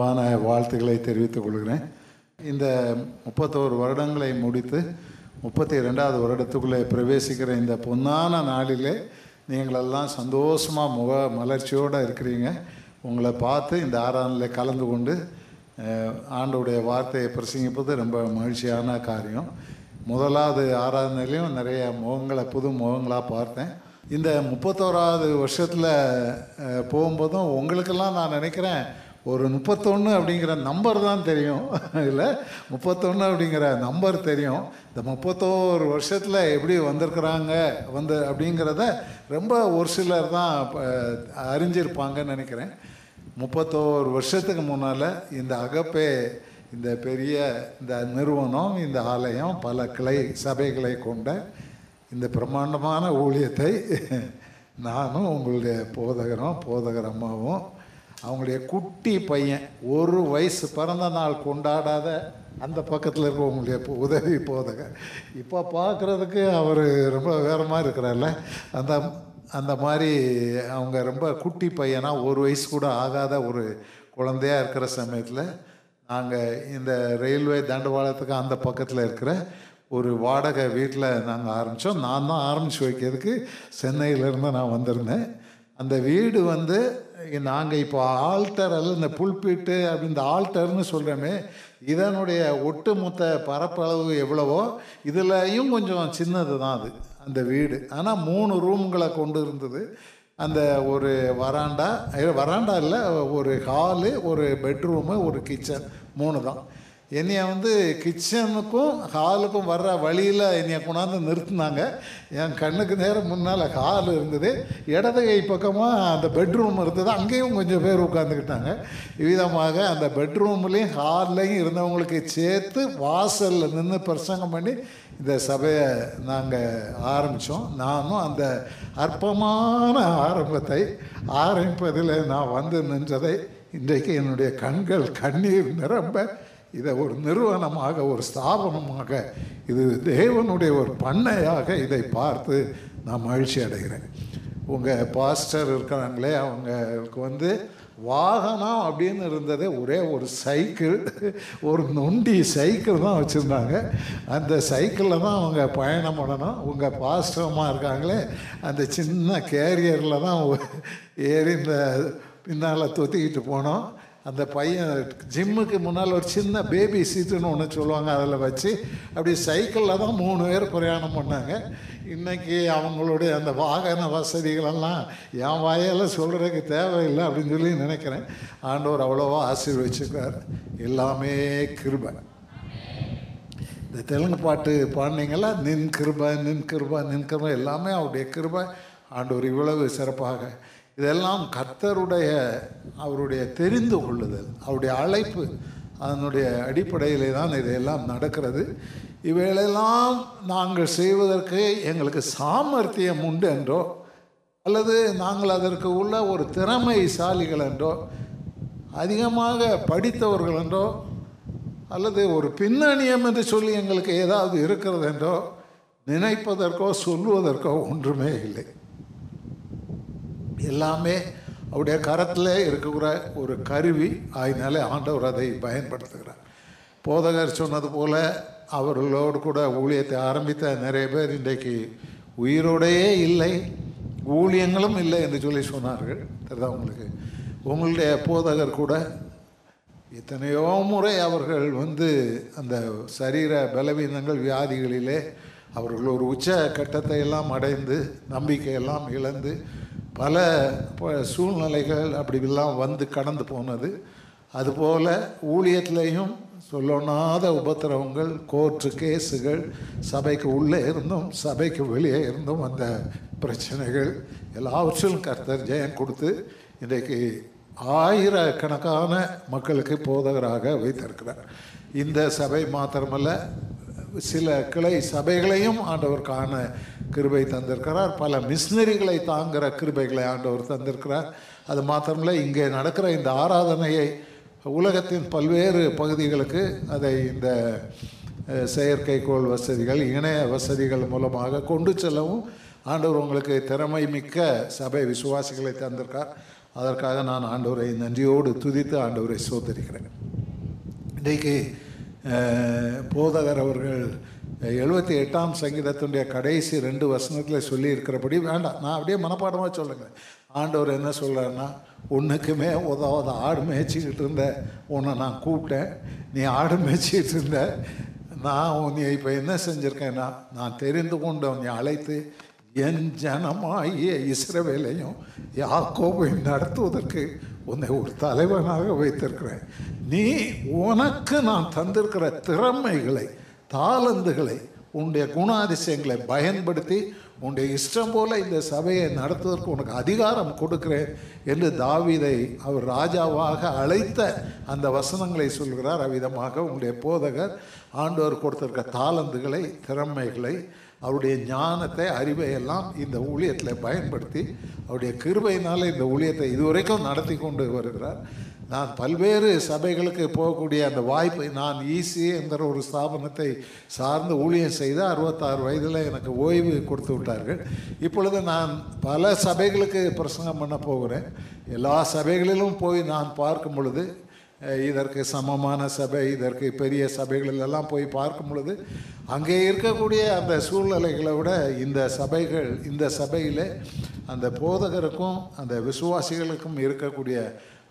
அன்பான வாழ்த்துக்களை தெரிவித்துக் கொள்கிறேன். இந்த முப்பத்தோரு வருடங்களை முடித்து முப்பத்தி ரெண்டாவது வருடத்துக்குள்ளே பிரவேசிக்கிற இந்த பொன்னான நாளிலே நீங்களெல்லாம் சந்தோஷமாக முக மலர்ச்சியோடு இருக்கிறீங்க. உங்களை பார்த்து இந்த ஆராதனையில் கலந்து கொண்டு ஆண்டுடைய வார்த்தையை பிரசங்கிப்பது ரொம்ப மகிழ்ச்சியான காரியம். முதலாவது ஆராதனையிலையும் நிறைய முகங்களை புது முகங்களாக பார்த்தேன். இந்த முப்பத்தோராவது வருஷத்தில் போகும்போதும் உங்களுக்கெல்லாம் நான் நினைக்கிறேன் ஒரு முப்பத்தொன்று அப்படிங்கிற நம்பர் தான் தெரியும். இல்லை? முப்பத்தொன்று அப்படிங்கிற நம்பர் தெரியும். இந்த முப்பத்தோரு வருஷத்தில் எப்படி வந்திருக்கிறாங்க வந்து அப்படிங்கிறத ரொம்ப ஒரு சிலர் தான் அறிஞ்சிருப்பாங்கன்னு நினைக்கிறேன். முப்பத்தோரு வருஷத்துக்கு முன்னால் இந்த அகப்பே இந்த பெரிய இந்த நிறுவனம் இந்த ஆலயம் பல கிளை சபைகளை கொண்ட இந்த பிரம்மாண்டமான ஊழியத்தை நானும் உங்களுடைய போதகரும் போதகர் அம்மாவும் அவங்களுடைய குட்டி பையன் ஒரு வயசு பிறந்த நாள் கொண்டாடாத அந்த பக்கத்தில் இருக்கிறவங்களுடைய உதவி போதக. இப்போ பார்க்குறதுக்கு அவர் ரொம்ப வேற மாதிரி இருக்கிறார்ல. அந்த அந்த மாதிரி அவங்க ரொம்ப குட்டி பையனாக ஒரு வயசு கூட ஆகாத ஒரு குழந்தையாக இருக்கிற சமயத்தில் நாங்கள் இந்த ரயில்வே தண்டவாளத்துக்கு அந்த பக்கத்தில் இருக்கிற ஒரு வாடகை வீட்டில் நாங்கள் ஆரம்பித்தோம் நான் தான் ஆரம்பித்து வைக்கிறதுக்கு சென்னையிலேருந்து நான் வந்திருந்தேன். அந்த வீடு வந்து நாங்கள் இப்போ ஆல்டர் அல்ல இந்த புல்பீட்டு அப்படி இந்த ஆல்டர்னு சொல்கிறோமே இதனுடைய ஒட்டுமொத்த பரப்பளவு எவ்வளவோ இதுலையும் கொஞ்சம் சின்னது தான் அது அந்த வீடு. ஆனால் மூணு ரூம்களை கொண்டு இருந்தது. அந்த ஒரு வராண்டா வராண்டா இல்லை ஒரு ஹாலு ஒரு பெட்ரூமு ஒரு கிச்சன் மூணு தான் என்னைய வந்து கிச்சனுக்கும் ஹாலுக்கும் வர்ற வழியில் என்னைய கொண்டாந்து நிறுத்தினாங்க. என் கண்ணுக்கு நேரம் முன்னால் ஹால் இருந்தது. இடது கை பக்கமாக அந்த பெட்ரூம் இருந்தது. அங்கேயும் கொஞ்சம் பேர் உட்காந்துக்கிட்டாங்க விதமாக அந்த பெட்ரூம்லேயும் ஹால்லையும் இருந்தவங்களுக்கு சேர்த்து வாசலில் நின்று பிரசங்கம் பண்ணி இந்த சபையை நாங்கள் ஆரம்பித்தோம் நானும் அந்த அற்பமான ஆரம்பத்தை ஆரம்பிப்பதில் நான் வந்து நின்றதை இன்றைக்கு என்னுடைய கண்கள் கண்ணீர் நிரம்ப இதை ஒரு நிறுவனமாக ஒரு ஸ்தாபனமாக இது தேவனுடைய ஒரு பண்ணையாக இதை பார்த்து நான் மகிழ்ச்சி அடைகிறேன். உங்கள் பாஸ்டர் இருக்கிறாங்களே அவங்களுக்கு வந்து வாகனம் அப்படின்னு இருந்ததே ஒரே ஒரு சைக்கிள் ஒரு நொண்டி சைக்கிள் தான் வச்சுருந்தாங்க. அந்த சைக்கிளில் தான் அவங்க பயணம் பண்ணணும். உங்கள் பாஸ்டரமாக இருக்காங்களே அந்த சின்ன கேரியரில் தான் ஏறி இந்த பின்னால் தொத்திக்கிட்டு போனோம். அந்த பையன் ஜிம்முக்கு முன்னால் ஒரு சின்ன பேபி சீட்டுன்னு ஒன்று சொல்லுவாங்க அதில் வச்சு அப்படி சைக்கிளில் தான் மூணு பேர் பிரயாணம் பண்ணாங்க. இன்றைக்கி அவங்களுடைய அந்த வாகன வசதிகளெல்லாம் என் வாயால் சொல்கிறதுக்கு தேவையில்லை அப்படின்னு சொல்லி நினைக்கிறேன். ஆண்டவர் அவ்வளோவா ஆசீர்வச்சிருக்கார். எல்லாமே கிருபை. இந்த தெலுங்கு பாட்டு பாடினீங்களா நின் கிருபை நின் கிருபை நின் கிருபை எல்லாமே அவருடைய கிருபை. ஆண்டவர் இவ்வளவு சிறப்பாக இதெல்லாம் கர்த்தருடைய அவருடைய தெரிந்து கொள்ளுதல் அவருடைய அழைப்பு அதனுடைய அடிப்படையிலே தான் இதெல்லாம் நடக்கிறது. இவைகளெல்லாம் நாங்கள் செய்வதற்கு எங்களுக்கு சாமர்த்தியம் உண்டு என்றோ அல்லது நாங்கள் அதற்கு உள்ள ஒரு திறமைசாலிகள் என்றோ அதிகமாக படித்தவர்கள் என்றோ அல்லது ஒரு பின்னணியம் என்று சொல்லி எங்களுக்கு ஏதாவது இருக்கிறது என்றோ நினைப்பதற்கோ சொல்லுவதற்கோ ஒன்றுமே இல்லை. எல்லாமே அவருடைய கரத்தில் இருக்கக்கூட ஒரு கருவி ஆயினாலே ஆண்டவர் அதை பயன்படுத்துகிறார். போதகர் சொன்னது போல் அவர்களோடு கூட ஊழியத்தை ஆரம்பித்த நிறைய பேர் இன்றைக்கு உயிரோடையே இல்லை ஊழியங்களும் இல்லை என்று சொல்லி சொன்னார்கள். தெரியுதா உங்களுக்கு? உங்களுடைய போதகர் கூட எத்தனையோ முறை அவர்கள் வந்து அந்த சரீர பலவீனங்கள் வியாதிகளிலே அவர்கள் ஒரு உச்ச கட்டத்தை எல்லாம் அடைந்து நம்பிக்கையெல்லாம் இழந்து பல சூழ்நிலைகள் அப்படிலாம் வந்து கடந்து போனது. அதுபோல் ஊழியத்திலையும் சொல்லொணாத உபத்திரவங்கள் கோர்ட்டு கேஸுகள் சபைக்கு உள்ளே இருந்தும் சபைக்கு வெளியே இருந்தும் அந்த பிரச்சனைகள் எல்லாவற்றிலும் கர்த்தர் ஜெயம் கொடுத்து இன்றைக்கு ஆயிரக்கணக்கான மக்களுக்கு போதகராக வைத்திருக்கிறார். இந்த சபை மாத்திரமல்ல சில கிளை சபைகளையும் ஆண்டவர் காண கிருபை தந்திருக்கிறார். பல மிஷினரிகளை தாங்குகிற கிருபைகளை ஆண்டவர் தந்திருக்கிறார். அது மாத்திரமில்லை இங்கே நடக்கிற இந்த ஆராதனையை உலகத்தின் பல்வேறு பகுதிகளுக்கு அதை இந்த செயற்கைக்கோள் வசதிகள் இணைய வசதிகள் மூலமாக கொண்டு செல்லவும் ஆண்டவர் உங்களுக்கு திறமை மிக்க சபை விசுவாசிகளை தந்திருக்கார். அதற்காக நான் ஆண்டவரை நன்றியோடு துதித்து ஆண்டவரை சோதரிக்கிறேன் இன்றைக்கு போதகர் அவர்கள் எழுபத்தி எட்டாம் சங்கீதத்தினுடைய கடைசி ரெண்டு வசனத்தில் சொல்லி இருக்கிறபடி வேண்டாம். நான் அப்படியே மனப்பாடமாக சொல்லுங்கள் ஆண்டவர் என்ன சொல்கிறாருன்னா உன்னுக்குமே உதவாத ஆடு மேய்ச்சிக்கிட்டு இருந்த உன்னை நான் கூப்பிட்டேன். நீ ஆடு மேய்ச்சிக்கிட்டு இருந்த நான் உன்னை இப்போ என்ன செஞ்சுருக்கேன்னா நான் தெரிந்து கொண்டு உன்னை அழைத்து என் ஜனமாகிய இஸ்ரவேலையும் யாக்கோபையும் நடத்துவதற்கு உன்னை ஒரு தலைவனாக வைத்திருக்கிறேன். நீ உனக்கு நான் தந்திருக்கிற திறமைகளை தாளந்துகளை உன்னுடைய குணாதிசயங்களை பயன்படுத்தி உன்னுடைய இஷ்டம் போல இந்த சபையை நடத்துவதற்கு உனக்கு அதிகாரம் கொடுக்கிறேன் என்று தாவிதை அவர் ராஜாவாக அழைத்த அந்த வசனங்களை சொல்கிறார். அவ்விதமாக உங்களுடைய போதகர் ஆண்டவர் கொடுத்திருக்க தாளந்துகளை திறமைகளை அவருடைய ஞானத்தை அறிவை எல்லாம் இந்த ஊழியத்தில் பயன்படுத்தி அவருடைய கிருபையினால் இந்த ஊழியத்தை இதுவரைக்கும் நடத்தி கொண்டு வருகிறார். நான் பல்வேறு சபைகளுக்கு போகக்கூடிய அந்த வாய்ப்பு நான் ஈசி என்கிற ஒரு ஸ்தாபனத்தை சார்ந்து ஊழியம் செய்து அறுபத்தாறு வயதில் எனக்கு ஓய்வு கொடுத்து விட்டார்கள். இப்பொழுது நான் பல சபைகளுக்கு பிரசங்கம் பண்ண போகிறேன். எல்லா சபைகளிலும் போய் நான் பார்க்கும் பொழுது இதற்கு சமமான சபை இதற்கு பெரிய சபைகளிலெல்லாம் எல்லாம் போய் பார்க்கும் பொழுது அங்கே இருக்கக்கூடிய அந்த சூழ்நிலைகளை விட இந்த சபைகள் இந்த சபையில் அந்த போதகருக்கும் அந்த விசுவாசிகளுக்கும் இருக்கக்கூடிய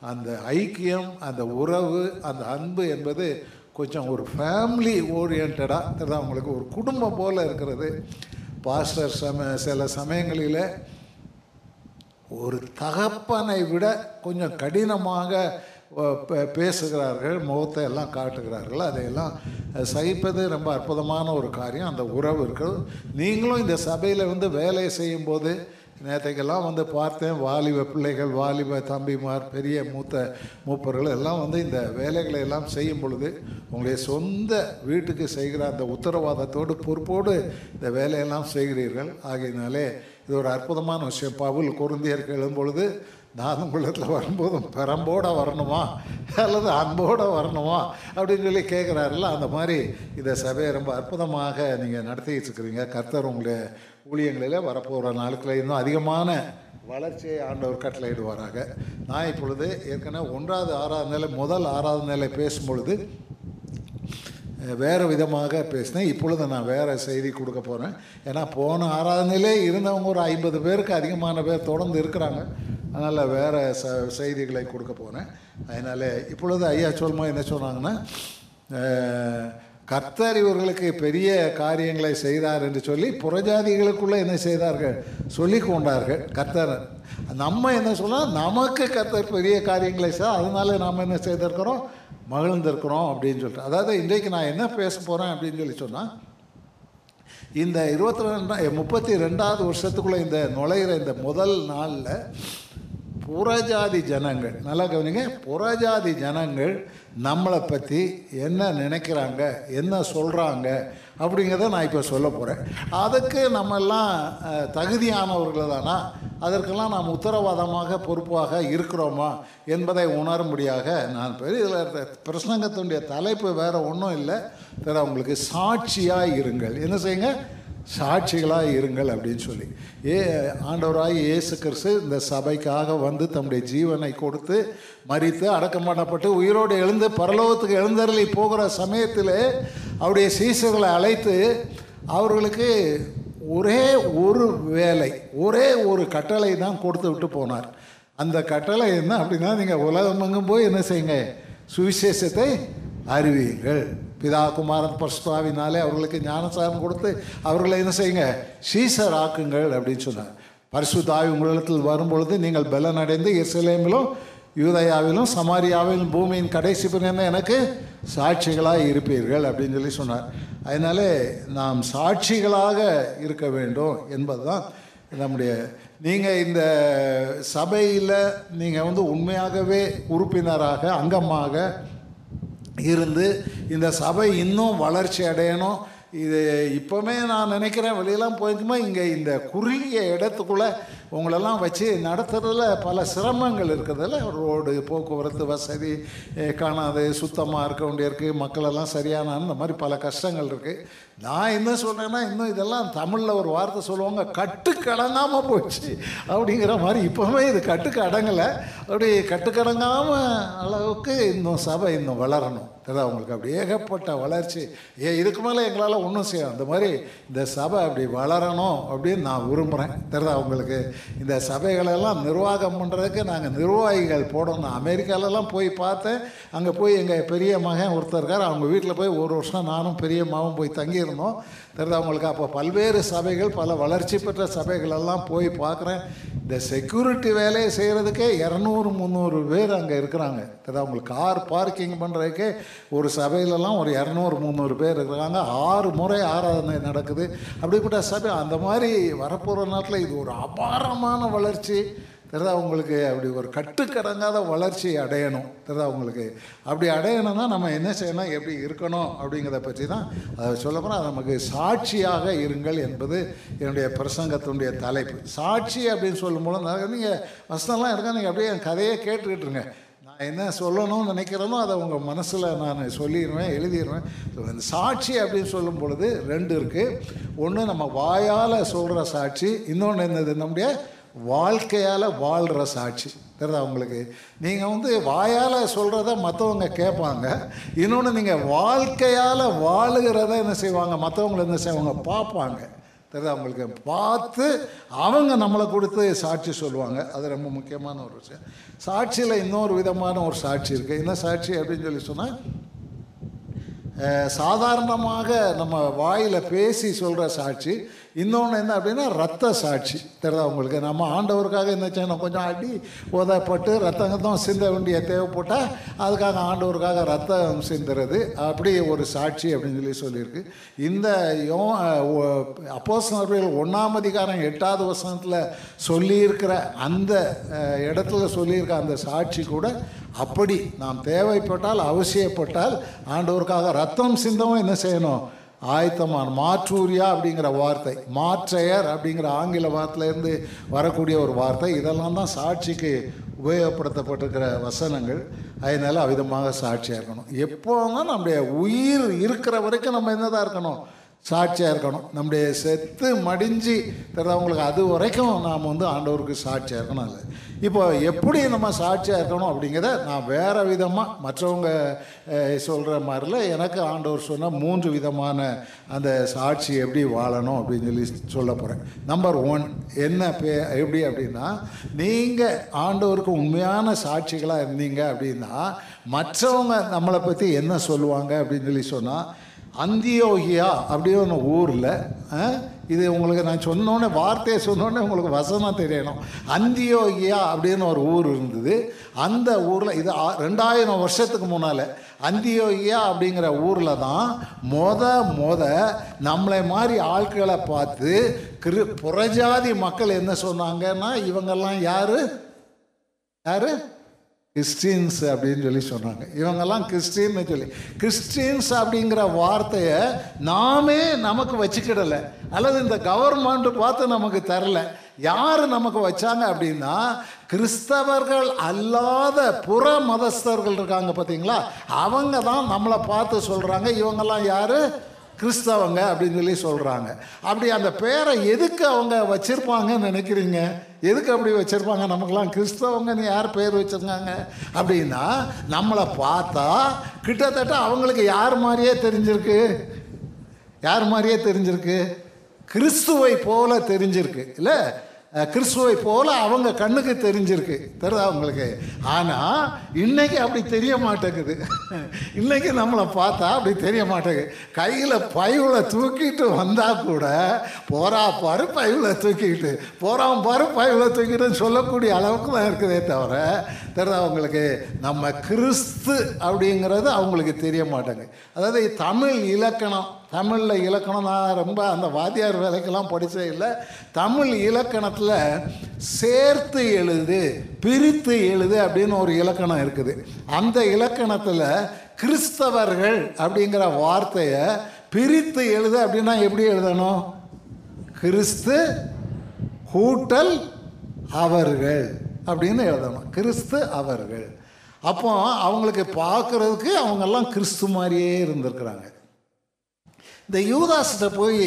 அந்த ஐக்கியம் அந்த உறவு அந்த அன்பு என்பது கொஞ்சம் ஒரு ஃபேமிலி ஓரியன்டாக அவங்களுக்கு ஒரு குடும்பம் போல் இருக்கிறது. பாஸ்டர் சம சில சமயங்களில் ஒரு தகப்பனை விட கொஞ்சம் கடினமாக பே- பேசுகிறார்கள் முகத்தை எல்லாம் காட்டுகிறார்கள். அதையெல்லாம் சகிப்பது ரொம்ப அற்புதமான ஒரு காரியம். அந்த உறவு இருக்கிறது. நீங்களும் இந்த சபையில் வந்து வேலை செய்யும்போது நேற்றைக்கெல்லாம் வந்து பார்த்தேன். வாலிப பிள்ளைகள் வாலிப தம்பிமார் பெரிய மூத்த மூப்பர்கள் எல்லாம் வந்து இந்த வேலைகளை எல்லாம் செய்யும் பொழுது உங்களுடைய சொந்த வீட்டுக்கு செய்கிற அந்த உத்தரவாதத்தோடு பொறுப்போடு இந்த வேலையெல்லாம் செய்கிறீர்கள். ஆகையினாலே இது ஒரு அற்புதமான விஷயம். பவுல் குருந்தியருக்கு எழும்பொழுது நான் உங்களிடத்தில் வரும்போதும் பெரம்போடு வரணுமா? அல்லது அன்போட வரணுமா? அப்படின்னு சொல்லி கேட்குறாருல்ல அந்த மாதிரி இந்த சபையை ரொம்ப அற்புதமாக நீங்கள் நடத்திட்டு இருக்கிறீங்க. கர்த்தர் உங்களுடைய ஊழியங்களில் வரப்போகிற நாட்களில் இன்னும் அதிகமான வளர்ச்சியை ஆண்டவர் கட்டளையிடுவாராக. நான் இப்பொழுது ஏற்கனவே ஒன்றாவது ஆறாவது நிலை முதல் ஆறாவது நிலை பேசும்பொழுது வேறு விதமாக பேசினேன். இப்பொழுது நான் வேறு செய்தி கொடுக்க போகிறேன் ஏன்னா போன ஆராதனையிலே இருந்தவங்க ஒரு ஐம்பது பேருக்கு அதிகமான பேர் தொடர்ந்து இருக்கிறாங்க. அதனால் வேறு ச செய்திகளை கொடுக்க போகிறேன் அதனால் இப்பொழுது ஐயா சொல்மா என்ன சொன்னாங்கன்னா கர்த்தர் இவர்களுக்கு பெரிய காரியங்களை செய்தார் என்று சொல்லி புறஜாதிகளுக்குள்ளே என்ன செய்தார்கள்? சொல்லி கொண்டார்கள். கர்த்தர் நம்ம என்ன சொன்னால் நமக்கு கர்த்தர் பெரிய காரியங்களை செய்தார். அதனால நாம் என்ன செய்திருக்கிறோம்? மகிழ்ந்திருக்கிறோம் அப்படின்னு சொல்லிட்டு. அதாவது இன்றைக்கு நான் என்ன பேச போகிறேன் அப்படின்னு சொல்லி சொன்னால் இந்த இருபத்தி ரெண்டா முப்பத்தி ரெண்டாவது வருஷத்துக்குள்ளே இந்த நுழையிற இந்த முதல் நாளில் புறஜாதி ஜனங்கள். நல்லா கவனிங்க. புறஜாதி ஜனங்கள் நம்மளை பற்றி என்ன நினைக்கிறாங்க என்ன சொல்கிறாங்க அப்படிங்கிறத நான் இப்போ சொல்ல போகிறேன் அதுக்கு நம்ம எல்லாம் தகுதியானவர்கள் தானா? அதற்கெல்லாம் நாம் உத்தரவாதமாக பொறுப்பாக இருக்கிறோமா என்பதை உணரும்படியாக நான் பெரிய இதில் பிரசங்கத்தினுடைய தலைப்பு வேறு ஒன்றும் இல்லை. வேற உங்களுக்கு சாட்சியாக இருங்கள். என்ன செய்யுங்க? சாட்சிகளாக இருங்கள் அப்படின்னு சொல்லி. ஏ ஆண்டவராய் இயேசு கிறிஸ்து இந்த சபைக்காக வந்து தம்முடைய ஜீவனை கொடுத்து மறித்து அடக்கம் பண்ணப்பட்டு உயிரோடு எழுந்து பரலோகத்துக்கு எழுந்தருளி போகிற சமயத்தில் அவருடைய சீசர்களை அழைத்து அவர்களுக்கு ஒரே ஒரு வேலை ஒரே ஒரு கட்டளை தான் கொடுத்து விட்டு போனார். அந்த கட்டளை என்ன அப்படின்னா நீங்கள் உலகமெங்கும் போய் என்ன செய்யுங்க? சுவிசேஷத்தை அறிவியுங்கள் பிதா குமாரன் பரிசுத்தாவினாலே அவர்களுக்கு ஞானசாரம் கொடுத்து அவர்களை என்ன செய்யுங்க? சீசர் ஆக்குங்கள் அப்படின்னு சொன்னார். பரிசுத்தாவி உங்களிடத்தில் வரும்பொழுது நீங்கள் பலன் அடைந்து இஸ்லேமிலும் யூதயாவிலும் சமாரியாவிலும் பூமியின் கடைசி பிறந்த எனக்கு? சாட்சிகளாக இருப்பீர்கள் அப்படின்னு சொல்லி சொன்னார். அதனாலே நாம் சாட்சிகளாக இருக்க வேண்டும் என்பதுதான் நம்முடைய நீங்கள் இந்த சபையில் நீங்கள் வந்து உண்மையாகவே உறுப்பினராக அங்கமாக இருந்து இந்த சபை இன்னும் வளர்ச்சி அடையணும். இது இப்போவுமே நான் நினைக்கிறேன் வெளியெல்லாம் போயிருக்குமா இங்கே இந்த குறுகிய இடத்துக்குள்ளே உங்களெல்லாம் வச்சு நடத்துறதுல பல சிரமங்கள் இருக்கிறதுல ரோடு போக்குவரத்து வசதி காணாது சுத்தமாக இருக்க வேண்டியிருக்கு மக்களெல்லாம் சரியான இந்த மாதிரி பல கஷ்டங்கள் இருக்குது நான் என்ன சொல்கிறேன்னா இன்னும் இதெல்லாம் தமிழில் ஒரு வார்த்தை சொல்லுவாங்க கட்டுக்கடங்காமல் போச்சு அப்படிங்கிற மாதிரி இப்போவுமே இது கட்டுக்கு அடங்கலை அப்படி கட்டுக்கடங்காமல் அளவுக்கு இன்னும் சபை இன்னும் வளரணும். தெரியுதா உங்களுக்கு? அப்படி ஏகப்பட்ட வளர்ச்சி. ஏ இதுக்கு மேலே எங்களால் ஒன்றும் செய்யும் அந்த மாதிரி இந்த சபை அப்படி வளரணும் அப்படின்னு நான் விரும்புகிறேன் தெரியுதா உங்களுக்கு? இந்த சபைகளெல்லாம் நிர்வாகம் பண்ணுறதுக்கு நாங்கள் நிர்வாகிகள் போடணும். அமெரிக்காலெல்லாம் போய் பார்த்தேன். அங்கே போய் எங்கள் பெரிய மகன் ஒருத்தர் இருக்கார். அவங்க வீட்டில் போய் ஒரு வருஷம் நானும் பெரிய போய் தங்கியிருந்தோம். அவங்களுக்கு அப்போ பல்வேறு சபைகள் பல வளர்ச்சி பெற்ற சபைகளெல்லாம் போய் பார்க்குறேன். இந்த செக்யூரிட்டி வேலையை செய்கிறதுக்கே இரநூறு முந்நூறு பேர் அங்கே இருக்கிறாங்க. தெரியுதா அவங்களுக்கு கார் பார்க்கிங் பண்ணுறதுக்கே ஒரு சபையிலலாம் ஒரு இரநூறு முந்நூறு பேர் இருக்கிறாங்க. ஆறு முறை ஆராதனை நடக்குது. அப்படிப்பட்ட சபை அந்த மாதிரி வரப்போகிற நாட்டில் இது ஒரு அபாரமான வளர்ச்சி. தெரிதா உங்களுக்கு அப்படி ஒரு கட்டுக்கடங்காத வளர்ச்சி அடையணும் தெரியுதா உங்களுக்கு? அப்படி அடையணும்னா நம்ம என்ன செய்யணும் எப்படி இருக்கணும் அப்படிங்கிறத பற்றி தான் அதை சொல்ல போனால் நமக்கு சாட்சியாக இருங்கள் என்பது என்னுடைய பிரசங்கத்தினுடைய தலைப்பு. சாட்சி அப்படின்னு சொல்லும்போது நீங்கள் வசனம்லாம் இருக்கா? நீங்கள் அப்படியே என் கதையை கேட்டுக்கிட்டு இருங்க. நான் என்ன சொல்லணும்னு நினைக்கிறேனோ அதை உங்கள் மனசில் நான் சொல்லிடுவேன் எழுதிடுவேன். இந்த சாட்சி அப்படின்னு சொல்லும் பொழுது ரெண்டு இருக்குது ஒன்று நம்ம வாயால் சொல்கிற சாட்சி இன்னொன்று என்னது? நம்முடைய வாழ்க்கையால் வாழ்கிற சாட்சி. தெரியுதா உங்களுக்கு? நீங்கள் வந்து வாயால் சொல்கிறத மற்றவங்க கேட்பாங்க இன்னொன்று நீங்கள் வாழ்க்கையால் வாழுகிறத என்ன செய்வாங்க? மற்றவங்களை என்ன செய்வாங்க? பார்ப்பாங்க. தெரியுதா உங்களுக்கு? பார்த்து அவங்க நம்மளை கொடுத்து சாட்சி சொல்லுவாங்க. அது ரொம்ப முக்கியமான ஒரு விஷயம். சாட்சியில் இன்னொரு விதமான ஒரு சாட்சி இருக்குது என்ன சாட்சி அப்படின்னு சொல்லி சொன்னால் சாதாரணமாக நம்ம வாயில் பேசி சொல்கிற சாட்சி இன்னொன்று என்ன அப்படின்னா ரத்த சாட்சி. தெரியுதா உங்களுக்கு? நம்ம ஆண்டவருக்காக என்ன செய்யணும் கொஞ்சம் அடி உதப்பட்டு ரத்தம் சிந்த வேண்டிய தேவைப்பட்டால் அதுக்காக ஆண்டவருக்காக ரத்தம் சிந்துறது. அப்படி ஒரு சாட்சி அப்படின்னு சொல்லி சொல்லியிருக்கு. இந்த யோ அப்போ ஒன்றாம் அதிகாரம் எட்டாவது வசனத்தில் சொல்லியிருக்கிற அந்த இடத்துல சொல்லியிருக்க அந்த சாட்சி கூட அப்படி. நாம் தேவைப்பட்டால் அவசியப்பட்டால் ஆண்டவருக்காக ரத்தம் சிந்தவும் என்ன செய்யணும்? ஆயத்தமான மாற்றூரியா அப்படிங்கிற வார்த்தை மாற்றையர் அப்படிங்கிற ஆங்கில வார்த்தையிலேருந்து வரக்கூடிய ஒரு வார்த்தை. இதெல்லாம் தான் சாட்சிக்கு உபயோகப்படுத்தப்பட்டிருக்கிற வசனங்கள். அதனால அவிதமாக சாட்சியாக இருக்கணும். எப்போவும் நம்முடைய உயிர் இருக்கிற வரைக்கும் நம்ம என்னதான் இருக்கணும்? சாட்சியாக இருக்கணும். நம்முடைய செத்து மடிஞ்சு தெரியாதவங்களுக்கு அது வரைக்கும் நாம் வந்து ஆண்டவருக்கு சாட்சியாக இருக்கணும் அது. இப்போ எப்படி நம்ம சாட்சியாக இருக்கணும் அப்படிங்கிறத நான் வேறு விதமாக மற்றவங்க சொல்கிற மாதிரில எனக்கு ஆண்டவர் சொன்ன மூன்று விதமான அந்த சாட்சி எப்படி வாழணும் அப்படின்னு சொல்லி சொல்ல போகிறேன் நம்பர் ஒன் என்ன பே எப்படி அப்படின்னா நீங்கள் ஆண்டவருக்கு உண்மையான சாட்சிகளாக இருந்தீங்க அப்படின்னா மற்றவங்க நம்மளை பற்றி என்ன சொல்லுவாங்க அப்படின்னு சொல்லி சொன்னால் அந்தியோகியா அப்படின்னு ஊரில் இது உங்களுக்கு நான் சொன்னோன்னே வார்த்தையை சொன்னோன்னே உங்களுக்கு வசனம் தெரியணும். அந்தியோகியா அப்படின்னு ஒரு ஊர் இருந்தது. அந்த ஊரில் இது ஆ- ரெண்டாயிரம் வருஷத்துக்கு முன்னால் அந்தியோகியா அப்படிங்கிற ஊரில் தான் மொத மொத நம்மளை மாதிரி ஆட்களை பார்த்து கிரு புறஜாதி மக்கள் என்ன சொன்னாங்கன்னா இவங்கெல்லாம் யார்? யாரு? கிறிஸ்டின்ஸ் அப்படின்னு சொல்லி சொன்னாங்க. இவங்கெல்லாம் கிறிஸ்டின்னு சொல்லி கிறிஸ்டின்ஸ் அப்படிங்கிற வார்த்தையை நாமே நமக்கு வச்சுக்கிடலை. அல்லது இந்த கவர்மெண்ட் பார்த்து நமக்கு தரல. யார் நமக்கு வச்சாங்க அப்படின்னா கிறிஸ்தவர்கள் அல்லாத புற மதஸ்தர்கள் இருக்காங்க பார்த்தீங்களா? அவங்க தான் நம்மளை பார்த்து சொல்கிறாங்க இவங்கெல்லாம் யார்? கிறிஸ்தவங்க அப்படின்னு சொல்லி சொல்கிறாங்க அப்படி அந்த பேரை எதுக்கு அவங்க வச்சுருப்பாங்கன்னு நினைக்கிறீங்க? எதுக்கு அப்படி வச்சுருப்பாங்க? நமக்கெல்லாம் கிறிஸ்தவங்கன்னு யார் பேர் வச்சிருக்காங்க? அப்படின்னா நம்மளை பார்த்தா கிட்டத்தட்ட அவங்களுக்கு யார் மாதிரியே தெரிஞ்சிருக்கு? யார் மாதிரியே தெரிஞ்சிருக்கு? கிறிஸ்துவை போல தெரிஞ்சிருக்கு. இல்லை? கிறிஸ்துவை போல் அவங்க கண்ணுக்கு தெரிஞ்சிருக்கு. தெரியுதா அவங்களுக்கு ஆனால் இன்னைக்கு அப்படி தெரிய மாட்டேங்குது. இன்றைக்கி நம்மளை பார்த்தா அப்படி தெரிய மாட்டேங்குது. கையில் பைவில் தூக்கிட்டு வந்தால் கூட போறா பாரு பைவில் தூக்கிட்டு போகிறான் பாரு பைவில் தூக்கிட்டுன்னு சொல்லக்கூடிய அளவுக்கு தான் இருக்குதே தவிர தெரியுதா அவங்களுக்கு நம்ம கிறிஸ்து அப்படிங்கிறது அவங்களுக்கு தெரிய மாட்டேங்குது. அதாவது தமிழ் இலக்கணம் தமிழில் இலக்கணம் நான் ரொம்ப அந்த வாத்தியார் வேலைக்கெல்லாம் படித்தே இல்லை. தமிழ் இலக்கணத்தில் சேர்த்து எழுது பிரித்து எழுது அப்படின்னு ஒரு இலக்கணம் இருக்குது. அந்த இலக்கணத்தில் கிறிஸ்தவர்கள் அப்படிங்கிற வார்த்தையை பிரித்து எழுது அப்படின்னா எப்படி எழுதணும்? கிறிஸ்து கூட்டல் அவர்கள் அப்படின்னு எழுதணும். கிறிஸ்து அவர்கள். அப்போ அவங்களுக்கு பார்க்குறதுக்கு அவங்கெல்லாம் கிறிஸ்து மாதிரியே இருந்திருக்கிறாங்க. இந்த யூதாஸ்கிட்ட போய்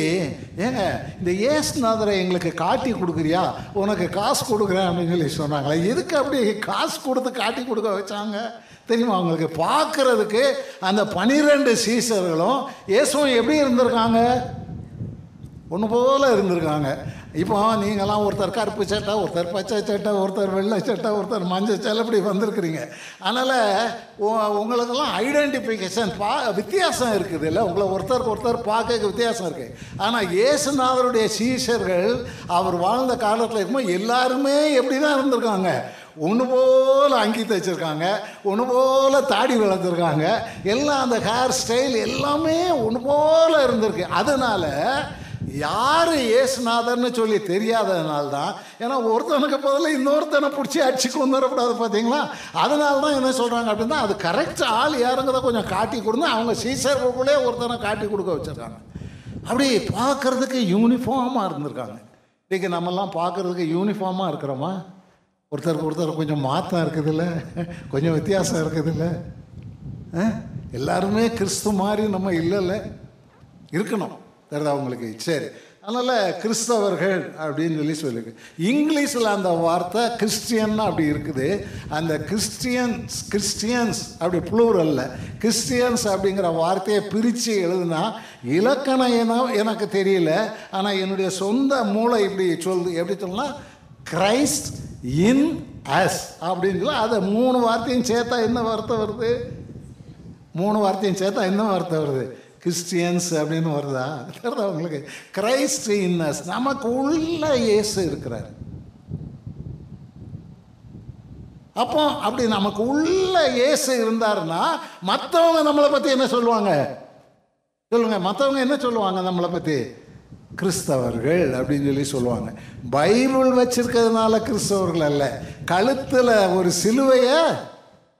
ஏங்க இந்த ஏசுநாதரை எங்களுக்கு காட்டி கொடுக்குறியா? உனக்கு காசு கொடுக்குறேன் அப்படின்னு சொல்லி சொன்னாங்களே. எதுக்கு அப்படி காசு கொடுத்து காட்டி கொடுக்க வச்சாங்க? தெரியுமா? அவங்களுக்கு பார்க்கறதுக்கு அந்த பனிரெண்டு சீசர்களும் இயேசுவும் எப்படி இருந்திருக்காங்க? ஒன்று போல இருந்திருக்காங்க. இப்போ நீங்களாம் ஒருத்தர் கருப்பு சட்டை ஒருத்தர் பச்சை சட்டை ஒருத்தர் வெள்ளை சட்டை ஒருத்தர் மஞ்சள் சட்டை இப்படி வந்திருக்கிறீங்க. அதனால் உங்களுக்கெல்லாம் ஐடென்டிஃபிகேஷன் பா வித்தியாசம் இருக்குது இல்லை? உங்களை ஒருத்தருக்கு ஒருத்தர் பார்க்க வித்தியாசம் இருக்குது ஆனால் இயேசுநாதருடைய சீஷர்கள் அவர் வாழ்ந்த காலத்தில் இருக்கும்போது எல்லாருமே எப்படி தான் இருந்திருக்காங்க. ஒன்று போல் அங்கி தைச்சிருக்காங்க ஒன்று போல் தாடி வளர்த்துருக்காங்க. எல்லாம் அந்த ஹேர் ஸ்டைல் எல்லாமே ஒன்று போல் இருந்திருக்கு. அதனால் யார் ஏசுநாதர்னு சொல்லி தெரியாததுனால தான் ஏன்னா ஒருத்தனுக்கு பதில் இன்னொருத்தனை பிடிச்சி அடிச்சு கொண்டு வரக்கூடாது பார்த்தீங்களா அதனால தான் என்ன சொல்கிறாங்க அப்படின்னா அது கரெக்ட் ஆள் யாருங்கிறத கொஞ்சம் காட்டி கொடுங்க அவங்க சீசர்களுக்குள்ளே ஒருத்தனை காட்டி கொடுக்க வச்சுருக்காங்க. அப்படி பார்க்கறதுக்கு யூனிஃபார்மாக இருந்திருக்காங்க. இன்றைக்கி நம்மெல்லாம் பார்க்குறதுக்கு யூனிஃபார்மாக இருக்கிறோமா? ஒருத்தருக்கு ஒருத்தர் கொஞ்சம் மாற்றம் இருக்குதுல்ல? கொஞ்சம் வித்தியாசம் இருக்குதுல்ல? ஆ? எல்லாருமே கிறிஸ்து மாதிரி நம்ம இல்லைல்ல. இருக்கணும். தெரியுதா உங்களுக்கு? சரி. அதனால் கிறிஸ்தவர்கள் அப்படின்னு சொல்லி சொல்லியிருக்கு இங்கிலீஷில் அந்த வார்த்தை கிறிஸ்டியன் அப்படி இருக்குது. அந்த கிறிஸ்டியன்ஸ் கிறிஸ்டியன்ஸ் அப்படி ப்ளூரல்ல கிறிஸ்டியன்ஸ் அப்படிங்கிற வார்த்தையை பிரித்து எழுதுனா இலக்கணம் என்ன எனக்கு தெரியல. ஆனால் என்னுடைய சொந்த மூளை இப்படி சொல்லுது. எப்படி சொல்லலாம் கிரைஸ்ட் இன் அஸ் அப்படின்னு சொல்லி அதை மூணு வார்த்தையும் சேர்த்தா என்ன வார்த்தை வருது? மூணு வார்த்தையும் சேர்த்தா என்ன வார்த்தை வருது? கிறிஸ்டியன்ஸ் அப்படின்னு வருதா? தெரியுதா உங்களுக்கு? கிரைஸ்ட் இன்னஸ் நமக்கு உள்ள இயேசு இருக்கிறார். அப்போ அப்படி நமக்கு உள்ள இயேசு இருந்தாருன்னா மற்றவங்க நம்மளை பற்றி என்ன சொல்லுவாங்க? சொல்லுங்க மற்றவங்க என்ன சொல்லுவாங்க நம்மளை பற்றி கிறிஸ்தவர்கள் அப்படின்னு சொல்லி சொல்லுவாங்க. பைபிள் வச்சிருக்கிறதுனால கிறிஸ்தவர்கள் அல்ல. கழுத்தில் ஒரு சிலுவையை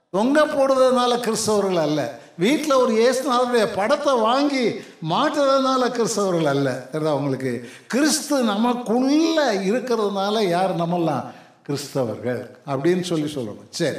தொங்க போடுறதுனால கிறிஸ்தவர்கள் அல்ல. வீட்டில் ஒரு இயேசுநாதருடைய படத்தை வாங்கி மாட்டுறதுனால கிறிஸ்தவர்கள் அல்ல. தெரியுதா உங்களுக்கு? கிறிஸ்து நமக்குள்ள இருக்கிறதுனால யார் நம்மெல்லாம் கிறிஸ்தவர்கள் அப்படின்னு சொல்லி சொல்லணும். சரி.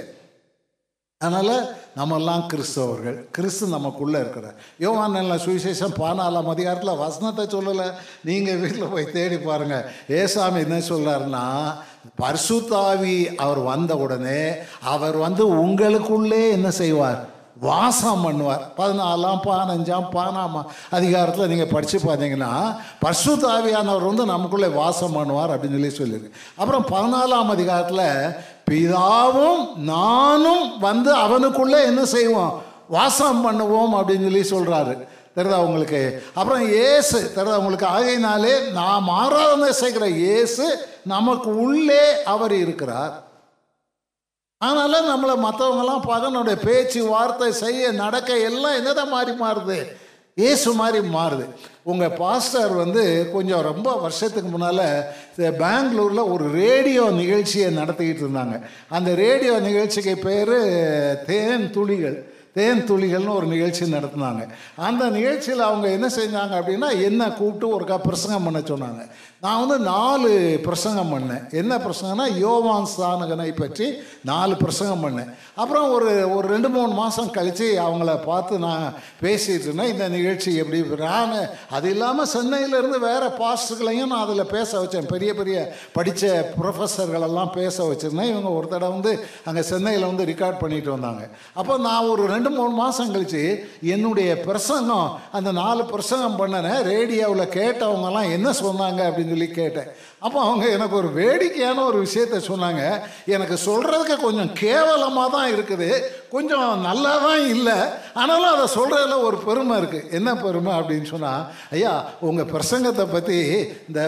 அதனால் நம்மெல்லாம் கிறிஸ்தவர்கள். கிறிஸ்து நமக்குள்ளே இருக்கிறார் யோவான் சுவிசேஷம் பானாலாம் அதிகாரத்தில் வசனத்தை சொல்லலை. நீங்கள் வீட்டில் போய் தேடி பாருங்கள் ஏசாமி என்ன சொல்கிறாருன்னா பர்சுத்தாவி அவர் வந்த உடனே அவர் வந்து உங்களுக்குள்ளே என்ன செய்வார்? வாசம் பண்ணுவார். பதினாலாம் பதினஞ்சாம் பதினாமா அதிகாரத்தில் நீங்கள் படித்து பார்த்தீங்கன்னா பர்சுத்தாவியானவர் வந்து நமக்குள்ளே வாசம் பண்ணுவார் அப்படின்னு சொல்லி சொல்லியிருக்கு. அப்புறம் பதினாலாம் அதிகாரத்தில் பிதாவும் நானும் வந்து அவனுக்குள்ளே என்ன செய்வோம்? வாசம் பண்ணுவோம் அப்படின்னு சொல்லி சொல்கிறாரு தெரியுதா உங்களுக்கு? அப்புறம் ஏசு தெரியுதா உங்களுக்கு? ஆகையினாலே நாம் ஆராதனை செய்கிற இயேசு நமக்கு உள்ளே அவர் இருக்கிறார். அதனால நம்மளை மற்றவங்கெல்லாம் பகனுடைய பேச்சு வார்த்தை செய்ய நடக்க எல்லாம் என்னதான் மாறி மாறுது? ஏசு மாதிரி மாறுது. உங்கள் பாஸ்டர் வந்து கொஞ்சம் ரொம்ப வருஷத்துக்கு முன்னால் பெங்களூரில் ஒரு ரேடியோ நிகழ்ச்சியை நடத்திக்கிட்டு இருந்தாங்க. அந்த ரேடியோ நிகழ்ச்சிக்கு பேர் தேன் துளிகள். தேன் துளிகள்னு ஒரு நிகழ்ச்சி நடத்தினாங்க. அந்த நிகழ்ச்சியில் அவங்க என்ன செஞ்சாங்க அப்படின்னா என்ன கூப்பிட்டு ஒருக்கா பிரசங்கம் பண்ண சொன்னாங்க. நான் வந்து நாலு பிரசங்கம் பண்ணேன். என்ன பிரசங்கம்னா யோவான் சானகனை பற்றி நாலு பிரசங்கம் பண்ணேன். அப்புறம் ஒரு ஒரு ரெண்டு மூணு மாதம் கழித்து அவங்கள பார்த்து நான் பேசிகிட்டு இருந்தேன். இந்த நிகழ்ச்சி எப்படி நான் அது இல்லாமல் சென்னையிலேருந்து வேறு பாஸ்டர்களையும் நான் அதில் பேச வச்சேன். பெரிய பெரிய படித்த ப்ரொஃபஸர்களெல்லாம் பேச வச்சுருந்தேன். இவங்க ஒரு தடவை வந்து அங்கே சென்னையில் வந்து ரெக்கார்ட் பண்ணிட்டு வந்தாங்க. அப்போ நான் ஒரு ரெண்டு மூணு மாதம் கழித்து என்னுடைய பிரசங்கம் அந்த நாலு பிரசங்கம் பண்ணினேன் ரேடியோவில் கேட்டவங்கலாம் என்ன சொன்னாங்க அப்படின்னு சொல்லி கேட்டேன் அப்போ அவங்க எனக்கு ஒரு வேடிக்கையான ஒரு விஷயத்த சொன்னாங்க. எனக்கு சொல்கிறதுக்கு கொஞ்சம் கேவலமாக தான் இருக்குது. கொஞ்சம் நல்லா தான் இல்லை. ஆனாலும் அதை சொல்கிறதுல ஒரு பெருமை இருக்குது என்ன பெருமை அப்படின்னு சொன்னால் ஐயா உங்கள் பிரசங்கத்தை பற்றி இந்த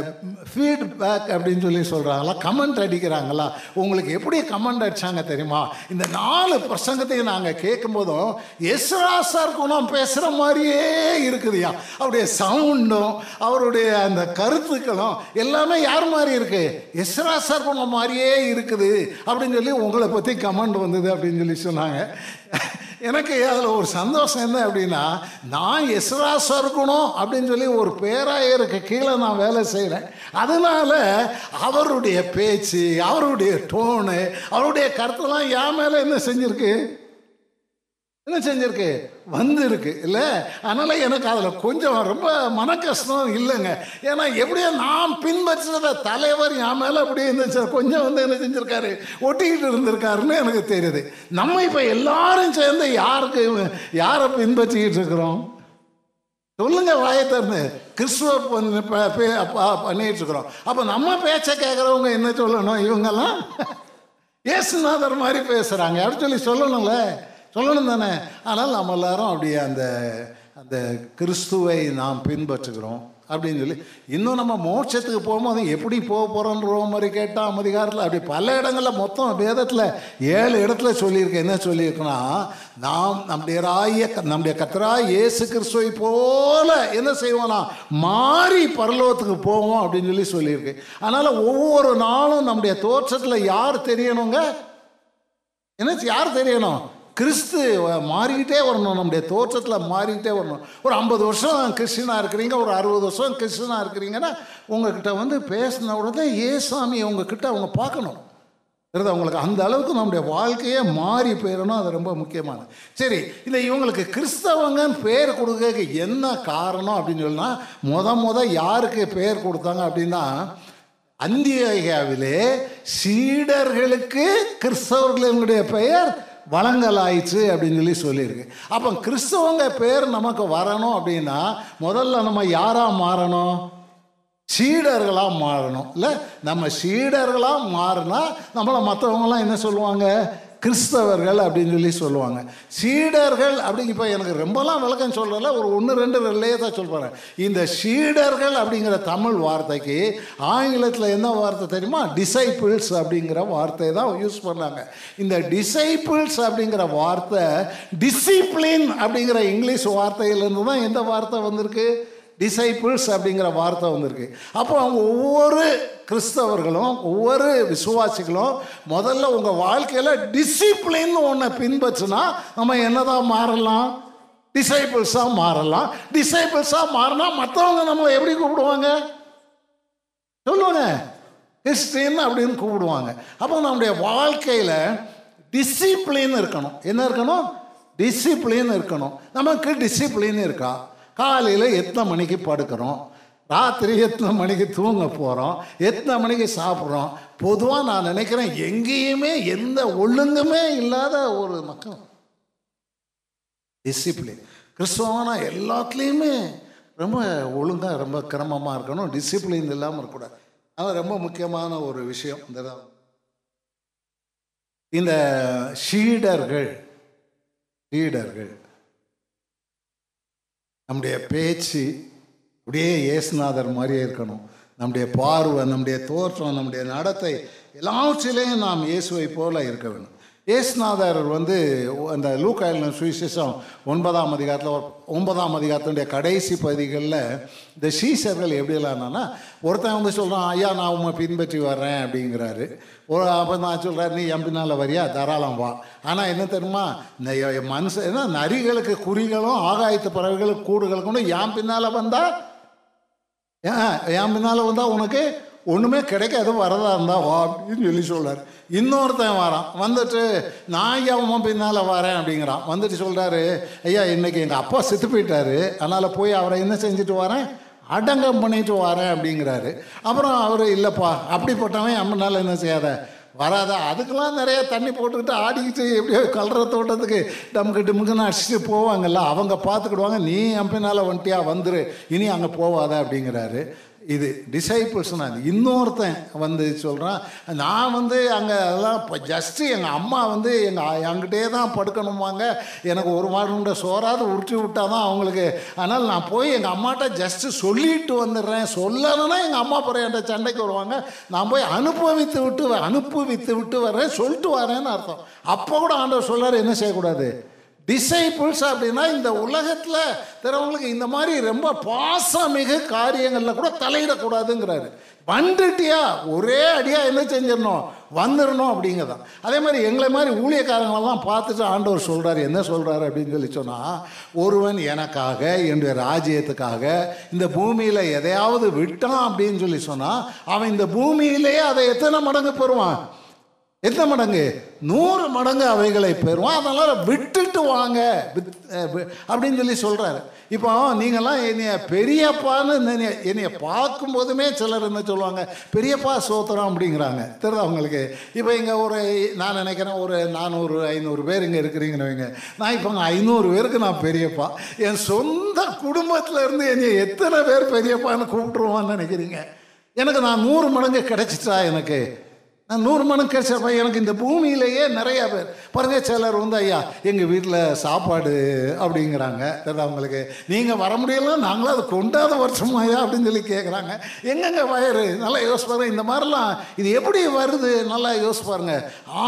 ஃபீட்பேக் அப்படின்னு சொல்லி சொல்கிறாங்களா கமெண்ட் அடிக்கிறாங்களா? உங்களுக்கு எப்படி கமெண்ட் அடித்தாங்க தெரியுமா? இந்த நாலு பிரசங்கத்தையும் நாங்கள் கேட்கும்போதும் எஸ்ரா சார் குணம் பேசுகிற மாதிரியே இருக்குதுயா? அவருடைய சவுண்டும் அவருடைய அந்த கருத்துக்களும் எல்லாமே யார் மாதிரி இருக்கு. எஸ்ரா சார் குணம் மாதிரியே இருக்குது. அப்படின்னு சொல்லி உங்களை பற்றி கமெண்ட் வந்தது அப்படின்னு சொல்லி சொன்னாங்க. எனக்கு அதில் ஒரு சந்தோஷம் என்ன அப்படின்னா நான் எஸ்ராசா இருக்கணும் அப்படின்னு சொல்லி ஒரு பேராயருக்கு கீழே நான் வேலை செய்கிறேன் அதனால அவருடைய பேச்சு அவருடைய டோனு அவருடைய கருத்தெல்லாம் என் மேலே என்ன செஞ்சுருக்கு? என்ன செஞ்சிருக்கு? வந்திருக்கு. இல்லை? அதனால் எனக்கு அதில் கொஞ்சம் ரொம்ப மன கஷ்டம் இல்லைங்க. ஏன்னா எப்படியோ நான் பின்பற்றுறத தலைவர் என் மேலே அப்படியே இருந்துச்சு. கொஞ்சம் வந்து என்ன செஞ்சுருக்காரு? ஒட்டிக்கிட்டு இருந்திருக்காருன்னு எனக்கு தெரியுது. நம்ம இப்போ எல்லாரும் சேர்ந்து யாருக்கு யாரை பின்பற்றிக்கிட்டு இருக்கிறோம்? சொல்லுங்க வாயை திறந்து. கிறிஸ்துவ பே- பண்ணிட்டு இருக்கிறோம். அப்போ நம்ம பேச்சை கேட்குறவங்க என்ன சொல்லணும்? இவங்கெல்லாம் இயேசுநாதர் மாதிரி பேசுகிறாங்க அப்படின்னு சொல்லி சொல்லணும்ல. சொல்லணும் தானே? ஆனால் நம்ம எல்லாரும் அப்படியே அந்த அந்த கிறிஸ்துவை நாம் பின்பற்றுகிறோம் அப்படின்னு சொல்லி இன்னும் நம்ம மோட்சத்துக்கு போகும்போது எப்படி போக போகிறோன்ற மாதிரி கேட்டால் அதிகாரத்தில் அப்படி பல இடங்களில் மொத்தம் வேதத்தில் ஏழு இடத்துல சொல்லியிருக்கேன் என்ன சொல்லியிருக்குன்னா நாம் நம்முடைய ராய நம்முடைய கத்தரா இயேசு கிறிஸ்துவை போல என்ன செய்வோம்னா மாறி பரலோகத்துக்கு போவோம் அப்படின்னு சொல்லி சொல்லியிருக்கு. அதனால் ஒவ்வொரு நாளும் நம்முடைய தோற்றத்தில் யார் தெரியணுங்க? என்ன யார் தெரியணும்? கிறிஸ்து மாறிக்கிட்டே வரணும். நம்முடைய தோற்றத்தில் மாறிக்கிட்டே வரணும். ஒரு ஐம்பது வருஷம் கிறிஸ்டினாக இருக்கிறீங்க ஒரு அறுபது வருஷம் கிறிஸ்டினாக இருக்கிறீங்கன்னா உங்ககிட்ட வந்து பேசின உடனே ஏசாமி உங்ககிட்ட அவங்க பார்க்கணும். தெரியுதா? அவங்களுக்கு அந்த அளவுக்கு நம்முடைய வாழ்க்கையே மாறி போயிடணும். அது ரொம்ப முக்கியமானது. சரி இந்த இவங்களுக்கு கிறிஸ்தவங்கன்னு பேர் கொடுக்க என்ன காரணம் அப்படின்னு சொன்னால் முத முத யாருக்கு பேர் கொடுத்தாங்க அப்படின்னா அந்தியாவிலே சீடர்களுக்கு கிறிஸ்தவர்களுடைய பெயர் வழங்கலாயிற்று அப்படின்னு சொல்லி சொல்லியிருக்கு. அப்போ கிறிஸ்தவங்க பேர் நமக்கு வரணும் அப்படின்னா முதல்ல நம்ம யாராக மாறணும்? சீடர்களாக மாறணும். இல்லை நம்ம சீடர்களாக மாறினா நம்மளை மற்றவங்களாம் என்ன சொல்லுவாங்க? கிறிஸ்தவர்கள் அப்படின்னு சொல்லி சொல்லுவாங்க. சீடர்கள் அப்படிங்க இப்போ எனக்கு ரொம்பலாம் விளக்கம் சொல்கிறதில்ல ஒரு ஒன்று ரெண்டு ரெள்ளையே தான் சொல்கிறேன் இந்த சீடர்கள் அப்படிங்கிற தமிழ் வார்த்தைக்கு ஆங்கிலத்தில் என்ன வார்த்தை தெரியுமா? டிசைபிள்ஸ் அப்படிங்கிற வார்த்தையை தான் யூஸ் பண்ணாங்க. இந்த டிசைபிள்ஸ் அப்படிங்கிற வார்த்தை டிசிப்ளின் அப்படிங்கிற இங்கிலீஷ் வார்த்தையிலேருந்து தான் எந்த வார்த்தை வந்திருக்கு? டிசைபிள்ஸ் அப்படிங்கிற வார்த்தை வந்திருக்கு. அப்போ அவங்க ஒவ்வொரு கிறிஸ்தவர்களும் ஒவ்வொரு விசுவாசிகளும் முதல்ல உங்கள் வாழ்க்கையில் டிசிப்ளின் ஒன்றை பின்பற்றுனா நம்ம என்னதான் மாறலாம்? டிசைபிள்ஸாக மாறலாம். டிசைபிள்ஸாக மாறினா மற்றவங்க நம்மளை எப்படி கூப்பிடுவாங்க? சொல்லுவாங்க கிறிஸ்டின் அப்படின்னு கூப்பிடுவாங்க. அப்போ நம்முடைய வாழ்க்கையில் டிசிப்ளின் இருக்கணும். என்ன இருக்கணும்? டிசிப்ளின் இருக்கணும். நமக்கு டிசிப்ளின் இருக்கா? காலையில் எத்தனை மணிக்கு படுக்கிறோம்? ராத்திரி எத்தனை மணிக்கு தூங்க போகிறோம் எத்தனை மணிக்கு சாப்பிட்றோம்? பொதுவாக நான் நினைக்கிறேன் எங்கேயுமே எந்த ஒழுங்குமே இல்லாத ஒரு மக்கள். டிசிப்ளின் கிறிஸ்தவனா எல்லாத்துலேயுமே ரொம்ப ஒழுங்காக ரொம்ப கிரமமாக இருக்கணும். டிசிப்ளின் இல்லாமல் இருக்கக்கூடாது. அது ரொம்ப முக்கியமான ஒரு விஷயம். இந்த இந்த ஷீடர்கள் ஷீடர்கள். நம்முடைய பேச்சு அப்படியே இயேசுநாதர் மாதிரியே இருக்கணும். நம்முடைய பார்வை நம்முடைய தோற்றம் நம்முடைய நடத்தை எல்லாவற்றிலையும் நாம் இயேசுவை போல இருக்க வேணும் ஏசுநாதர் வந்து அந்த லூக்காயில் சுவிசேஷம் ஒன்பதாம் அதிகாரத்தில் ஒன்பதாம் அதிகாரத்தினுடைய கடைசி பகுதிகளில் இந்த சீசர்கள் எப்படிலாம்னா ஒருத்தன் வந்து சொல்கிறான் ஐயா நான் உண்மை பின்பற்றி வர்றேன் அப்படிங்கிறாரு. ஒரு அப்போ நான் சொல்கிறேன் நீ என் பின்னால் வரியா? தாராளம் வா. ஆனால் என்ன தெரியுமா இந்த மனுஷன் ஏன்னா நரிகளுக்கு குறிகளும் ஆகாயத்து பறவைகளுக்கு கூடுகளுக்கும் என் பின்னால் வந்தால் ஏன் என் பின்னால் வந்தால் உனக்கு ஒன்றுமே கிடைக்காது வரதா இருந்தால் வா அப்படின்னு சொல்லி சொல்கிறார் இன்னொருத்தன் வரான். வந்துட்டு நான் அவன் பின்னால் வரேன் அப்படிங்கிறான். வந்துட்டு சொல்கிறாரு ஐயா இன்னைக்கு எங்கள் அப்பா செத்து போயிட்டாரு. அதனால் போய் அவரை என்ன செஞ்சுட்டு வரேன்? அடங்கம் பண்ணிட்டு வரேன் அப்படிங்கிறாரு. அப்புறம் அவர் இல்லைப்பா அப்படிப்பட்டவன் அம்மனால என்ன செய்யாத? வராத. அதுக்கெல்லாம் நிறைய தண்ணி போட்டுக்கிட்டு ஆடிக்கிட்டு எப்படியோ கலர தோட்டத்துக்கு டமுக்கு டிமுக்குன்னு அடிச்சுட்டு போவாங்கல்ல அவங்க பார்த்துக்கிடுவாங்க. நீ எம்பினால் பின்னால் வந்துட்டியா? வந்துரு. இனி அங்கே போவாத அப்படிங்கிறாரு. இது டிசைபிள்ஸ்னா இன்னொருத்தன் வந்து சொல்கிறான் நான் வந்து அங்கே அதெல்லாம் இப்போ ஜஸ்ட்டு எங்கள் அம்மா வந்து எங்கள் என்கிட்டே தான் படுக்கணுமாங்க. எனக்கு ஒரு மாடுண்ட சோறாவது உருட்டி விட்டால் தான் அவங்களுக்கு. அதனால் நான் போய் எங்கள் அம்மாட்ட ஜஸ்ட்டு சொல்லிட்டு வந்துடுறேன். சொல்லணும்னா எங்கள் அம்மா அப்புறம் என்கிட்ட சண்டைக்கு வருவாங்க. நான் போய் அனுபவித்து விட்டு வ- அனுபவித்து விட்டு வர்றேன் சொல்லிட்டு வரேன்னு அர்த்தம். அப்போ கூட ஆண்டவர் சொல்றாரு என்ன செய்யக்கூடாது? டிசைபிள்ஸ் அப்படின்னா இந்த உலகத்தில் தெரியவங்களுக்கு இந்த மாதிரி ரொம்ப பாசமிகு காரியங்களில் கூட தலையிடக்கூடாதுங்கிறாரு. வந்துட்டியா? ஒரே அடியாக என்ன செஞ்சிடணும்? வந்துடணும் அப்படிங்கிறதான். அதே மாதிரி எங்களை மாதிரி ஊழியக்காரங்களெல்லாம் பார்த்துட்டு ஆண்டவர் சொல்கிறார் என்ன சொல்கிறாரு அப்படின்னு சொல்லி சொன்னால் ஒருவன் எனக்காக என்னுடைய ராஜ்யத்துக்காக இந்த பூமியில் எதையாவது விட்டான் அப்படின்னு சொல்லி சொன்னால் அவன் இந்த பூமியிலேயே அதை எத்தனை மடங்கு பெறுவான்? எத்தனை மடங்கு? நூறு மடங்கு அவைகளை பெறுவோம். அதனால் விட்டுட்டு வாங்க. அப்படின்னு சொல்லி சொல்கிறாரு இப்போ நீங்கள்லாம் என்னைய பெரியப்பான்னு என்னைய என்னைய பார்க்கும்போதுமே சிலர் என்ன சொல்லுவாங்க? பெரியப்பா சோத்திரம் அப்படிங்கிறாங்க. தெரியுதா அவங்களுக்கு இப்போ இங்கே ஒரு நான் நினைக்கிறேன் ஒரு நானூறு ஐநூறு பேர் இங்கே இருக்கிறீங்கன்னு வைங்க. நான் இப்போ ஐநூறு பேருக்கு நான் பெரியப்பா. என் சொந்த குடும்பத்தில் இருந்து என்னை எத்தனை பேர் பெரியப்பான்னு கூப்பிட்டுருவான்னு நினைக்கிறீங்க? எனக்கு நான் நூறு மடங்கு கிடைச்சிட்டா எனக்கு? நான் நூறு மணம் கிடைச்சப்ப எனக்கு இந்த பூமியிலேயே நிறைய பேர். பாருங்க சிலர் வந்து ஐயா எங்கள் வீட்டில் சாப்பாடு அப்படிங்கிறாங்க. தெரியுதா அவங்களுக்கு நீங்கள் வர முடியல நாங்களும் அதை கொண்டாத வருஷமாயா அப்படின்னு சொல்லி கேட்குறாங்க எங்கெங்க வயறு? நல்லா யோசிப்பாரு இந்த மாதிரிலாம் இது எப்படி வருது? நல்லா யோசிப்பாருங்க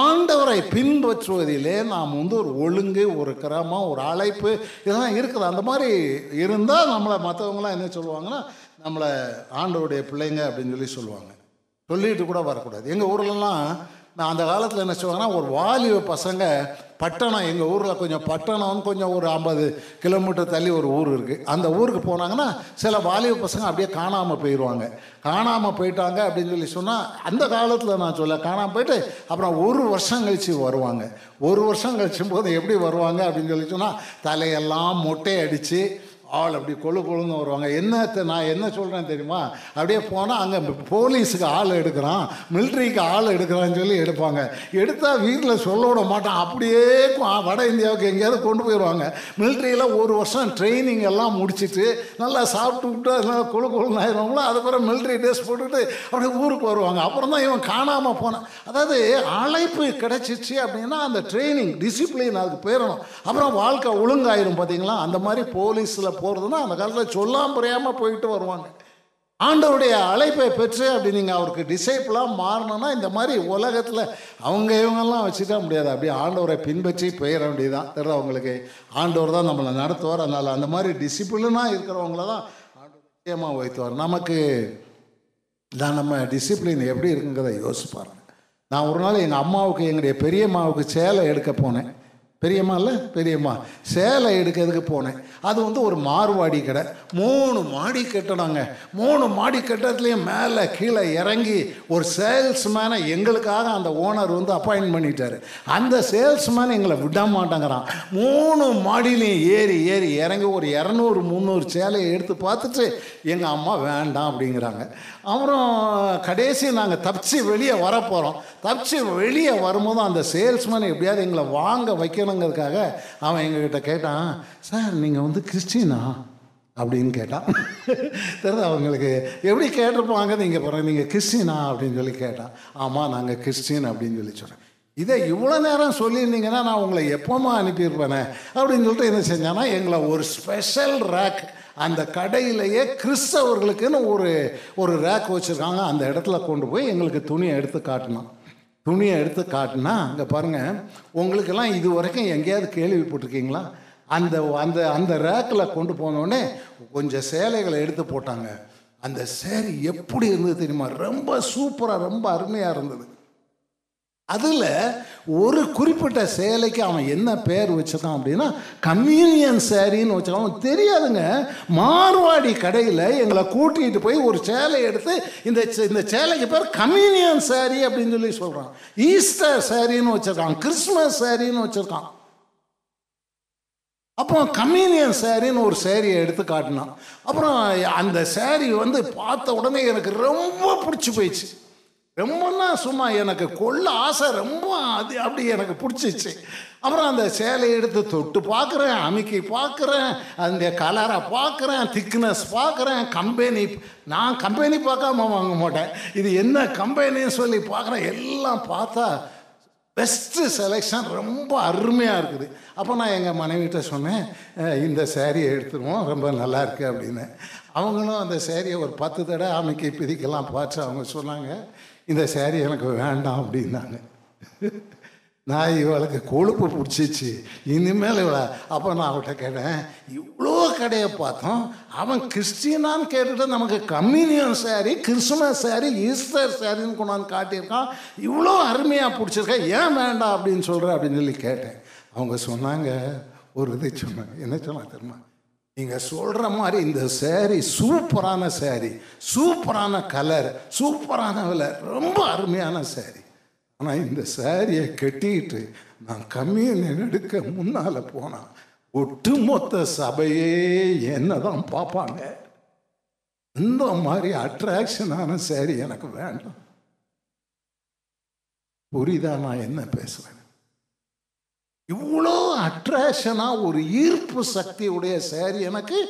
ஆண்டவரை பின்பற்றுவதிலே நாம் வந்து ஒரு ஒழுங்கு ஒரு கிரமம் ஒரு அழைப்பு இதெல்லாம் இருக்குது. அந்த மாதிரி இருந்தால் நம்மளை மற்றவங்களாம் என்ன சொல்லுவாங்கன்னா நம்மளை ஆண்டவருடைய பிள்ளைங்க அப்படின்னு சொல்லி சொல்லுவாங்க. சொல்லிட்டு கூட வரக்கூடாது. எங்கள் ஊர்லலாம் நான் அந்த காலத்தில் என்ன சொல்லுவாங்கன்னா ஒரு வாலிப பசங்க பட்டணம் எங்கள் ஊரில் கொஞ்சம் பட்டணம்னு கொஞ்சம் ஒரு ஐம்பது கிலோமீட்டர் தள்ளி ஒரு ஊர் இருக்குது அந்த ஊருக்கு போனாங்கன்னா சில வாலிப பசங்க அப்படியே காணாமல் போயிடுவாங்க காணாமல் போயிட்டாங்க அப்படின்னு சொல்லி சொன்னால் அந்த காலத்தில் நான் சொல்ல காணாமல் போயிட்டு அப்புறம் ஒரு வருஷம் கழித்து வருவாங்க. ஒரு வருஷம் கழிச்சும் போது எப்படி வருவாங்க அப்படின்னு சொல்லி சொன்னால் தலையெல்லாம் மொட்டை அடித்து ஆள் அப்படி கொழு கொழுன்னு வருவாங்க. என்னத்தை நான் என்ன சொல்கிறேன் தெரியுமா? அப்படியே போனால் அங்கே போலீஸுக்கு ஆள் எடுக்கிறான் மிலிட்ரிக்கு ஆள் எடுக்கிறான்னு சொல்லி எடுப்பாங்க. எடுத்தால் வீட்டில் சொல்ல விட மாட்டான். அப்படியே வட இந்தியாவுக்கு எங்கேயாவது கொண்டு போயிடுவாங்க மிலிட்ரியில் ஒரு வருஷம் ட்ரைனிங் எல்லாம் முடிச்சுட்டு நல்லா சாப்பிட்டு விட்டு நல்லா கொழு கொழுன்னு ஆயிடுவாங்களோ அதுக்கப்புறம் மிலிட்ரி ட்ரெஸ் போட்டுட்டு அப்படியே ஊருக்கு வருவாங்க. அப்புறம் தான் இவன் காணாமல் போனான். அதாவது அழைப்பு கிடைச்சிச்சு அப்படின்னா அந்த ட்ரைனிங் டிசிப்ளின் அதுக்கு போயிடணும் அப்புறம் வாழ்க்கை ஒழுங்காயிரும் பார்த்தீங்களா அந்த மாதிரி போலீஸில் போகிறதுன்னா அந்த காலத்தில் சொல்லாம புரியாமல் போயிட்டு வருவாங்க. ஆண்டவருடைய அழைப்பை பெற்று அப்படி நீங்கள் அவருக்கு டிசைப்பிளாக மாறணும்னா இந்த மாதிரி உலகத்தில் அவங்க இவங்கெல்லாம் வச்சுட்டா முடியாது. அப்படியே ஆண்டவரை பின்பற்றி போயிட வேண்டியதுதான். தெரியுது அவங்களுக்கு ஆண்டவர் தான் நம்மளை நடத்துவார். அதனால் அந்த மாதிரி டிசிப்ளினாக இருக்கிறவங்கள தான் ஆண்டவர் நிச்சயமாக வைத்துவார் நமக்கு நான் நம்ம டிசிப்ளின் எப்படி இருக்குங்கிறத யோசிப்பார் நான் ஒரு நாள் எங்கள் அம்மாவுக்கு எங்களுடைய பெரியம்மாவுக்கு சேலை எடுக்க போனேன். பெரியம்மா இல்லை? பெரியம்மா. சேலை எடுக்கிறதுக்கு போனேன். அது வந்து ஒரு மார்வாடி கடை. மூணு மாடி கட்டணாங்க. மூணு மாடி கட்டத்துலேயும் மேலே கீழே இறங்கி ஒரு சேல்ஸ்மேனை எங்களுக்காக அந்த ஓனர் வந்து அப்பாயின்ட் பண்ணிட்டார். அந்த சேல்ஸ்மேன் எங்களை விட மாட்டேங்கிறான். மூணு மாடியிலையும் ஏறி ஏறி இறங்கி ஒரு இரநூறு முந்நூறு சேலையை எடுத்து பார்த்துட்டு எங்கள் அம்மா வேண்டாம் அப்படிங்கிறாங்க. அப்புறம் கடைசி நாங்கள் தப்பிச்சு வெளியே வர போகிறோம் தப்பிச்சு வெளியே வரும்போது அந்த சேல்ஸ்மேன் எப்படியாவது எங்களை வாங்க வைக்கணுங்கிறதுக்காக அவன் எங்ககிட்ட கேட்டான் சார் நீங்கள் வந்து கிறிஸ்டினா அப்படின்னு கேட்டான். தெரியுது அவங்களுக்கு எப்படி கேட்டிருப்பாங்க நீங்கள் போகிறேன் நீங்கள் கிறிஸ்டினா அப்படின்னு சொல்லி கேட்டான். ஆமாம் நாங்கள் கிறிஸ்டின் அப்படின்னு சொல்லி சொன்னேன். இதை இவ்வளோ நேரம் சொல்லியிருந்தீங்கன்னா நான் உங்களை எப்போமா அனுப்பியிருப்பேனே? அப்படின்னு சொல்லிட்டு என்ன செஞ்சானா எங்களை ஒரு ஸ்பெஷல் ரேக் அந்த கடையிலேயே கிறிஸ்தவர்களுக்குன்னு ஒரு ஒரு ரேக் வச்சுருக்காங்க. அந்த இடத்துல கொண்டு போய் எங்களுக்கு துணியை எடுத்து காட்டினோம் துணியை எடுத்து காட்டினா அங்கே பாருங்கள் உங்களுக்கெல்லாம் இது வரைக்கும் எங்கேயாவது கேள்விப்பட்டிருக்கீங்களா அந்த அந்த அந்த ரேக்கில் கொண்டு போனோடனே கொஞ்சம் சேலைகளை எடுத்து போட்டாங்க. அந்த சேரீ எப்படி இருந்தது தெரியுமா? ரொம்ப சூப்பராக ரொம்ப அருமையாக இருந்தது. அதில் ஒரு குறிப்பிட்ட சேலைக்கு அவன் என்ன பேர் வச்சிருக்கான் அப்படின்னா கம்யூனியன் சேரின்னு வச்சிருக்கான் அவனுக்கு தெரியாதுங்க. மார்வாடி கடையில் எங்களை கூட்டிகிட்டு போய் ஒரு சேலை எடுத்து இந்த சே- இந்த சேலைக்கு பேர் கம்யூனியன் சேரீ அப்படின்னு சொல்லி சொல்கிறான் ஈஸ்டர் சேரீன்னு வச்சுருக்கான். கிறிஸ்மஸ் சேரீன்னு வச்சுருக்கான். அப்போ கம்யூனியன் சேரீன்னு ஒரு சேரீயை எடுத்து காட்டினான். அப்புறம் அந்த சேரீ வந்து பார்த்த உடனே எனக்கு ரொம்ப பிடிச்சி போயிடுச்சு. ரொம்பன்னா சும்மா எனக்கு கொள்ள ஆசை ரொம்ப அது அப்படி எனக்கு பிடிச்சிச்சு. அப்புறம் அந்த சேலையை எடுத்து தொட்டு பார்க்குறேன் அமைக்கி பார்க்குறேன் அந்த கலரை பார்க்குறேன் திக்னஸ் பார்க்குறேன் கம்பெனி நான் கம்பெனி பார்க்காம வாங்க மாட்டேன். இது என்ன கம்பெனின்னு சொல்லி பார்க்குறேன் எல்லாம் பார்த்தா பெஸ்ட்டு செலெக்ஷன் ரொம்ப அருமையாக இருக்குது. அப்போ நான் எங்கள் மனைவிட்ட சொன்னேன் இந்த சேரீயை எடுத்துருவோம் ரொம்ப நல்லா இருக்குது அப்படின்னு. அவங்களும் அந்த சேரீயை ஒரு பத்து தடவை அமைக்கி பிதிக்கெல்லாம் பார்த்து அவங்க சொன்னாங்க. இந்த சேரீ எனக்கு வேண்டாம் அப்படின்னாங்க. நான் இவளுக்கு கொழுப்பு பிடிச்சிச்சு. இனிமேல் இவளை அப்போ நான் அவட்ட கேட்டேன் இவ்வளோ கடையை பார்த்தோம். அவன் கிறிஸ்டியனான்னு கேட்டுட்டு நமக்கு communion sari Christmas sari Easter சாரின்னு கொண்டாந்து காட்டியிருக்கான். இவ்வளோ அருமையாக பிடிச்சிருக்கா ஏன் வேண்டாம் அப்படின்னு சொல்கிற அப்படின்னு சொல்லி கேட்டேன். அவங்க சொன்னாங்க ஒரு இதை சொன்னாங்க. என்ன சொன்னாங்க தெரியுமா? நீங்கள் சொல்கிற மாதிரி இந்த சேரீ சூப்பரான சேரீ சூப்பரான கலர் சூப்பரான விலை ரொம்ப அருமையான சேரீ ஆனால் இந்த சேரீயை கட்டிட்டு நான் கம்மியன் எடுக்க முன்னால் போனால் ஒட்டுமொத்த சபையே என்ன தான் பார்ப்பாங்க? இந்த மாதிரி அட்ராக்ஷனான சேரீ எனக்கு வேண்டாம். புரியுதா? நான் என்ன பேசுகிறேன் இவ்வளோ அட்ராக்ஷனாக ஒரு ஈர்ப்பு சக்தியுடைய சேரீ எனக்கு.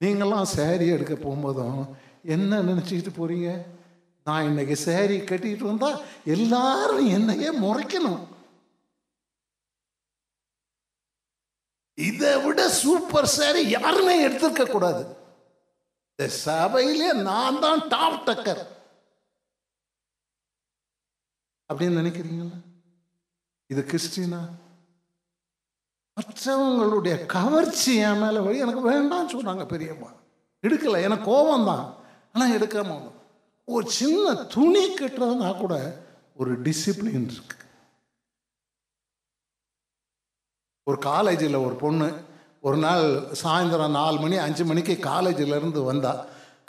நீங்களாம் சேரீ எடுக்க போகும்போதும் என்ன நினச்சிக்கிட்டு போறீங்க? நான் இன்னைக்கு சேரீ கட்டிட்டு வந்தா எல்லாரும் என்னையே முறைக்கணும். இதை விட சூப்பர் சேரீ யாருமே எடுத்திருக்க கூடாது. இந்த சபையிலே நான் தான் டாப் டக்கர் அப்படின்னு நினைக்கிறீங்களா? இது கிறிஸ்டினா மற்றவங்களுடைய கவர்ச்சி என் மேலே வழி. எனக்கு வேண்டாம்னு சொன்னாங்க பெரியம்மா. எடுக்கல. எனக்கு கோபம் தான் ஆனால் எடுக்காம ஒரு சின்ன துணி கட்டுறதுனா கூட ஒரு டிசிப்ளின் இருக்கு. ஒரு காலேஜில் ஒரு பொண்ணு ஒரு நாள் சாயந்தரம் நாலு மணி அஞ்சு மணிக்கு காலேஜிலேருந்து வந்தா.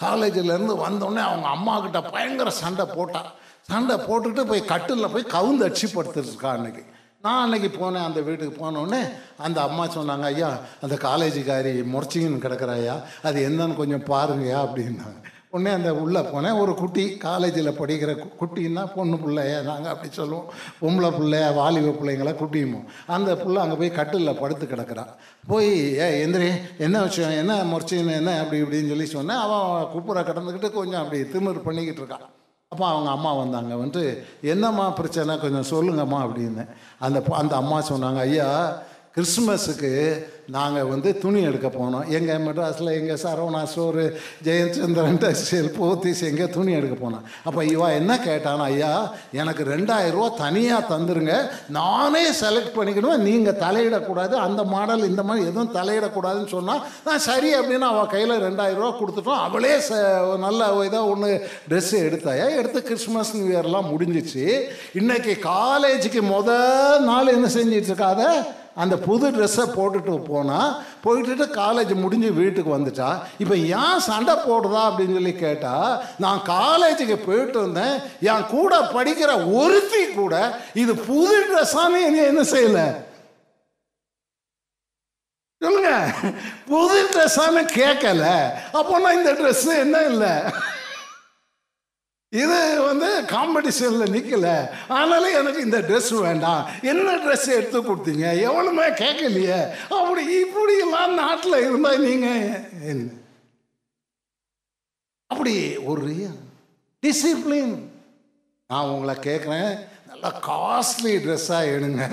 காலேஜிலேருந்து வந்தோடனே அவங்க அம்மா கிட்ட பயங்கர சண்டை போட்டா. சண்டை போட்டுட்டு போய் கட்டிலில் போய் கவுந்து அடிச்சு படுத்துருக்கா அன்னைக்கு. நான் அன்னைக்கு போனேன் அந்த வீட்டுக்கு போனோடனே அந்த அம்மா சொன்னாங்க ஐயா அந்த காலேஜுக்காரி முறைச்சிங்கன்னு கிடக்குறாயா அது என்னன்னு கொஞ்சம் பாருங்கயா அப்படின்னாங்க. உடனே அந்த உள்ளே போனேன் ஒரு குட்டி காலேஜில் படிக்கிற கு- குட்டின்னா பொண்ணு பிள்ளைய நாங்கள் அப்படி சொல்லுவோம். பொம்பளை பிள்ளைய வாலிப பிள்ளைங்கள குட்டியுமோ. அந்த புள்ள அங்கே போய் கட்டிலில் படுத்து கிடக்கிறான் போய் ஏ எந்திரி என்ன விஷயம்? என்ன முறைச்சின்னு என்ன? அப்படி இப்படின்னு சொல்லி சொன்னேன். அவன் குப்புற கிடந்துக்கிட்டு கொஞ்சம் அப்படி திமிர் பண்ணிக்கிட்டு இருக்கான். அப்போ அவங்க அம்மா வந்தாங்க. வந்துட்டு என்னம்மா பிரச்சனை? கொஞ்சம் சொல்லுங்கம்மா அப்படின்னு. அந்த அந்த அம்மா சொன்னாங்க ஐயா கிறிஸ்மஸுக்கு நாங்கள் வந்து துணி எடுக்க போனோம். எங்கள் மெட்ராஸில் எங்கள் சரவணா ஸ்டோரு ஜெயச்சந்திரன் டெக்ஸ்டைல் போத்திஸ் எங்கே துணி எடுக்க போனோம். அப்போ இவா என்ன கேட்டானா ஐயா எனக்கு ரெண்டாயிரம் ரூபா தனியாக தந்துருங்க. நானே செலக்ட் பண்ணிக்கணும். நீங்கள் தலையிடக்கூடாது. அந்த மாடல் இந்த மாதிரி எதுவும் தலையிடக்கூடாதுன்னு சொன்னால் நான் சரி அப்படின்னு அவள் கையில் ரெண்டாயிரம் ரூபா கொடுத்துட்டோம். அவளே ச நல்ல ஏதோ ஒன்று ட்ரெஸ்ஸு எடுத்தாயா? எடுத்து கிறிஸ்மஸ் நியூ இயர்லாம் முடிஞ்சிச்சு. இன்றைக்கி காலேஜுக்கு முத நாள் என்ன செஞ்சிட்ருக்காத இருக்காத அந்த புது ட்ரெஸ்ஸை போட்டுட்டு போனால் போயிட்டு காலேஜ் முடிஞ்சு வீட்டுக்கு வந்துட்டா இப்போ ஏன் சண்டை போடுறா அப்படின்னு சொல்லி கேட்டால் நான் காலேஜுக்கு போயிட்டு வந்தேன் என் கூட படிக்கிற ஒருத்தி கூட இது புது ட்ரெஸ்ஸானு என்ன என்ன செய்யலை? சொல்லுங்க. புது ட்ரெஸ்ஸானு கேட்கல அப்போனா இந்த ட்ரெஸ் என்ன இல்லை? இது வந்து காம்படிஷனில் நிற்கல ஆனாலும் எனக்கு இந்த ட்ரெஸ் வேண்டாம். என்ன ட்ரெஸ் எடுத்து கொடுத்தீங்க? எவனுமே கேட்கலையே. அப்படி இப்படிலாம் நாட்டில் இருந்தால் நீங்கள் என்ன? அப்படி ஒரு டிசிப்ளின் நான் உங்களை கேட்குறேன். நல்லா காஸ்ட்லி ட்ரெஸ்ஸாக எடுங்க.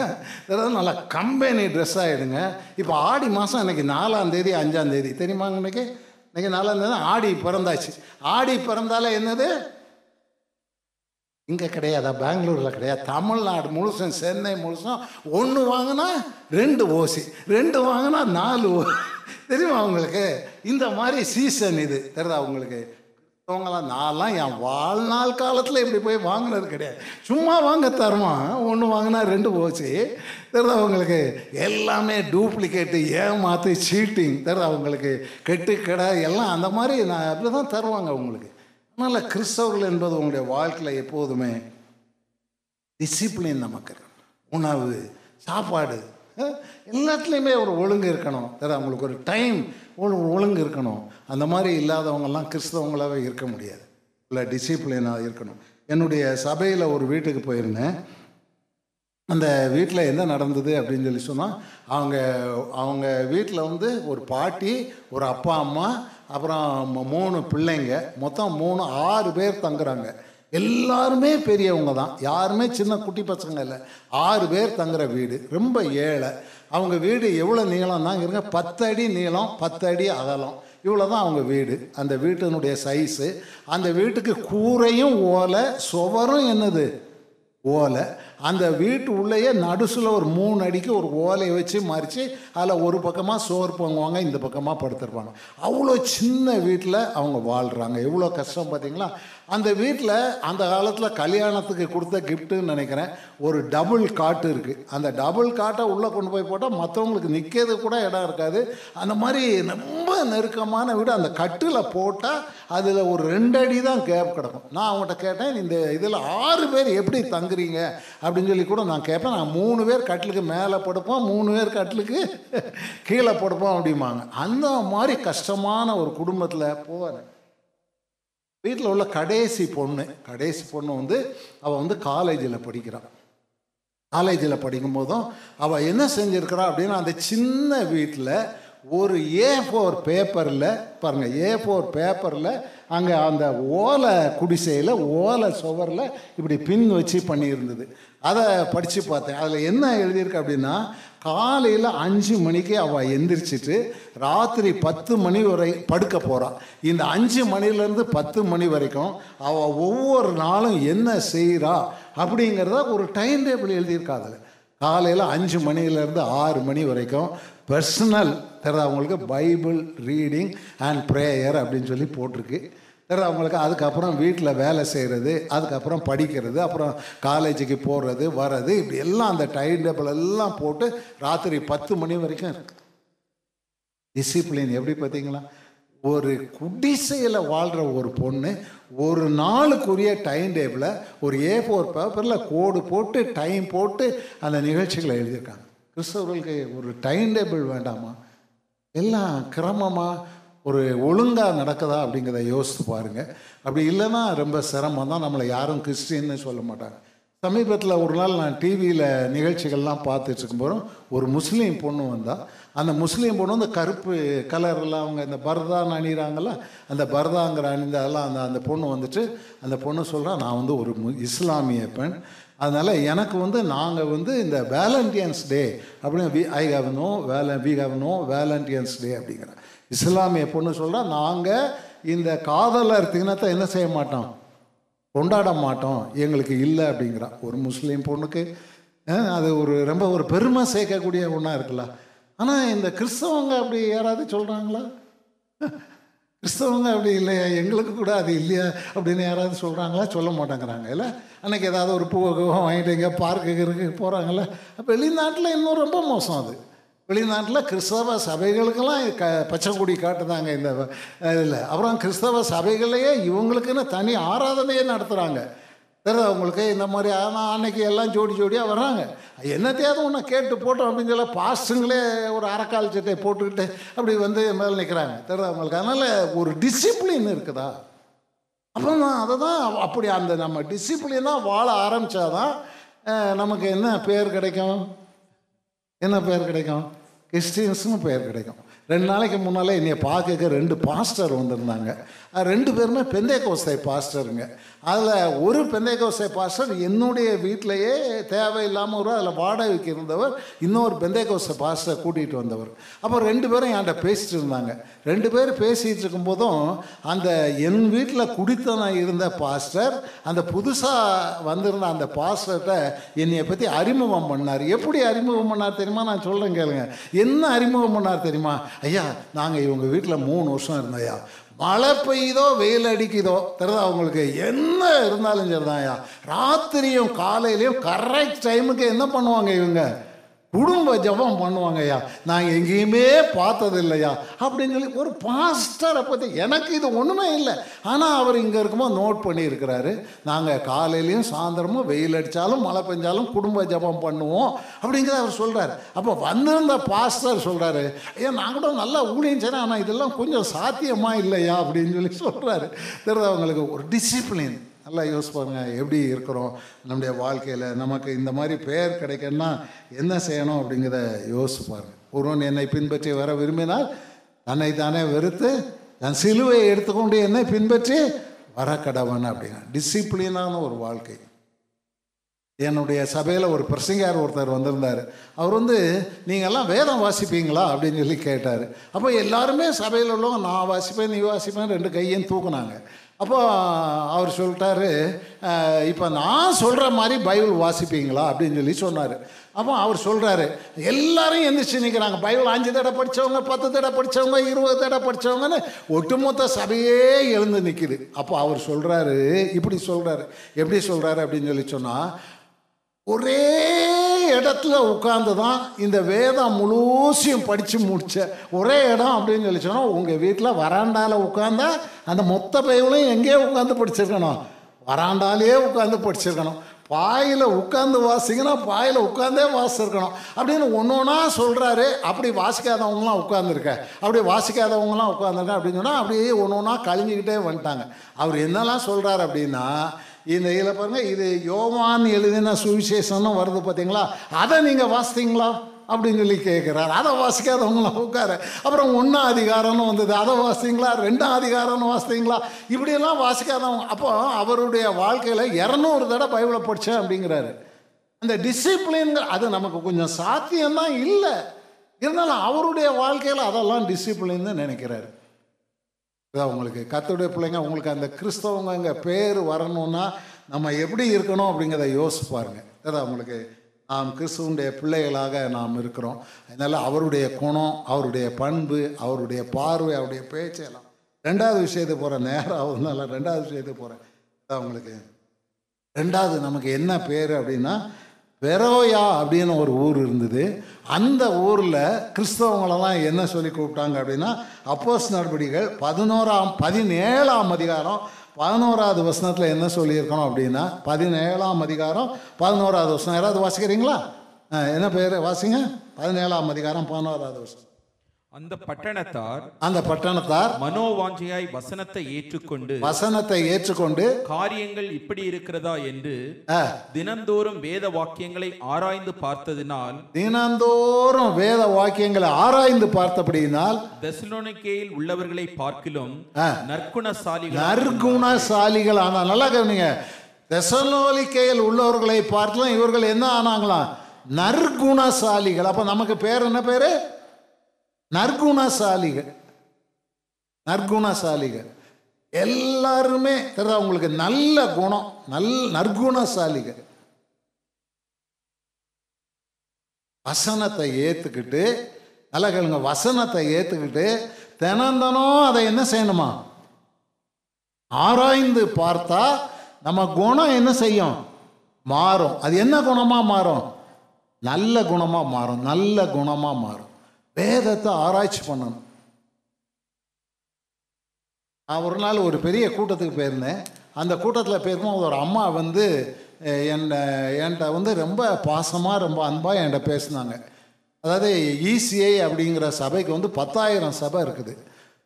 அதாவது நல்லா கம்பெனி ட்ரெஸ்ஸாக எடுங்க. இப்போ ஆடி மாதம் இன்னைக்கு நாலாந்தேதி அஞ்சாந்தேதி தெரியுமாங்க இன்னைக்கு? இன்னைக்கு நாலாந்தேதி ஆடி பிறந்தாச்சு. ஆடி பிறந்தாலே என்னது? இங்கே கிடையாதா பெங்களூரில் கிடையாது. தமிழ்நாடு முழுசும் சென்னை முழுசும் ஒன்று வாங்கினா ரெண்டு ஓசி ரெண்டு வாங்கினா நாலு ஓ தெரியுமா உங்களுக்கு? இந்த மாதிரி சீசன் இது தெரியுதா உங்களுக்கு? அவங்களாம் நான்லாம் என் வாழ்நாள் காலத்தில் இப்படி போய் வாங்கினது கிடையாது. சும்மா வாங்க தருவான் ஒன்று வாங்கினா ரெண்டு போச்சு தெரியுதா உங்களுக்கு? எல்லாமே டூப்ளிகேட்டு ஏமாத்து சீட்டிங் தெரியுதா உங்களுக்கு? கெட்டு கடை எல்லாம் அந்த மாதிரி நான் அப்படி தான் தருவாங்க உங்களுக்கு. அதனால் கிறிஸ்தவர்கள் என்பது உங்களுடைய வாழ்க்கையில் எப்போதுமே டிசிப்ளின் நமக்கு உணவு சாப்பாடு எல்லாத்துலேயுமே ஒரு ஒழுங்கு இருக்கணும். அதாவது அவங்களுக்கு ஒரு டைம் ஒரு ஒழுங்கு இருக்கணும். அந்த மாதிரி இல்லாதவங்கெல்லாம் கிறிஸ்தவங்களாவே இருக்க முடியாது. இல்லை டிசிப்ளினாக இருக்கணும். என்னுடைய சபையில் ஒரு வீட்டுக்கு போயிருந்தேன். அந்த வீட்டில் என்ன நடந்தது அப்படின்னு சொல்லி சொன்னால் அவங்க அவங்க வீட்டில் வந்து ஒரு பாட்டி ஒரு அப்பா அம்மா அப்புறம் மூணு பிள்ளைங்க. மொத்தம் மூணு ஆறு பேர் தங்குறாங்க. எல்லாருமே பெரியவங்க தான். யாருமே சின்ன குட்டி பசங்க இல்லை. ஆறு பேர் தங்குற வீடு. ரொம்ப ஏழை. அவங்க வீடு எவ்வளோ நீளம் தான் இருங்க பத்து அடி நீளம் பத்து அடி அகலம். இவ்வளோ தான் அவங்க வீடு. அந்த வீட்டினுடைய சைஸு அந்த வீட்டுக்கு கூரையும் ஓலை சுவரும் என்னது? ஓலை. அந்த வீட்டு உள்ளேயே நடுசில் ஒரு மூணு அடிக்கு ஒரு ஓலையை வச்சு மறித்து அதில் ஒரு பக்கமாக சோறு பொங்குவாங்க இந்த பக்கமாக படுத்துருப்பாங்க. அவ்வளோ சின்ன வீட்டில் அவங்க வாழ்கிறாங்க எவ்வளோ கஷ்டம் பார்த்தீங்களா அந்த வீட்டில் அந்த காலத்தில் கல்யாணத்துக்கு கொடுத்த கிஃப்ட்டுன்னு நினைக்கிறேன். ஒரு டபுள் காட்டு இருக்குது அந்த டபுள் காட்டை உள்ளே கொண்டு போய் போட்டால் மற்றவங்களுக்கு நிற்கிறது கூட இடம் இருக்காது. அந்த மாதிரி ரொம்ப நெருக்கமான வீடு. அந்த கட்டில் போட்டால் அதில் ஒரு ரெண்டு அடி தான் கேப் கிடக்கும். நான் அவங்ககிட்ட கேட்டேன் இந்த இதில் ஆறு பேர் எப்படி தங்குறீங்க? அப்படின்னு சொல்லி கூட நான் கேட்பேன். நான் மூணு பேர் கட்டிலுக்கு மேலே படுப்போம் மூணு பேர் கட்டிலுக்கு கீழே படுப்போம் அப்படிம்பாங்க. அந்த மாதிரி கஷ்டமான ஒரு குடும்பத்தில் போகிறேன் வீட்டில் உள்ள கடைசி பொண்ணு கடைசி பொண்ணு வந்து அவள் வந்து காலேஜில் படிக்கிறாள் காலேஜில் படிக்கும்போதும் அவள் என்ன செஞ்சுருக்கிறா அப்படின்னா அந்த சின்ன வீட்டில் ஒரு ஏ ஃபோர் பேப்பரில் பாருங்கள் ஏ ஃபோர் பேப்பரில் அங்கே அந்த ஓலை குடிசையில் ஓலை சுவரில் இப்படி பின் வச்சு பண்ணியிருந்தது. அதை படித்து பார்த்தேன். அதில் என்ன எழுதியிருக்கு அப்படின்னா காலையில் அஞ்சு மணிக்கு அவள் எந்திரிச்சிட்டு ராத்திரி பத்து மணி வரை படுக்க போகிறாள் இந்த அஞ்சு மணிலேருந்து பத்து மணி வரைக்கும் அவள் ஒவ்வொரு நாளும் என்ன செய்கிறா அப்படிங்கிறத ஒரு டைம் டேபிள் எழுதியிருக்கா அதில். காலையில் அஞ்சு மணிலேருந்து ஆறு மணி வரைக்கும் பர்சனல் தெரியாதவங்களுக்கு பைபிள் ரீடிங் அண்ட் ப்ரேயர் அப்படின்னு சொல்லி போட்டிருக்கு. அவங்களுக்கு அதுக்கப்புறம் வீட்டில் வேலை செய்கிறது அதுக்கப்புறம் படிக்கிறது அப்புறம் காலேஜுக்கு போகிறது வர்றது இப்படி எல்லாம் அந்த டைம் டேபிள் எல்லாம் போட்டு ராத்திரி பத்து மணி வரைக்கும் இருக்கு. டிசிப்ளின் எப்படி பார்த்தீங்களா? ஒரு குடிசையில் வாழ்கிற ஒரு பொண்ணு ஒரு நாளுக்குரிய டைம் டேபிளை ஒரு ஏ ஃபோர் பேப்பரில் கோடு போட்டு டைம் போட்டு அந்த நிகழ்ச்சிகளை எழுதியிருக்காங்க. கிறிஸ்தவர்களுக்கு ஒரு டைம் டேபிள் வேண்டாமா? எல்லாம் கிரமமாக ஒரு ஒழுங்காக நடக்குதா அப்படிங்கிறத யோசித்து பாருங்கள் அப்படி இல்லைன்னா ரொம்ப சிரமம் தான். நம்மளை யாரும் கிறிஸ்டின்னு சொல்ல மாட்டாங்க. சமீபத்தில் ஒரு நாள் நான் டிவியில் நிகழ்ச்சிகள்லாம் பார்த்துட்டு இருக்கும்போதும் ஒரு முஸ்லீம் பொண்ணு வந்தால் அந்த முஸ்லீம் பொண்ணு வந்து கருப்பு கலர்லாம் அவங்க இந்த பர்தான் அணிகிறாங்களா அந்த பர்தாங்கிற அணிந்த அதெல்லாம் அந்த அந்த பொண்ணு வந்துட்டு அந்த பொண்ணு சொல்கிறா நான் வந்து ஒரு மு இஸ்லாமிய பெண். அதனால் எனக்கு வந்து நாங்கள் வந்து இந்த வேலண்டியன்ஸ் டே அப்படின்னு வி ஐ ஹவ் நோ வேல we have no Valentine's day அப்படிங்கிற. இஸ்லாமிய பொண்ணு சொல்கிறா நாங்கள் இந்த காதலர் தினத்தை என்ன செய்ய மாட்டோம்? கொண்டாட மாட்டோம். எங்களுக்கு இல்லை அப்படிங்கிறா. ஒரு முஸ்லீம் பொண்ணுக்கு அது ஒரு ரொம்ப ஒரு பெருமை சேர்க்கக்கூடிய ஒன்றா இருக்குல்ல. ஆனால் இந்த கிறிஸ்தவங்க அப்படி யாராவது சொல்கிறாங்களா கிறிஸ்தவங்க அப்படி இல்லையா? எங்களுக்கு கூட அது இல்லையா? அப்படின்னு யாராவது சொல்கிறாங்களா சொல்ல மாட்டேங்கிறாங்க. இல்லை? அன்னைக்கு ஏதாவது ஒரு பூ வாங்கிட்டு எங்கேயா பார்க்கு இருக்கு போகிறாங்கல்ல அப்போ வெளிநாட்டில் இன்னும் ரொம்ப மோசம் அது. வெளிநாட்டில் கிறிஸ்தவ சபைகளுக்கெல்லாம் க பச்சை காட்டுதாங்க இந்த இதில். அப்புறம் கிறிஸ்தவ சபைகளையே இவங்களுக்குன்னு தனி ஆராதனையே நடத்துகிறாங்க தெரியுது அவங்களுக்கு இந்த மாதிரி ஆனால் அன்னைக்கு எல்லாம் ஜோடி ஜோடியாக வர்றாங்க. என்னத்தையாவது ஒன்று கேட்டு போட்டோம் அப்படின்னு சொல்ல பாஸ்ட்டுங்களே ஒரு அரைக்கால் சட்டை போட்டுக்கிட்டு அப்படி வந்து மேலே நிற்கிறாங்க தெரியுது அவங்களுக்கு அதனால் ஒரு டிசிப்ளின் இருக்குதா? அப்போ நான் அதை தான் அப்படி அந்த நம்ம டிசிப்ளினாக வாழ ஆரம்பித்தாதான் நமக்கு என்ன பேர் கிடைக்கும்? என்ன பேர் கிடைக்கும்? கிறிஸ்டியன்ஸ்னு பெயர் கிடைக்கும். ரெண்டு நாளைக்கு முன்னாலே என்னை பார்க்க ரெண்டு பாஸ்டர் வந்திருந்தாங்க. ரெண்டு பேருமே பெந்தை பாஸ்டருங்க. அதில் ஒரு பெந்தைக்கோசை பாஸ்டர் என்னுடைய வீட்டிலையே தேவையில்லாமல் ஒரு அதில் வாடகைக்கு இருந்தவர் இன்னொரு பெந்தை கோஸ்தை பாஸ்டர் கூட்டிகிட்டு வந்தவர். அப்போ ரெண்டு பேரும் என்கிட்ட பேசிகிட்டு இருந்தாங்க. ரெண்டு பேரும் பேசிகிட்டு இருக்கும்போதும் அந்த என் வீட்டில் குடித்தனம் இருந்த பாஸ்டர் அந்த புதுசாக வந்திருந்த அந்த பாஸ்டர்கிட்ட என்னையை பற்றி அறிமுகம் பண்ணார். எப்படி அறிமுகம் பண்ணார் தெரியுமா? நான் சொல்கிறேன் கேளுங்க. என்ன அறிமுகம் பண்ணார் தெரியுமா? ஐயா நாங்கள் இவங்க வீட்டில் மூணு வருஷம் இருந்தோம்யா மழை பெய்யுதோ வெயில் அடிக்குதோ தெரியுதா அவங்களுக்கு என்ன இருந்தாலும் சரிதான்யா ராத்திரியும் காலையிலையும் கரெக்ட் டைமுக்கு என்ன பண்ணுவாங்க இவங்க? குடும்ப ஜபம் பண்ணுவாங்க ஐயா நான் எங்கேயுமே பார்த்தது இல்லையா அப்படின்னு சொல்லி ஒரு பாஸ்டரை பற்றி எனக்கு இது ஒன்றுமே இல்லை. ஆனால் அவர் இங்கே இருக்கும்போது நோட் பண்ணியிருக்கிறாரு. நாங்கள் காலையிலையும் சாயந்தரமும் வெயில் அடித்தாலும் மழை பெஞ்சாலும் குடும்ப ஜபம் பண்ணுவோம் அப்படிங்கிறத அவர் சொல்கிறார் அப்போ வந்திருந்த பாஸ்டர் சொல்கிறாரு ஐயா நான் கூட நல்லா ஊழியம் செய்கிறேன் ஆனால் இதெல்லாம் கொஞ்சம் சாத்தியமாக இல்லையா? அப்படின்னு சொல்லி சொல்கிறாரு தெரியுது அவங்களுக்கு ஒரு டிசிப்ளின் நல்லா யோசி எப்படி இருக்கிறோம் நம்முடைய வாழ்க்கையில் நமக்கு இந்த மாதிரி பெயர் கிடைக்கணும்னா என்ன செய்யணும் அப்படிங்கிறத யோசிப்பாருங்க ஒருவன் என்னை பின்பற்றி வர விரும்பினால் தன்னை தானே வெறுத்து தன் சிலுவையை எடுத்துக்கொண்டு என்னை பின்பற்றி வர கடவன் அப்படிங்க டிசிப்ளினான ஒரு வாழ்க்கை. என்னுடைய சபையில் ஒரு பிரசங்கார் ஒருத்தர் வந்திருந்தார். அவர் வந்து நீங்கள்லாம் வேதம் வாசிப்பீங்களா? அப்படின்னு சொல்லி கேட்டார். அப்போ எல்லாருமே சபையில் உள்ளவங்க நான் வாசிப்பேன் நீ வாசிப்பேன் ரெண்டு கையும் தூக்குனாங்க. அப்போ அவர் சொல்லிட்டாரு இப்போ நான் சொல்கிற மாதிரி பைபிள் வாசிப்பீங்களா? அப்படின்னு சொல்லி சொன்னார். அப்போ அவர் சொல்கிறாரு எல்லாரும் எந்திரிச்சு நிற்கிறாங்க பைபிள் அஞ்சு தடவை படித்தவங்க பத்து தடவை படித்தவங்க இருபது தடவை படித்தவங்கன்னு ஒட்டுமொத்த சபையே எழுந்து நிற்கிது அப்போ அவர் சொல்கிறாரு இப்படி சொல்கிறாரு எப்படி சொல்கிறாரு அப்படின்னு சொல்லி சொன்னால் ஒரே இடத்துல உட்கார்ந்து தான் இந்த வேதம் முழுசையும் படித்து முடிச்ச. ஒரே இடம் அப்படின்னு சொல்லி சொன்னால் உங்கள் வீட்டில் வராண்டாவில் உட்காந்தா அந்த மொத்த பைபிளையும் எங்கேயே உட்காந்து படிச்சிருக்கணும்? வராண்டாலேயே உட்காந்து படிச்சிருக்கணும். பாயில் உட்காந்து வாசிங்கன்னா பாயில் உட்காந்தே வாசிருக்கணும் அப்படின்னு ஒன்று ஒன்றா சொல்கிறாரு அப்படி வாசிக்காதவங்களாம் உட்காந்துருக்க அப்படி வாசிக்காதவங்களாம் உட்காந்துருக்க அப்படின்னு சொன்னால் அப்படியே ஒன்று ஒன்றா கழிஞ்சிக்கிட்டே வந்துட்டாங்க. அவர் என்னெல்லாம் சொல்கிறாரு அப்படின்னா இந்த இதில் பாருங்கள் இது யோவான் எழுதின சுவிசேஷம்னு வருது பார்த்தீங்களா? அதை நீங்கள் வாசித்தீங்களா? அப்படின்னு சொல்லி கேட்குறாரு. அதை வாசிக்காதவங்களாம் உட்கார. அப்புறம் ஒன்றாம் அதிகாரம்னு வந்தது. அதை வாசித்தீங்களா? ரெண்டாம் அதிகாரம்னு வாசித்தீங்களா? இப்படியெல்லாம் வாசிக்காதவங்க. அப்போ அவருடைய வாழ்க்கையில் இரநூறு தடவை பைபிளை படித்தேன் அப்படிங்கிறாரு. அந்த டிசிப்ளின்கிற அது நமக்கு கொஞ்சம் சாத்தியம்தான் இல்லை. இருந்தாலும் அவருடைய வாழ்க்கையில் அதெல்லாம் டிசிப்ளின்னு நினைக்கிறாரு. இதான் உங்களுக்கு கத்துடைய பிள்ளைங்க உங்களுக்கு அந்த கிறிஸ்தவங்க பேர் வரணும்னா நம்ம எப்படி இருக்கணும் அப்படிங்கிறத யோசிச்சு பாருங்க. அதான் உங்களுக்கு நாம் கிறிஸ்துவனுடைய பிள்ளைகளாக நாம் இருக்கிறோம். அதனால் அவருடைய குணம் அவருடைய பண்பு அவருடைய பார்வை அவருடைய பேச்செல்லாம் ரெண்டாவது விஷயத்துக்கு போகிறேன் நேரம் ஆகுதுனால ரெண்டாவது விஷயத்துக்கு போகிறேன் அதான் உங்களுக்கு ரெண்டாவது நமக்கு என்ன பேர் அப்படின்னா பெரோயா அப்படின்னு ஒரு ஊர் இருந்தது. அந்த ஊரில் கிறிஸ்தவங்களெல்லாம் என்ன சொல்லி கூப்பிட்டாங்க அப்படின்னா அப்போஸ் நடவடிக்கைகள் பதினோராம் பதினேழாம் அதிகாரம் பதினோராவது வசனத்தில் என்ன சொல்லியிருக்கணும் அப்படின்னா பதினேழாம் அதிகாரம் பதினோராவது வசனம். யாராவது வாசிக்கிறீங்களா? ஆ, என்ன பேர்? வாசிங்க. பதினேழாம் அதிகாரம் பதினோராவது வசனம். அந்த பட்டணத்தார் அந்த பட்டணத்தார் மனோவாஞ்சையாய் வசனத்தை ஏற்றுக்கொண்டு வசனத்தை ஏற்றுக்கொண்டு காரியங்கள் இப்படி இருக்கிறதா என்று தினந்தோறும் வேத வாக்கியங்களை ஆராய்ந்து பார்த்ததினால் தினந்தோறும் வேத வாக்கியங்களை ஆராய்ந்து பார்த்தபடியினால் தெசலோனிக்கேயில் உள்ளவர்களை பார்க்கிலும். நற்குணசாலிகள் நற்குணசாலிகள் ஆனா நல்லா கவனிங்க. தெசலோலிக்கையில் உள்ளவர்களை பார்க்கலாம் இவர்கள் என்ன ஆனாங்களாம்? நற்குணசாலிகள். அப்ப நமக்கு பேர் என்ன பேரு? நற்குணசாலிகள். நற்குணசாலிகள். எல்லாருமே தெரியுதா? உங்களுக்கு நல்ல குணம் நல் நற்குணசாலிகள். வசனத்தை ஏற்றுக்கிட்டு நல்லா கேளுங்க வசனத்தை ஏற்றுக்கிட்டு தினந்தனம் அதை என்ன செய்யணுமா? ஆராய்ந்து பார்த்தா நம்ம குணம் என்ன செய்யும்? மாறும். அது என்ன குணமாக மாறும்? நல்ல குணமாக மாறும். நல்ல குணமாக மாறும். வேதத்தை ஆராய்ச்சி பண்ணணும். நான் ஒரு நாள் ஒரு பெரிய கூட்டத்துக்கு போயிருந்தேன். அந்த கூட்டத்தில் போயிருக்கும்போது ஒரு அம்மா வந்து என்னை என்கிட்ட வந்து ரொம்ப பாசமாக ரொம்ப அன்பாக என்கிட்ட பேசினாங்க. அதாவது இசிஐ அப்படிங்கிற சபைக்கு வந்து பத்தாயிரம் சபை இருக்குது.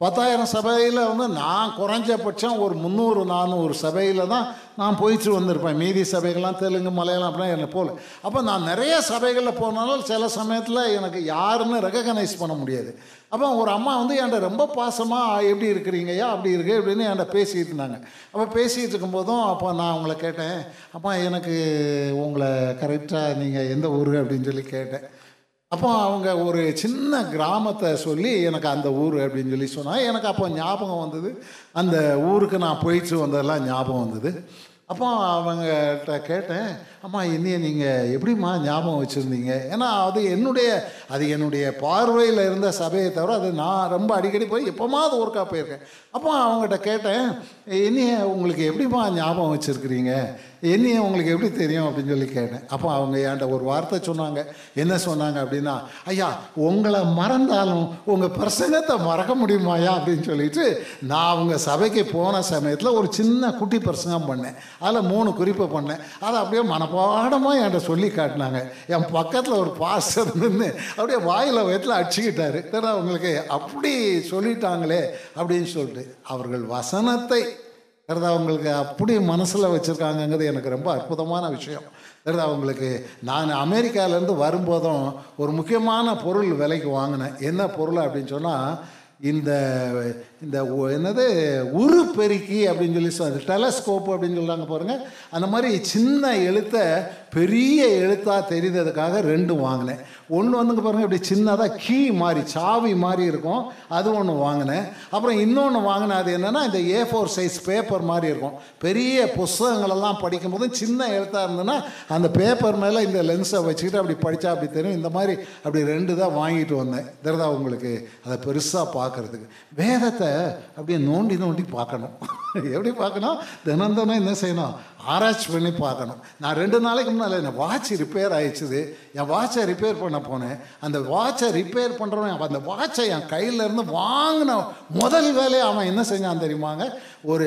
பத்தாயிரம் சபையில் வந்து நான் குறைஞ்சபட்சம் ஒரு முந்நூறு நானூறு சபையில் தான் நான் போயிட்டு வந்திருப்பேன். மீதி சபைகள்லாம் தெலுங்கு மலையாளம் அப்படிலாம் என்ன போகல அப்போ நான் நிறைய சபைகளில் போனாலும் சில சமயத்தில் எனக்கு யாருன்னு ரெக்கக்னைஸ் பண்ண முடியாது. அப்போ ஒரு அம்மா வந்து என்கிட்ட ரொம்ப பாசமாக எப்படி இருக்கிறீங்கய்யா அப்படி இருக்கு? அப்படின்னு என்கிட்ட பேசிட்டு இருந்தாங்க. அப்போ பேசிகிட்டு இருக்கும்போதும் அப்போ நான் உங்களை கேட்டேன். அப்பா எனக்கு உங்களை கரெக்டாக நீங்கள் எந்த ஊர்? அப்படின்னு சொல்லி கேட்டேன். அப்போ அவங்க ஒரு சின்ன கிராமத்தை சொல்லி எனக்கு அந்த ஊர் அப்படின்னு சொல்லி சொன்னால் எனக்கு அப்போ ஞாபகம் வந்தது. அந்த ஊருக்கு நான் போயிட்டு வந்ததெல்லாம் ஞாபகம் வந்தது. அப்போ அவங்ககிட்ட கேட்டேன் அம்மா என்னைய நீங்கள் எப்படிம்மா ஞாபகம் வச்சுருந்தீங்க? ஏன்னா அது என்னுடைய அது என்னுடைய பார்வையில் இருந்த சபையை தவிர அது நான் ரொம்ப அடிக்கடி போய் எப்போமாவது ஒர்க்காக போயிருக்கேன். அப்போ அவங்ககிட்ட கேட்டேன் என்னைய உங்களுக்கு எப்படிம்மா ஞாபகம் வச்சுருக்கிறீங்க? என்னைய உங்களுக்கு எப்படி தெரியும்? அப்படின்னு சொல்லி கேட்டேன். அப்போ அவங்க என்கிட்ட ஒரு வார்த்தை சொன்னாங்க. என்ன சொன்னாங்க அப்படின்னா ஐயா உங்களை மறந்தாலும் உங்கள் பிரசங்கத்தை மறக்க முடியுமாயா அப்படின்னு சொல்லிட்டு நான் அவங்க சபைக்கு போன சமயத்தில் ஒரு சின்ன குட்டி பிரசங்கம் பண்ணேன். அதில் மூணு குறிப்பை பண்ணேன். அதை அப்படியே பாடமாக என்கிட்ட சொல்லி காட்டினாங்க. என் பக்கத்தில் ஒரு பாஸ்டர் நின்று அப்படியே வாயில் வயத்தில் அடிச்சுக்கிட்டாரு. தெரியுதா அவங்களுக்கு அப்படி சொல்லிட்டாங்களே அப்படின்னு சொல்லிட்டு அவர்கள் வசனத்தை தெரியுதா அவங்களுக்கு அப்படி மனசில் வச்சுருக்காங்கங்கிறது எனக்கு ரொம்ப அற்புதமான விஷயம். தெரியுதா அவங்களுக்கு நான் அமெரிக்காவிலேருந்து வரும்போதும் ஒரு முக்கியமான பொருள் விலைக்கு வாங்கினேன். என்ன பொருள் அப்படின்னு சொன்னால் இந்த இந்த என்னது உரு பெருக்கி அப்படின்னு சொல்லி சொல் டெலஸ்கோப் அப்படின்னு சொல்கிறாங்க பாருங்கள் அந்த மாதிரி சின்ன எழுத்தை பெரிய எழுத்தாக தெரிந்ததுக்காக ரெண்டும் வாங்கினேன். ஒன்று வந்துங்க பாருங்க இப்படி சின்னதாக கீ மாதிரி சாவி மாதிரி இருக்கும். அது ஒன்று வாங்கினேன். அப்புறம் இன்னொன்று வாங்கினேன் அது என்னென்னா இந்த ஏ ஃபோர் சைஸ் பேப்பர் மாதிரி இருக்கும். பெரிய புஸ்தகங்களெல்லாம் படிக்கும்போது சின்ன எழுத்தாக இருந்ததுன்னா அந்த பேப்பர் மேலே இந்த லென்ஸை வச்சுக்கிட்டு அப்படி படித்தா அப்படி தெரியும். இந்த மாதிரி அப்படி ரெண்டு தான் வாங்கிட்டு வந்தேன். தெரியுதா உங்களுக்கு? அதை பெருசாக பார்க்கறதுக்கு. வேதத்தை அப்படியே நோண்டி நோண்டி பார்க்கணும். எப்படி பார்க்கணும்? தினம் தினம் என்ன செய்யணும்? ஆராய்ச்சி பண்ணி பார்க்கணும். நான் ரெண்டு நாளைக்கு முன்னால் என் வாட்ச் ரிப்பேர் ஆயிடுச்சுது. என் வாட்சை ரிப்பேர் பண்ண போனேன். அந்த வாட்சை ரிப்பேர் பண்ணுறவன் அந்த வாட்சை என் கையிலேருந்து வாங்கின முதல் வேலையை அவன் என்ன செஞ்சான் தெரியுமாங்க? ஒரு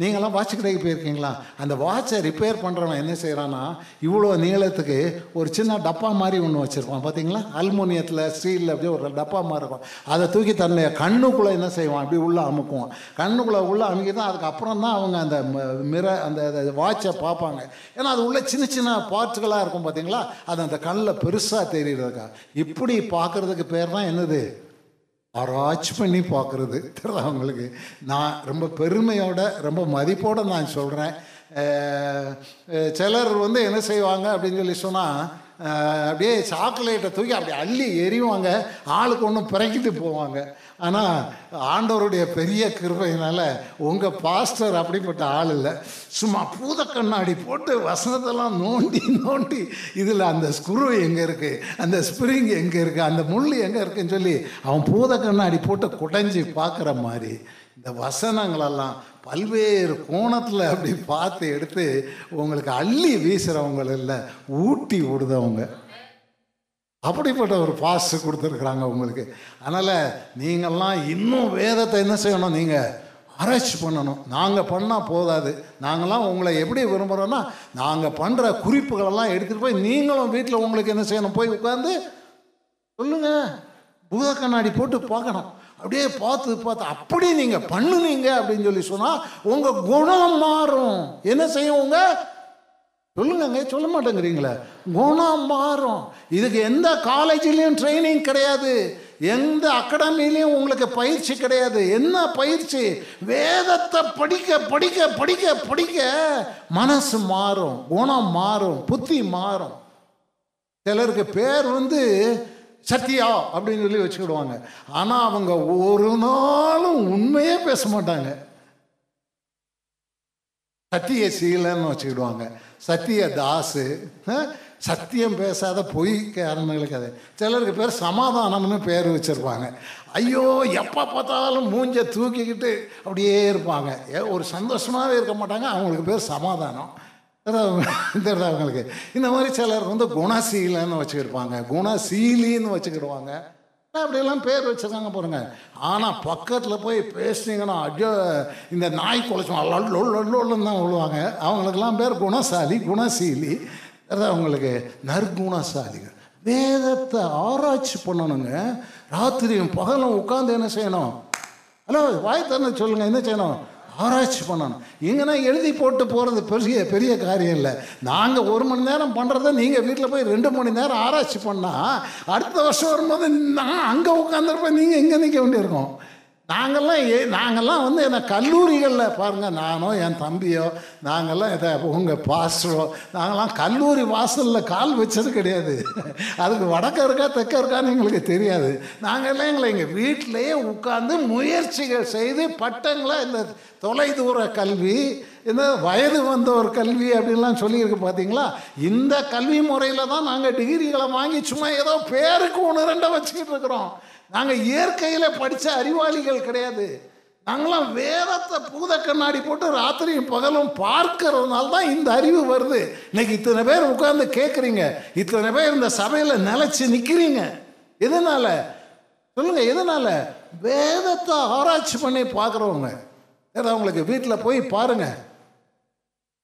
நீங்களாம் வாட்ச் கடைக்கு போயிருக்கீங்களா? அந்த வாட்சை ரிப்பேர் பண்ணுறவன் என்ன செய்கிறான்னா இவ்வளோ நீளத்துக்கு ஒரு சின்ன டப்பா மாதிரி ஒன்று வச்சுருப்பான். பார்த்தீங்களா அலுமினியத்தில் ஸ்டீலில் அப்படியே ஒரு டப்பா மாதிரி இருக்கும். அதை தூக்கி தன்னை கண்ணுக்குள்ளே என்ன செய்வான்? அப்படி உள்ளே அமுக்குவான். கண்ணுக்குள்ளே உள்ளே அமுக்கி தான் அதுக்கப்புறம் தான் அவங்க அந்த மிர அந்த வாட்சை பார்ப்பாங்க. ஏன்னா அது உள்ள சின்ன சின்ன பார்ட்ஸ்களாக இருக்கும் பார்த்தீங்களா அது அந்த கண்ணில் பெருசாக தெரியுறதுக்கா. இப்படி பார்க்குறதுக்கு பேர் தான் என்னது? ஆராய்ச்சி பண்ணி பார்க்குறது தெரியுதா அவங்களுக்கு நான் ரொம்ப பெருமையோட ரொம்ப மதிப்போடு நான் சொல்கிறேன் சிலர் வந்து என்ன செய்வாங்க அப்படின்னு சொல்லி சொன்னால் அப்படியே சாக்லேட்டை தூக்கி அப்படி அள்ளி எறிவாங்க. ஆளுக்கு ஒன்று பிறக்கிட்டு போவாங்க. ஆனால் ஆண்டவருடைய பெரிய கிருபையினால் உங்கள் பாஸ்டர் அப்படிப்பட்ட ஆள் இல்லை. சும்மா பூத கண்ணாடி போட்டு வசனத்தெல்லாம் நோண்டி நோண்டி இதில் அந்த ஸ்குரு எங்கே இருக்குது அந்த ஸ்ப்ரிங் எங்கே இருக்குது அந்த முள் எங்கே இருக்குன்னு சொல்லி அவன் பூத கண்ணாடி போட்டு குடைஞ்சி பார்க்குற மாதிரி இந்த வசனங்களெல்லாம் பல்வேறு கோணத்தில் அப்படி பார்த்து எடுத்து உங்களுக்கு அள்ளி வீசுகிறவங்கள இல்லை ஊட்டி விடுதவங்க. அப்படிப்பட்ட ஒரு பாஸ் கொடுத்துருக்குறாங்க உங்களுக்கு. அதனால் நீங்கள்லாம் இன்னும் வேதத்தை என்ன செய்யணும்? நீங்கள் ஆராய்ச்சி பண்ணணும். நாங்கள் பண்ணால் போதாது. நாங்களாம் உங்களை எப்படி விரும்புகிறோன்னா நாங்கள் பண்ணுற குறிப்புகளெல்லாம் எடுத்துகிட்டு போய் நீங்களும் வீட்டில் உங்களுக்கு என்ன செய்யணும்? போய் உட்காந்து சொல்லுங்கள் பூத கண்ணாடி போட்டு பார்க்கணும். அப்படியே பார்த்து பார்த்து அப்படி நீங்கள் பண்ணுனீங்க அப்படின்னு சொல்லி சொன்னால் உங்கள் குணம் மாறும். என்ன செய்யும் உங்கள் சொல்லுங்கங்க சொல்ல மாட்டேங்கிறீங்களே. குணம் மாறும். இதுக்கு எந்த காலேஜ்லேயும் ட்ரைனிங் கிடையாது. எந்த அகாடமிலையும் உங்களுக்கு பயிற்சி கிடையாது. என்ன பயிற்சி? வேதத்தை படிக்க படிக்க படிக்க படிக்க மனசு மாறும். குணம் மாறும். புத்தி மாறும். சிலருக்கு பேர் வந்து சத்யா அப்படின்னு சொல்லி வச்சுக்கிடுவாங்க. ஆனால் அவங்க ஒரு நாளும் உண்மையே பேச மாட்டாங்க. சத்திய சீலன்னு வச்சுக்கிடுவாங்க. சத்திய தாசு சத்தியம் பேசாத பொய் காரணங்களுக்கு அது. சிலருக்கு பேர் சமாதானம்னு பேர் வச்சுருப்பாங்க. ஐயோ எப்போ பார்த்தாலும் மூஞ்ச தூக்கிக்கிட்டு அப்படியே இருப்பாங்க. ஒரு சந்தோஷமாகவே இருக்க மாட்டாங்க. அவங்களுக்கு பேர் சமாதானம். அவங்களுக்கு இந்த மாதிரி சிலர் வந்து குணசீலன்னு வச்சுக்கிருப்பாங்க. குணசீலின்னு வச்சுக்கிடுவாங்க. அப்படியெல்லாம் பேர் வச்சுருக்காங்க பாருங்க. ஆனால் பக்கத்தில் போய் பேசுனீங்கன்னா ஐயோ இந்த நாய் குலைச்சோம் தான் விழுவாங்க அவங்களுக்கெல்லாம் பேர் குணசாலி குணசீலி. அவங்களுக்கு நற்குணசாலிகள். வேதத்தை ஆராய்ச்சி பண்ணணுங்க. ராத்திரியும் பகலும் உட்காந்து என்ன செய்யணும்? ஹலோ வாய் தானே சொல்லுங்க என்ன செய்யணும்? ஆராய்ச்சி பண்ணணும். இங்கன்னா எழுதி போட்டு போகிறது பெரிய பெரிய காரியம் இல்லை. நாங்கள் ஒரு மணி நேரம் பண்ணுறத நீங்கள் வீட்டில் போய் ரெண்டு மணி நேரம் ஆராய்ச்சி பண்ணால் அடுத்த வருஷம் வரும்போது நான் அங்கே உட்காந்துருப்பேன் நீங்கள் இங்கே நிற்க வேண்டியிருக்கோம். நாங்கள்லாம் ஏ நாங்கள்லாம் வந்து என்ன கல்லூரிகளில் பாருங்கள் நானோ என் தம்பியோ நாங்கள்லாம் இதை உங்கள் பாஸ்டரோ நாங்கள்லாம் கல்லூரி வாசலில் கால் வச்சது கிடையாது. அதுக்கு வடக்க இருக்கா தெற்க இருக்கான்னு எங்களுக்கு தெரியாது. நாங்கள்லாம் எங்களை எங்கள் வீட்டிலையே உட்காந்து முயற்சிகள் செய்து பட்டங்களை இந்த தொலைதூர கல்வி இந்த வயது வந்த ஒரு கல்வி அப்படின்லாம் சொல்லியிருக்கு பார்த்தீங்களா இந்த கல்வி முறையில் தான் நாங்கள் டிகிரிகளை வாங்கி சும்மா ஏதோ பேருக்கு ஒன்று ரெண்டை வச்சுக்கிட்டு இருக்கிறோம். நாங்கள் இயற்கையில் படித்த அறிவாளிகள் கிடையாது. நாங்களாம் வேதத்தை பூத கண்ணாடி போட்டு ராத்திரியும் பகலும் பார்க்கறதுனால தான் இந்த அறிவு வருது. இன்னைக்கு இத்தனை பேர் உட்கார்ந்து கேட்குறீங்க இத்தனை பேர் இந்த சபையில் நிலச்சி நிற்கிறீங்க எதனால? சொல்லுங்க எதனால? வேதத்தை ஆராய்ச்சி பண்ணி பார்க்குறவங்க. ஏதாவது உங்களுக்கு வீட்டில் போய் பாருங்கள்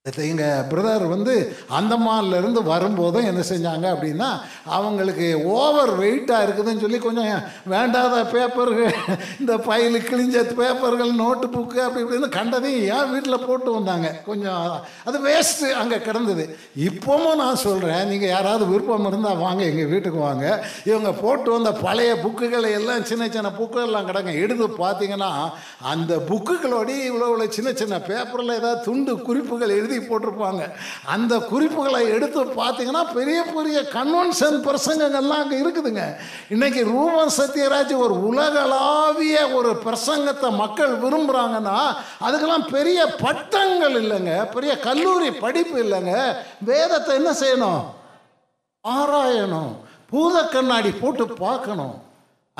எங்கள் பிரதர் வந்து அந்தமான்லேருந்து வரும்போதும் என்ன செஞ்சாங்க அப்படின்னா அவங்களுக்கு ஓவர் வெயிட்டாக இருக்குதுன்னு சொல்லி கொஞ்சம் வேண்டாத பேப்பர்கள் இந்த பையில் கிழிஞ்ச பேப்பர்கள் நோட்டு புக்கு அப்படி இப்படின்னு கண்டதையும் ஏன் வீட்டில் போட்டு வந்தாங்க. கொஞ்சம் அது வேஸ்ட்டு அங்கே கிடந்தது. இப்போவும் நான் சொல்கிறேன் நீங்கள் யாராவது விருப்பம் இருந்தால் வாங்க எங்கள் வீட்டுக்கு வாங்க. இவங்க போட்டு வந்த பழைய புக்குகளை எல்லாம் சின்ன சின்ன புக்குகள்லாம் கிடங்க எடுத்து பார்த்தீங்கன்னா அந்த புக்குகளோடய இவ்வளோ இவ்வளோ சின்ன சின்ன பேப்பரில் ஏதாவது துண்டு குறிப்புகள் எழுதி போட்டிருப்பாங்க. அந்த குறிப்புகளை எடுத்து பார்த்தீங்கன்னா பெரிய பெரிய கன்வென்ஷன் பிரசங்கங்கள்லாம் அங்கே இருக்குதுங்க. இன்னைக்கு ரூபன் சத்யராஜ் ஒரு உலகளாவிய ஒரு பிரசங்கத்தை மக்கள் விரும்புகிறாங்கன்னா அதுக்கெல்லாம் பெரிய பட்டங்கள் இல்லைங்க. பெரிய கல்லூரி படிப்பு இல்லைங்க. வேதத்தை என்ன செய்யணும்? ஆராயணும். பூத கண்ணாடி போட்டு பார்க்கணும்.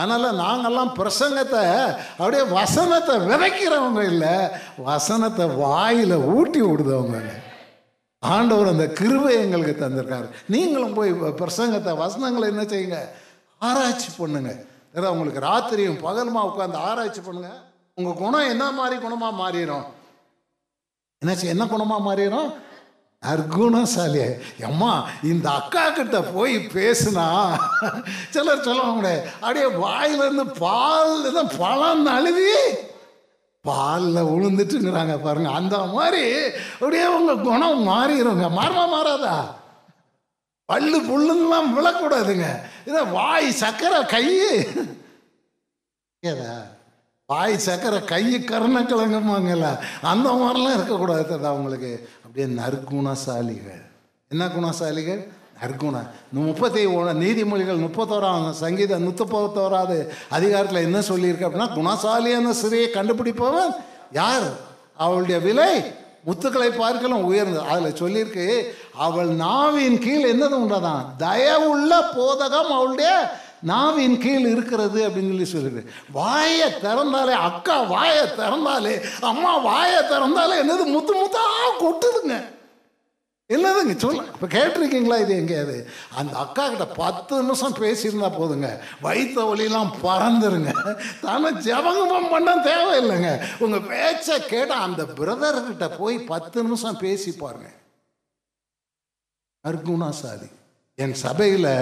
அதனால் நாங்கெல்லாம் பிரசங்கத்தை அப்படியே வசனத்தை விதைக்கிறவங்க இல்லை வசனத்தை வாயில் ஊட்டி விடுதவங்க ஆண்டவர் அந்த கிருவை எங்களுக்கு தந்திருக்காரு. நீங்களும் போய் பிரசங்கத்தை வசனங்களை என்ன செய்யுங்க? ஆராய்ச்சி பண்ணுங்க. ஏதாவது உங்களுக்கு ராத்திரியும் பகலுமா உட்காந்து ஆராய்ச்சி பண்ணுங்க. உங்கள் குணம் என்ன மாதிரி குணமாக மாறிடும்? என்னாச்சு என்ன குணமாக மாறிடும்? அர்க்குணசாலி அம்மா இந்த அக்கா கிட்ட போய் பேசுனா சிலர் சொல்லுவாங்களே அப்படியே வாயிலிருந்து பால் தான் பழம் நழுவி பாலில் விழுந்துட்டுங்கிறாங்க பாருங்க. அந்த மாதிரி அப்படியே உங்க குணம் மாறிடுங்க மாறுமா மாறாதா? பல்லு புல்லுங்கெல்லாம் விழக்கூடாதுங்க. இதை வாய் சக்கரை கை. ஏதா? வாய் சக்கரை கை கருணக்கிழங்குமாங்கல்ல அந்த மாதிரிலாம் இருக்கக்கூடாது அவங்களுக்கு அப்படியே நற்குணசாலிகள். என்ன குணசாலிகள்? நற்குண. இந்த முப்பத்தி ஒன்று நீதிமொழிகள் முப்பத்தோராம் சங்கீதம் முப்பத்தோராது அதிகாரத்தில் என்ன சொல்லியிருக்கு அப்படின்னா குணசாலியான சிறையை கண்டுபிடிப்பவன் யார்? அவளுடைய விலை முத்துக்களை பார்க்கலாம் உயர்ந்தது. அதில் சொல்லியிருக்கு அவள் நாவின் கீழ் என்னது உண்டாதான்? தயவுள்ள போதகம் அவளுடைய நாவின் கீழ் இருக்கிறது அப்படின்னு சொல்லி சொல்லுது. வாயை திறந்தாலே அக்கா வாயை திறந்தாலே அம்மா வாயை திறந்தாலே என்னது முத்து முத்தா கொட்டுதுங்க. என்னதுங்க? சொல்ல இப்போ கேட்டிருக்கீங்களா இது எங்கேயாவது? அந்த அக்கா கிட்ட பத்து நிமிஷம் பேசியிருந்தா போதுங்க. வயிற்று வலியெல்லாம் பறந்துருங்க. தானே ஜபங்கமம் பண்ண தேவையில்லைங்க. உங்கள் பேச்சை கேட்டால் அந்த பிரதர்கிட்ட போய் பத்து நிமிஷம் பேசி பாருங்க. அர்குணாசாலி என் சபையில்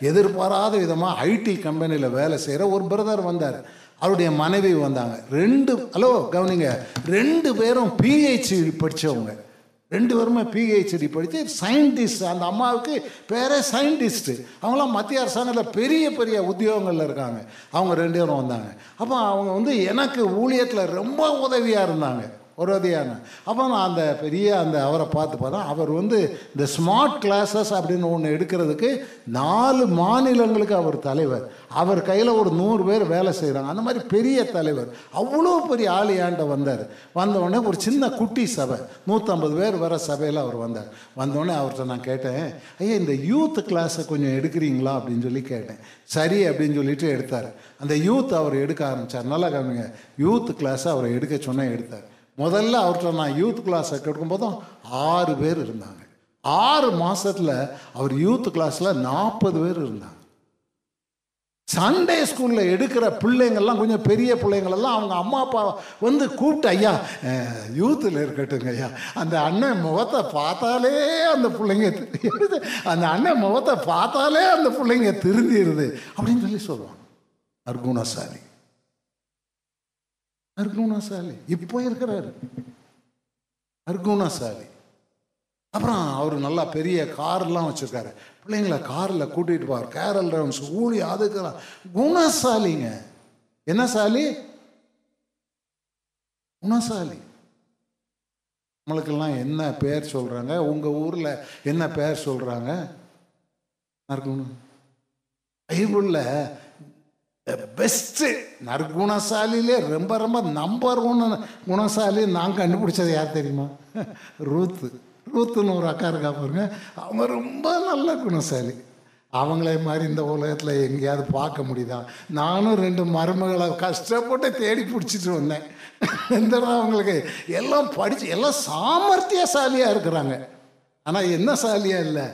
எதிர்பாராத விதமாக ஐடி கம்பெனியில் வேலை செய்கிற ஒரு பிரதர் வந்தார். அவருடைய மனைவி வந்தாங்க. ரெண்டு ஹலோ கவனிங்க. ரெண்டு பேரும் பிஹெச்டி படித்தவங்க ரெண்டு பேருமே பிஹெச்டி படித்து சயின்டிஸ்ட் அந்த அம்மாவுக்கு பேரே சயின்டிஸ்ட்டு அவங்களாம் மத்திய அரசாங்கத்தில் பெரிய பெரிய உத்தியோகங்களில் இருக்காங்க. அவங்க ரெண்டு பேரும் வந்தாங்க. அப்போ அவங்க வந்து எனக்கு ஊழியத்தில் ரொம்ப உதவியாக இருந்தாங்க. ஒரு வகையான. அப்போ நான் அந்த பெரிய அந்த அவரை பார்த்து பார்த்தா அவர் வந்து இந்த ஸ்மார்ட் கிளாஸஸ் அப்படின்னு ஒன்று எடுக்கிறதுக்கு நாலு மாநிலங்களுக்கு அவர் தலைவர். அவர் கையில் ஒரு நூறு பேர் வேலை செய்கிறாங்க அந்த மாதிரி பெரிய தலைவர். அவ்வளோ பெரிய ஆள் ஏன்ட்ட வந்தார். வந்தவுடனே ஒரு சின்ன குட்டி சபை. நூற்றம்பது பேர் வர சபையில் அவர் வந்தார். வந்தோடனே அவர்கிட்ட நான் கேட்டேன் ஐயா இந்த யூத் கிளாஸை கொஞ்சம் எடுக்கிறீங்களா? அப்படின்னு சொல்லி கேட்டேன். சரி அப்படின்னு சொல்லிட்டு எடுத்தார். அந்த யூத் அவர் எடுக்க ஆரம்பித்தார் நல்லா கவனிங்க யூத் கிளாஸை அவர் எடுக்க சொன்னால் எடுத்தார். முதல்ல அவர்கிட்ட நான் யூத் கிளாஸை கேட்கும்போதும் ஆறு பேர் இருந்தாங்க. ஆறு மாதத்தில் அவர் யூத் கிளாஸில் நாற்பது பேர் இருந்தாங்க. சண்டே ஸ்கூலில் எடுக்கிற பிள்ளைங்கள்லாம் கொஞ்சம் பெரிய பிள்ளைங்களெல்லாம் அவங்க அம்மா அப்பா வந்து கூப்பிட்டு ஐயா யூத்தில் இருக்கட்டுங்க ஐயா. அந்த அண்ணன் முகத்தை பார்த்தாலே அந்த பிள்ளைங்க தெரியுது. அந்த அண்ணன் முகத்தை பார்த்தாலே அந்த பிள்ளைங்க திருந்திடுது அப்படின்னு சொல்லி சொல்லுவாங்க. அர்குணசாலி. அர்குணசாலி. இப்போ இருக்கிறாரு. அர்குணசாலி. அப்புறம் அவர் நல்லா பெரிய கார்லாம் வச்சுருக்காரு. பிள்ளைங்களை காரில் கூட்டிகிட்டு போவார். கேரல் ரவுண்ட்ஸ் ஊழி அதுக்கெல்லாம். குணசாலிங்க. என்ன சாலி? குணசாலி. நம்மளுக்கெல்லாம் என்ன பேர் சொல்கிறாங்க உங்கள் ஊரில் என்ன பேர் சொல்கிறாங்க நற்குணம் பைபிளில் பெஸ்ட்டு நற்குணசாலியிலே ரொம்ப ரொம்ப நம்பர் ஒன்று குணசாலி நான் கண்டுபிடிச்சது யார் தெரியுமா? ரூத்து ரூத்துன்னு ஒரு அக்கா இருக்கா பாருங்க. அவங்க ரொம்ப நல்ல குணசாலி. அவங்களே மாதிரி இந்த உலகத்தில் எங்கேயாவது பார்க்க முடியுதா? நானும் ரெண்டு மருமகளை கஷ்டப்பட்டு தேடி பிடிச்சிட்டு வந்தேன். இந்த அவங்களுக்கு எல்லாம் படித்து எல்லாம் சாமர்த்தியசாலியாக இருக்கிறாங்க. ஆனால் என்ன சாலியாக இல்லை?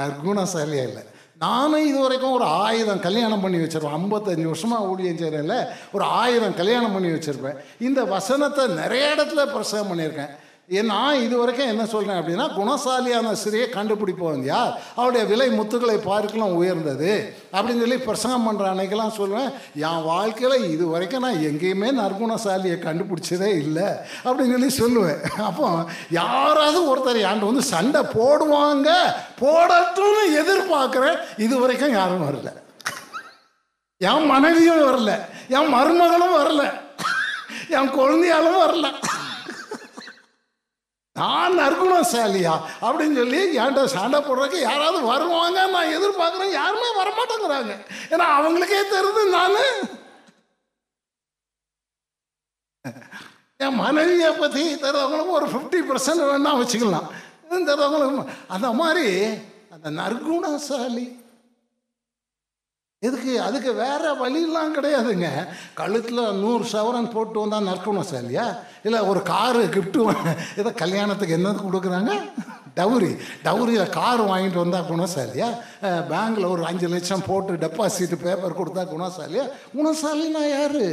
நற்குணசாலியாக இல்லை. நானும் இது வரைக்கும் ஒரு ஆயிரம் கல்யாணம் பண்ணி வச்சிருவேன் ஐம்பத்தஞ்சு வருஷமாக ஊழியம் செய்கிறேன்ல ஒரு ஆயிரம் கல்யாணம் பண்ணி வச்சுருப்பேன். இந்த வசனத்தை நிறைய இடத்துல பிரசவம் பண்ணியிருக்கேன். நான் இது வரைக்கும் என்ன சொல்கிறேன் அப்படின்னா குணசாலியான ஸ்திரியை கண்டுபிடிப்போம் யார்? அவருடைய விலை முத்துக்களை பார்க்கலாம் உயர்ந்தது. அப்படின்னு சொல்லி பிரசங்கம் பண்ணுற அன்னைக்கெல்லாம் சொல்லுவேன் என் வாழ்க்கையில் இது வரைக்கும் நான் எங்கேயுமே நற்குணசாலியை கண்டுபிடிச்சதே இல்லை. அப்படின்னு சொல்லி சொல்லுவேன். அப்போ யாராவது ஒருத்தர் என்கிட்ட வந்து சண்டை போடுவாங்க போடட்டும்னு எதிர்பார்க்குறேன் இது வரைக்கும் யாரும் வரல. என் மனைவியும் வரல என் மருமகளும் வரல என் குழந்தையாலும் வரல. நான் நற்குணசாலியா அப்படின்னு சொல்லி என்கிட்ட சண்டை போடுறதுக்கு யாராவது வருவாங்க? நான் எதிர்பார்க்குறேன். யாருமே வரமாட்டேங்கிறாங்க. ஏன்னா அவங்களுக்கே தெரியுது நான். என் மனைவியை பற்றி தெரிஞ்சவங்களுக்கு ஒரு ஃபிஃப்டி பர்சன்ட் வேணால் வச்சுக்கலாம். தெரிஞ்சவங்களுக்கு அந்த மாதிரி அந்த நற்குணசாலி எதுக்கு? அதுக்கு வேற வழியெல்லாம் கிடையாதுங்க. கழுத்தில் நூறு சவரன் போட்டு வந்தால் நற்குணசாலியா இல்லை ஒரு காரு கிஃப்ட்டு ஏதோ கல்யாணத்துக்கு என்ன கொடுக்குறாங்க? டவுரி. டவுரியில் கார் வாங்கிட்டு வந்தால் குணசாலியா பேங்கில் ஒரு அஞ்சு லட்சம் போட்டு டெபாசிட் பேப்பர் கொடுத்தா குணசாலியா குணசாலினா யாரு?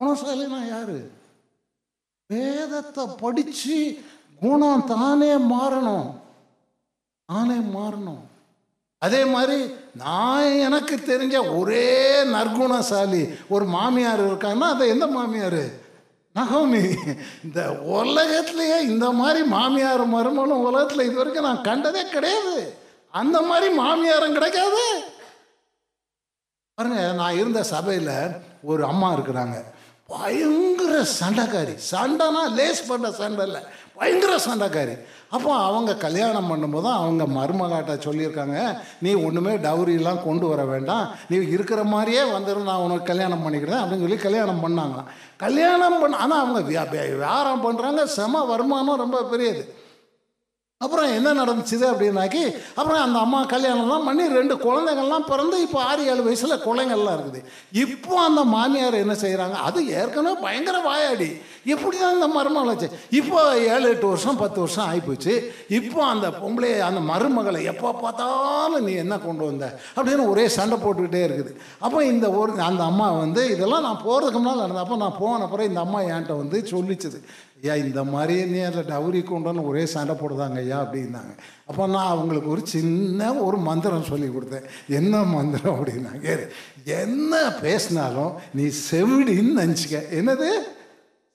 குணசாலினா யாரு? வேதத்தை படித்து குணம் தானே மாறணும். தானே மாறணும். அதே மாதிரி நான் எனக்கு தெரிஞ்ச ஒரே நற்குணசாலி ஒரு மாமியார் இருக்காங்கன்னா அது எந்த மாமியார்? நகோமி. இந்த உலகத்துலேயே இந்த மாதிரி மாமியார் மருமகளும் உலகத்தில் இது வரைக்கும் நான் கண்டதே கிடையாது. அந்த மாதிரி மாமியாரும் கிடைக்காது. பாருங்க நான் இருந்த சபையில் ஒரு அம்மா இருக்கிறாங்க. பயங்கர சண்டைக்காரி. சண்டைனா லேஸ் பண்ண சண்டை இல்லை. பயங்கர சண்டைக்காரி. அப்போ அவங்க கல்யாணம் பண்ணும்போது தான் அவங்க மருமகாட்ட சொல்லியிருக்காங்க நீ ஒன்றுமே டவுரியெலாம் கொண்டு வர வேண்டாம். நீ இருக்கிற மாதிரியே வந்துடும் நான் உனக்கு கல்யாணம் பண்ணிக்கிறேன் அப்படின்னு சொல்லி கல்யாணம் பண்ணாங்க கல்யாணம் பண்ண ஆனால் அவங்க வியாபாரம் பண்ணுறாங்க செம வருமானம் ரொம்ப பெரியது. அப்புறம் என்ன நடந்துச்சுது அப்படின்னாக்கி அப்புறம் அந்த அம்மா கல்யாணம்லாம் பண்ணி ரெண்டு குழந்தைங்கள்லாம் பிறந்து இப்போ ஆறு ஏழு வயசில் குழந்தைங்கள்லாம் இருக்குது. இப்போ அந்த மாமியார் என்ன செய்கிறாங்க அது ஏற்கனவே பயங்கர வாயாடி. எப்படி தான் இந்த மருமகளை இப்போ ஏழு எட்டு வருஷம் பத்து வருஷம் ஆகிப்போச்சு இப்போ அந்த பொம்பளை அந்த மருமகளை எப்போ பார்த்தாலும் நீ என்ன கொண்டு வந்த? அப்படின்னு ஒரே சண்டை போட்டுக்கிட்டே இருக்குது. அப்போ இந்த ஒரு அந்த அம்மா வந்து இதெல்லாம் நான் போகிறதுக்கு முன்னால் நடந்தேன் அப்போ நான் போன அப்புறம் இந்த அம்மா என்கிட்ட வந்து சொல்லிச்சுது. ஐயா இந்த மாதிரி நீ அதில் டவுரி கொண்டோன்னு ஒரே சண்டை போடுதாங்க ஐயா அப்படின்னாங்க. அப்போ நான் அவங்களுக்கு ஒரு சின்ன ஒரு மந்திரம் சொல்லி கொடுத்தேன். என்ன மந்திரம் அப்படின்னாங்க என்ன பேசினாலும் நீ செவிடின்னு நினச்சிக்க. என்னது?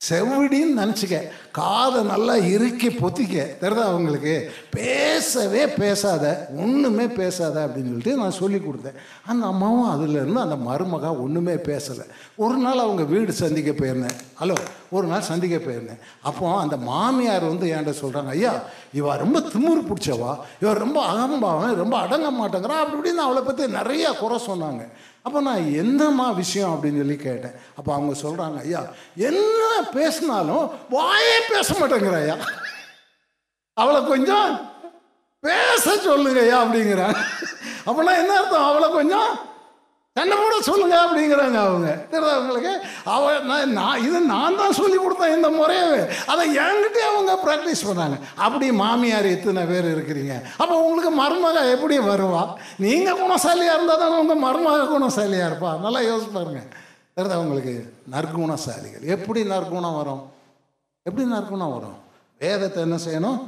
செவிடின்னு நினச்சிக்க. காதை நல்லா இறுக்கி பொத்திக்க. தெரியுதா அவங்களுக்கு பேசவே பேசாத ஒன்றுமே பேசாத அப்படின்னு சொல்லிட்டு நான் சொல்லி கொடுத்தேன். அந்த அம்மாவும் அதுலேருந்து அந்த மருமகா ஒன்றுமே பேசலை. ஒரு நாள் அவங்க வீடு சந்திக்க போயிருந்தேன். ஹலோ ஒரு நாள் சந்திக்க போயிருந்தேன். அப்போ அந்த மாமியார் வந்து என்கிட்ட சொல்கிறாங்க ஐயா இவ ரொம்ப திமுறு பிடிச்சவா? இவ ரொம்ப அகம்பாவன் ரொம்ப அடங்க மாட்டேங்கிறா. அப்படி இப்படின்னு அவளை பற்றி நிறையா குறை சொன்னாங்க. அப்போ நான் என்னம்மா விஷயம் அப்படின்னு சொல்லி கேட்டேன். அப்போ அவங்க சொல்கிறாங்க ஐயா என்ன பேசினாலும் வாயே பேச மாட்டேங்கிற ஐயா. அவளை கொஞ்சம் பேச சொல்லுங்க ஐயா அப்படிங்கிறாங்க. அப்போனா என்ன அர்த்தம்? அவளை கொஞ்சம் சண்டை கூட சொல்லுங்க அப்படிங்கிறாங்க அவங்க. தெரியுதா அவங்களுக்கு அவ நான் நான் இது நான் தான் சொல்லி கொடுத்தேன் இந்த முறையவே. அதை என்கிட்டயே அவங்க ப்ராக்டிஸ் பண்ணாங்க. அப்படி மாமியார் எத்தனை பேர் இருக்கிறீங்க. அப்போ உங்களுக்கு மருமக எப்படி வருவா? நீங்கள் குணசாலியாக இருந்தால் தானே உங்கள் மருமக குணசாலியாக இருப்பா? நல்லா யோசிச்சு பாருங்க. தெரியுதா உங்களுக்கு? நற்குணசாலிகள். எப்படி நற்குணம் வரும்? எப்படி நற்குணம் வரும்? வேதத்தை என்ன செய்யணும்?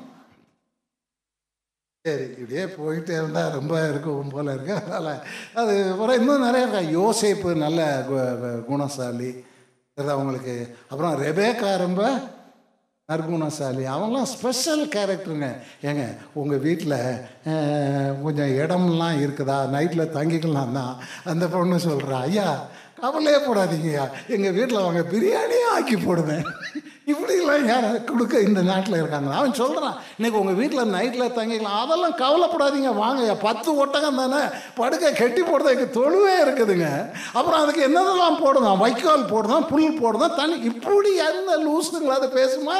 சரி இப்படியே போயிட்டே இருந்தால் ரொம்ப இருக்கும் போல இருக்கு. அதனால் அது அப்புறம் இன்னும் நிறைய இருக்கா யோசேப்பு நல்ல கு- குணசாலி. தெரியுதா அவங்களுக்கு அப்புறம் ரெபேக்கா ரொம்ப நற்குணசாலி. அவங்களாம் ஸ்பெஷல் கேரக்டருங்க ஏங்க உங்கள் வீட்டில் கொஞ்சம் இடம்லாம் இருக்குதா? நைட்டில் தங்கிக்கலாம் தான். அந்த பொண்ணு சொல்கிறா ஐயா கவலையே போடாதீங்கய்யா. எங்கள் வீட்டில் அவங்க பிரியாணியே ஆக்கி போடுவேன். இப்படிலாம் யார் கொடுக்க இந்த நாட்டில் இருக்காங்க அவன் சொல்கிறான் இன்னைக்கு உங்கள் வீட்டில் நைட்டில் தங்கிக்கலாம். அதெல்லாம் கவலைப்படாதீங்க வாங்க பத்து ஒட்டகம் தானே. படுக்க கெட்டி போடுறதுக்கு தொழுவே இருக்குதுங்க. அப்புறம் அதுக்கு என்னதெல்லாம் போடுதான் வைக்கோல் போடுதான் புல் போடுதான் தண்ணி. இப்படி எந்த லூசுங்களா அதை பேசுமா?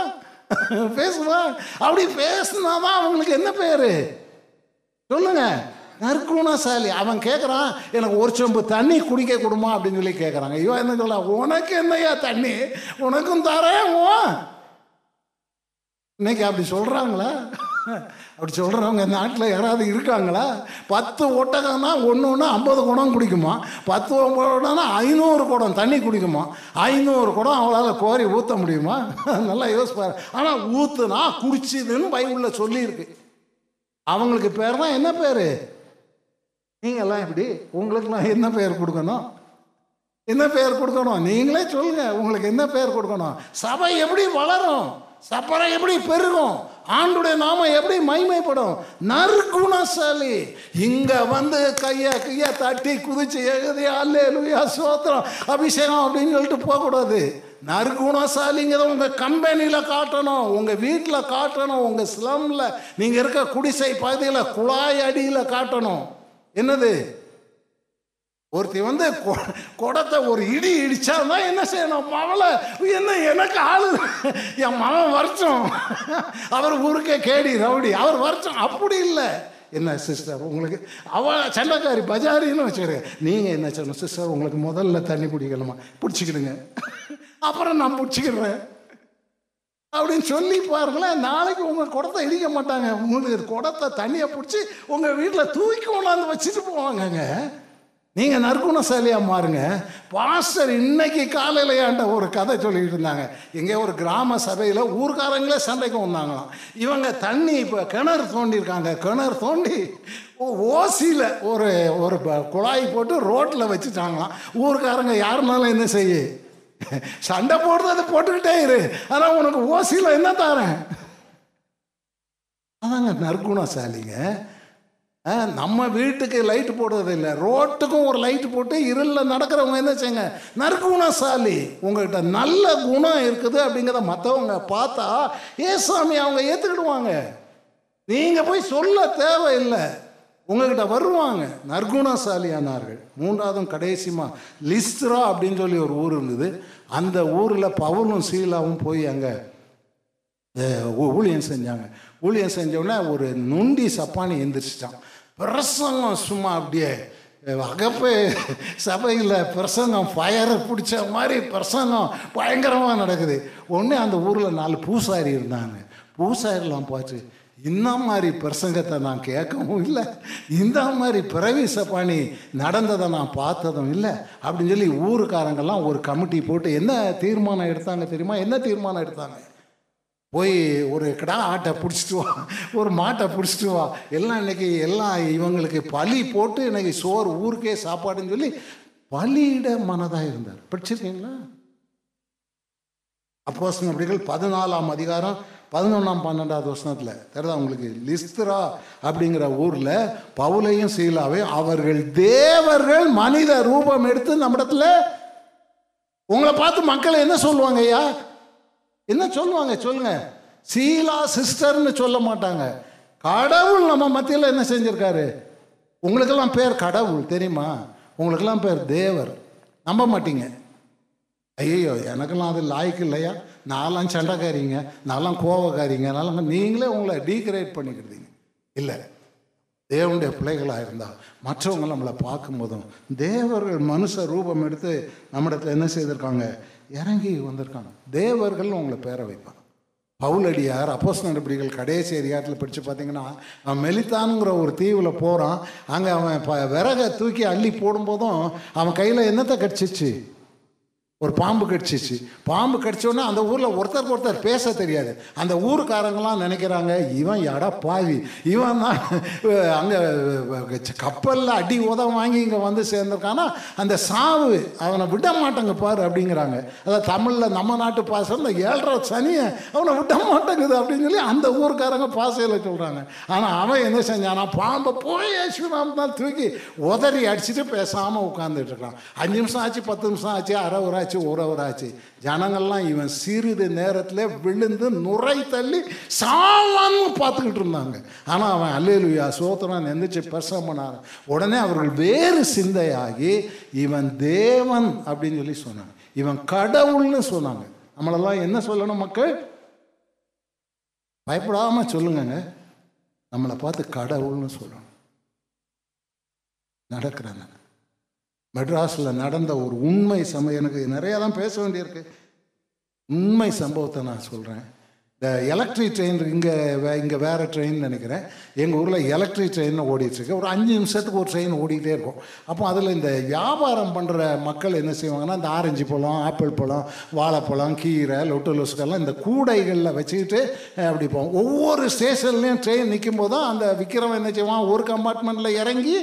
பேசுமா? அப்படி பேசுனாதான் அவங்களுக்கு என்ன பேர்? சொல்லுங்க நற்குணசாலி அவன் கேட்குறான் எனக்கு ஒரு சொம்பு தண்ணி குடிக்க கொடுமா அப்படின்னு சொல்லி கேட்குறாங்க ஐயோ என்ன சொல்ல உனக்கு என்னய்யா தண்ணி? உனக்கும் தரேன் ஓ. இன்னைக்கு அப்படி சொல்கிறாங்களா அப்படி சொல்கிறவங்க நாட்டில் யாராவது இருக்காங்களா? பத்து ஒட்டகம்னா ஒன்று ஒன்று ஐம்பது குடம் குடிக்குமா? பத்து குடம்னா ஐநூறு குடம் தண்ணி குடிக்குமா? ஐநூறு குடம் அவளால் கோரி ஊற்ற முடியுமா? நல்லா யோசிப்பார். ஆனால் ஊற்றுனா குடிச்சிதுன்னு பைபிளில் சொல்லியிருக்கு. அவங்களுக்கு பேர் தான் என்ன பேர்? நீங்கள்லாம் எப்படி? உங்களுக்கெல்லாம் என்ன பெயர் கொடுக்கணும்? என்ன பெயர் கொடுக்கணும்? நீங்களே சொல்லுங்க உங்களுக்கு என்ன பெயர் கொடுக்கணும்? சபை எப்படி வளரும்? சப்பரை எப்படி பெருகும்? ஆண்டுடைய நாம எப்படி மைமைப்படும்? நற்குணசாலி. இங்க வந்து கைய கைய தட்டி குதிச்சு எழுதி அல்லேலுயா சோத்திரம் அபிஷேகம் அப்படின்னு சொல்லிட்டு போகக்கூடாது. நற்குணசாலிங்கிறத உங்க கம்பெனியில் காட்டணும் உங்க வீட்டில் காட்டணும் உங்க ஸ்லம்ல நீங்க இருக்க குடிசை பகுதியில் குழாய் அடியில் காட்டணும். என்னது? ஒருத்தி வந்து கொ- குடத்தை ஒரு இடி இடிச்சான்னா என்ன செய்யணும்? மவளை என்ன எனக்கு ஆளு? என் மகன் வருஷம் அவர் ஊருக்கே கேடி ரவுடி. அவர் வருஷம் அப்படி இல்லை. என்ன சிஸ்டர் உங்களுக்கு அவ செல்லக்காரி பஜாரின்னு வச்சுரு நீங்கள் என்ன சொல்லணும் சிஸ்டர் உங்களுக்கு முதல்ல தண்ணி பிடிக்கலாமா பிடிச்சிக்கிடுங்க. அப்புறம் நான் பிடிச்சிக்கிறேன் அப்படின்னு சொல்லி பாருங்களேன் நாளைக்கு உங்கள் குடத்தை இடிக்க மாட்டாங்க. உங்களுக்கு குடத்தை தண்ணியை பிடிச்சி உங்கள் வீட்டில் தூக்கி கொண்டாந்து வச்சுட்டு போவாங்கங்க. நீங்கள் நற்குணசாலியாக மாறுங்க. பாஸ்டர் இன்னைக்கு காலையில் ஏன்ட்ட ஒரு கதை சொல்லிட்டு இருந்தாங்க. எங்கே ஒரு கிராம சபையில் ஊர்க்காரங்களே சண்டைக்கு வந்தாங்களாம். இவங்க தண்ணி இப்போ கிணறு தோண்டியிருக்காங்க. கிணறு தோண்டி ஓசியில் ஒரு ஒரு ப- குழாய் போட்டு ரோட்டில் வச்சுட்டாங்களாம். ஊர்க்காரங்க யாருனாலும் என்ன செய்ய? சண்டை போடுறது போட்டுக்கிட்டே இரு. ஆனால் உனக்கு ஓசியில் என்ன தரேன்? அதாங்க நற்குணசாலிங்க. ஆ, நம்ம வீட்டுக்கு லைட்டு போடுறது இல்லை. ரோட்டுக்கும் ஒரு லைட்டு போட்டு இருளில் நடக்கிறவங்க என்ன செய்யுங்க? நற்குணசாலி. உங்ககிட்ட நல்ல குணம் இருக்குது அப்படிங்கிறத மற்றவங்க பார்த்தா ஏசாமி அவங்க ஏற்றுக்கிடுவாங்க நீங்கள் போய் சொல்ல தேவையில்லை. உங்ககிட்ட வருவாங்க. நற்குணசாலியானார்கள். மூன்றாவதும் கடைசிமா லிஸ்ட்ரா அப்படின்னு சொல்லி ஒரு ஊர் இருந்தது. அந்த ஊரில் பவுலும் சீலாவும் போய் அங்கே ஊழியம் செஞ்சாங்க. ஊழியம் செஞ்சோடனே ஒரு நொண்டி சப்பானி எந்திரிச்சிட்டான். பிரசங்கம் சும்மா அப்படியே அகப்பே சபையில் பிரசங்கம் ஃபயரை பிடிச்ச மாதிரி பிரசங்கம் பயங்கரமாக நடக்குது. உடனே அந்த ஊரில் நாலு பூசாரி இருந்தாங்க. பூசாரிலாம் பார்த்து இந்த மாதிரி பிரசங்கத்தை நான் கேட்கவும் இல்லை. இந்த மாதிரி பிரவேச பணி நடந்ததை நான் பார்த்ததும் இல்லை. அப்படின்னு சொல்லி ஊருக்காரங்கெல்லாம் ஒரு கமிட்டி போட்டு என்ன தீர்மானம் எடுத்தாங்க தெரியுமா? என்ன தீர்மானம் எடுத்தாங்க? போய் ஒரு கிடா ஆட்டை பிடிச்சிட்டு வா ஒரு மாட்டை பிடிச்சிட்டு வா. எல்லாம் இன்னைக்கு எல்லாம் இவங்களுக்கு பலி போட்டு இன்னைக்கு சோறு ஊருக்கே சாப்பாடுன்னு சொல்லி பலியிட மனதாக இருந்தார். படிச்சிருக்கீங்களா? அப்போஸ் அப்படிகள் பதினாலாம் அதிகாரம் பதினொன்றாம் பன்னெண்டாவது வருஷத்தில் தெரியுதா உங்களுக்கு? லிஸ்திரா அப்படிங்கிற ஊரில் பவுலையும் சீலாவையும் அவர்கள் தேவர்கள் மனித ரூபம் எடுத்து நம்மிடத்துல உங்களை பார்த்து மக்கள் என்ன சொல்லுவாங்க ஐயா? என்ன சொல்லுவாங்க? சொல்லுங்க. சீலா சிஸ்டர்னு சொல்ல மாட்டாங்க. கடவுள் நம்ம மத்தியில் என்ன செஞ்சுருக்காரு? உங்களுக்கெல்லாம் பேர் கடவுள் தெரியுமா? உங்களுக்கெல்லாம் பேர் தேவர். நம்ப மாட்டீங்க. ஐயோ எனக்கெல்லாம் அது லாய்க்கு இல்லையா? நான்லாம் சண்டைக்காரிங்க நான்லாம் கோவக்காரிங்க நல்லா நீங்களே உங்களை டீக்ரேட் பண்ணிக்கிட்டீங்க இல்லை தேவனுடைய பிள்ளைகளாக இருந்தால் மற்றவங்க நம்மளை பார்க்கும்போதும் தேவர்கள் மனுஷ ரூபம் எடுத்து நம்மிடத்தில் என்ன செய்திருக்காங்க? இறங்கி வந்திருக்காங்க. தேவர்கள் உங்களை பேர வைப்பாங்க. பவுலடியார் அப்போஸ் நடவடிக்கைகள் கடைசி அதிகாரத்தில் படித்து பார்த்தீங்கன்னா அவன் மெலித்தானுங்கிற ஒரு தீவில் போகிறான் அங்கே அவன் ப விறகை தூக்கி அள்ளி போடும்போதும் அவன் கையில் என்னத்தை கடிச்சிச்சு? ஒரு பாம்பு கடிச்சிச்சு. பாம்பு கடிச்சோன்னா அந்த ஊரில் ஒருத்தருக்கு ஒருத்தர் பேச தெரியாது. அந்த ஊருக்காரங்களாம் நினைக்கிறாங்க இவன் எடா பாவி? இவன் தான் அங்கே கப்பலில் அடி உதவ வாங்கி இங்கே வந்து சேர்ந்திருக்கானா அந்த சாவு அவனை விட மாட்டேங்க பாரு அப்படிங்கிறாங்க. அதாவது தமிழில் நம்ம நாட்டு பாசம் இந்த ஏழரை சனியை அவனை விட மாட்டேங்குது அப்படின்னு சொல்லி அந்த ஊருக்காரங்க பாசையில் சொல்கிறாங்க ஆனால் அவன் என்ன செஞ்சானா பாம்பை போய் யேசுநாம் தான் தூக்கி உதறி அடிச்சுட்டு பேசாமல் உட்காந்துட்டு இருக்கான். அஞ்சு நிமிஷம் ஆச்சு பத்து நிமிஷம் ஆச்சு அரை ஒரு ஆச்சு. ஒரு ஒரு ஜனங்கள்லாம் இவன் சிறிது நேரத்தில் விழுந்து நுரை தள்ளி சாவான்னு பார்த்துக்கிட்டு இருந்தாங்க. ஆனால் அவன் அல்லேலுயா சோத்திரம் எந்திரிச்சு பெருசம் பண்ணார். உடனே அவர்கள் வேறு சிந்தையாகி இவன் தேவன் அப்படின்னு சொல்லி சொன்னாங்க. இவன் கடவுள்னு சொன்னாங்க. நம்மளெல்லாம் என்ன சொல்லணும் மக்கள்? பயப்படாம சொல்லுங்கங்க. நம்மளை பார்த்து கடவுள்னு சொல்லணும். நடக்கிறாங்க. மெட்ராஸில் நடந்த ஒரு உண்மை சம்பவம் எனக்கு நிறையா தான் பேச வேண்டியிருக்கு. உண்மை சம்பவத்தை நான் சொல்கிறேன் இந்த எலக்ட்ரிக் ட்ரெயின் இங்கே இங்கே வேறு ட்ரெயின் நினைக்கிறேன். எங்கள் ஊரில் எலக்ட்ரிக் ட்ரெயின் ஓடிட்டுருக்கு ஒரு அஞ்சு நிமிஷத்துக்கு ஒரு ட்ரெயின் ஓடிக்கிட்டே இருக்கும். அப்போ அதில் இந்த வியாபாரம் பண்ணுற மக்கள் என்ன செய்வாங்கன்னா இந்த ஆரஞ்சு பழம் ஆப்பிள் பழம் வாழைப்பழம் கீரை லொட்டு லொசுக்கெல்லாம் இந்த கூடைகளில் வச்சுக்கிட்டு அப்படி போவோம். ஒவ்வொரு ஸ்டேஷன்லேயும் ட்ரெயின் நிற்கும் போதும் அந்த விற்கிறவன் என்ன செய்வான்? ஒரு கம்பார்ட்மெண்ட்டில் இறங்கி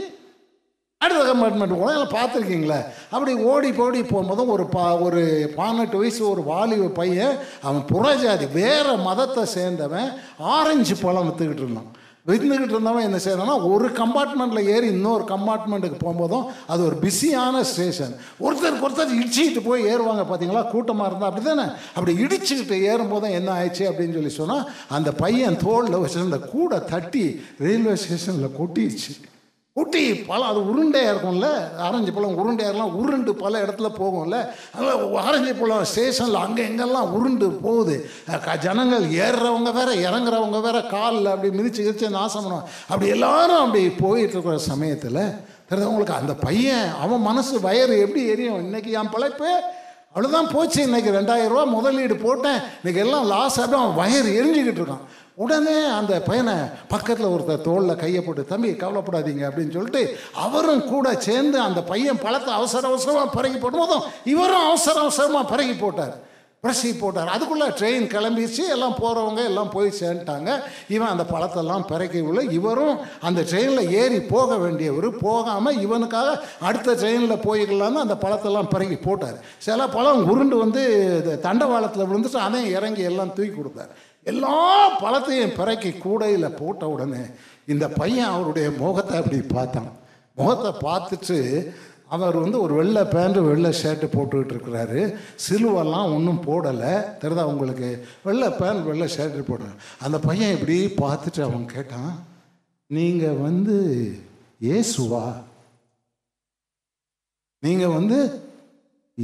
அடுத்த கம்பார்ட்மெண்ட் போகலாம் எல்லாம் பார்த்துருக்கீங்களே? அப்படி ஓடி போடி போகும்போதும் ஒரு பா ஒரு பதினெட்டு வயசு ஒரு வாலிப பையன் அவன் புறஜாதி வேறு மதத்தை சேர்ந்தவன் ஆரஞ்சு பழம் விற்றுக்கிட்டு இருந்தான். விற்றுக்கிட்டு இருந்தவன் என்ன செய்யறான்னா ஒரு கம்பார்ட்மெண்ட்டில் ஏறி இன்னொரு கம்பார்ட்மெண்ட்டுக்கு போகும்போதும் அது ஒரு பிஸியான ஸ்டேஷன் ஒருத்தருக்கு ஒருத்தர் இடிச்சுக்கிட்டு போய் ஏறுவாங்க பார்த்தீங்களா? கூட்டமாக இருந்தால் அப்படி தானே அப்படி இடிச்சுக்கிட்டு ஏறும்போதும் என்ன ஆயிடுச்சு அப்படின்னு சொல்லி சொன்னால் அந்த பையன் தோளில் வச்சிருந்த கூடை தட்டி ரயில்வே ஸ்டேஷனில் கொட்டிடுச்சு. ஊட்டி பழம் அது உருண்டையாக இருக்கும்ல ஆரஞ்சு பழம் உருண்டையாக இருக்கலாம் உருண்டு பல இடத்துல போகும்ல. அதனால் ஆரஞ்சு பழம் ஸ்டேஷனில் அங்கே எங்கெல்லாம் உருண்டு போகுது. க- ஜனங்கள் ஏறுறவங்க வேற இறங்குறவங்க வேற காலில் அப்படி மிதிச்சு கிதிச்சு நாசம் பண்ணுவாங்க. அப்படி எல்லாரும் அப்படி போயிட்டு இருக்கிற சமயத்தில் தெரிஞ்சவங்களுக்கு அந்த பையன் அவன் மனசு வயறு எப்படி எரியும்? இன்னைக்கு என் பிழைப்பு அவ்வளோதான் போச்சு. இன்னைக்கு ரெண்டாயிரம் ரூபா முதலீடு போட்டேன். இன்னைக்கு எல்லாம் லாஸ் ஆகி அவன் வயறு எரிஞ்சுக்கிட்டு இருக்கான். உடனே அந்த பையனை பக்கத்தில் ஒருத்தர் தோளில் கையை போட்டு தம்பி கவலைப்படாதீங்க அப்படின்னு சொல்லிட்டு அவரும் கூட சேர்ந்து அந்த பையன் பழத்தை அவசர அவசரமாக பறகி போடும்போதும் இவரும் அவசர அவசரமாக பிறகி போட்டார். பிரசி போட்டார். அதுக்குள்ளே ட்ரெயின் கிளம்பிச்சு எல்லாம் போகிறவங்க எல்லாம் போய் சேர்ந்துட்டாங்க. இவன் அந்த பழத்தெல்லாம் பிறக்கி உள்ள இவரும் அந்த ட்ரெயினில் ஏறி போக வேண்டியவர். போகாமல் இவனுக்காக அடுத்த ட்ரெயினில் போய்க்கலான்னு அந்த பழத்தெல்லாம் பிறக்கி போட்டார். சில பழம் உருண்டு வந்து தண்டவாளத்தில் விழுந்துட்டு அதையும் இறங்கி எல்லாம் தூக்கி கொடுத்தார். எல்லா பழத்தையும் பிறக்கி கூடையில் போட்ட உடனே இந்த பையன் அவருடைய முகத்தை அப்படி பார்த்தான். முகத்தை பார்த்துட்டு அவர் வந்து ஒரு வெள்ளை பேண்ட்டு வெள்ளை ஷர்ட்டு போட்டுக்கிட்டு இருக்கிறாரு. சிலுவெல்லாம் ஒன்றும் போடலை. தெரிதா உங்களுக்கு? வெள்ளை பேண்ட் வெள்ளை ஷர்ட்டு போடுற அந்த பையன் இப்படி பார்த்துட்டு அவன் கேட்டான் நீங்கள் வந்து ஏசுவா நீங்கள் வந்து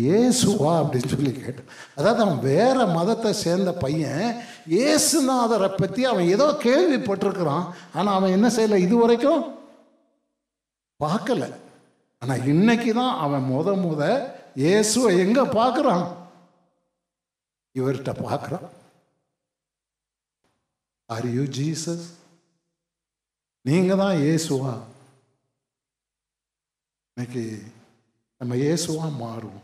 இயேசுவா அப்படின்னு சொல்லி கேட்டான். அதாவது அவன் வேற மதத்தை சேர்ந்த பையன் ஏசுநாதரை பற்றி அவன் ஏதோ கேள்விப்பட்டிருக்கிறான். ஆனால் அவன் என்ன செய்யலை? இது வரைக்கும் பார்க்கல. ஆனால் இன்னைக்கு தான் அவன் முத முத இயேசுவை எங்கே பார்க்குறான்? இவர்கிட்ட பார்க்குறான். ஆர் யூ ஜீசஸ் நீங்கள் தான் இயேசுவா? இன்னைக்கு நம்ம இயேசுவா மாறுவோம்.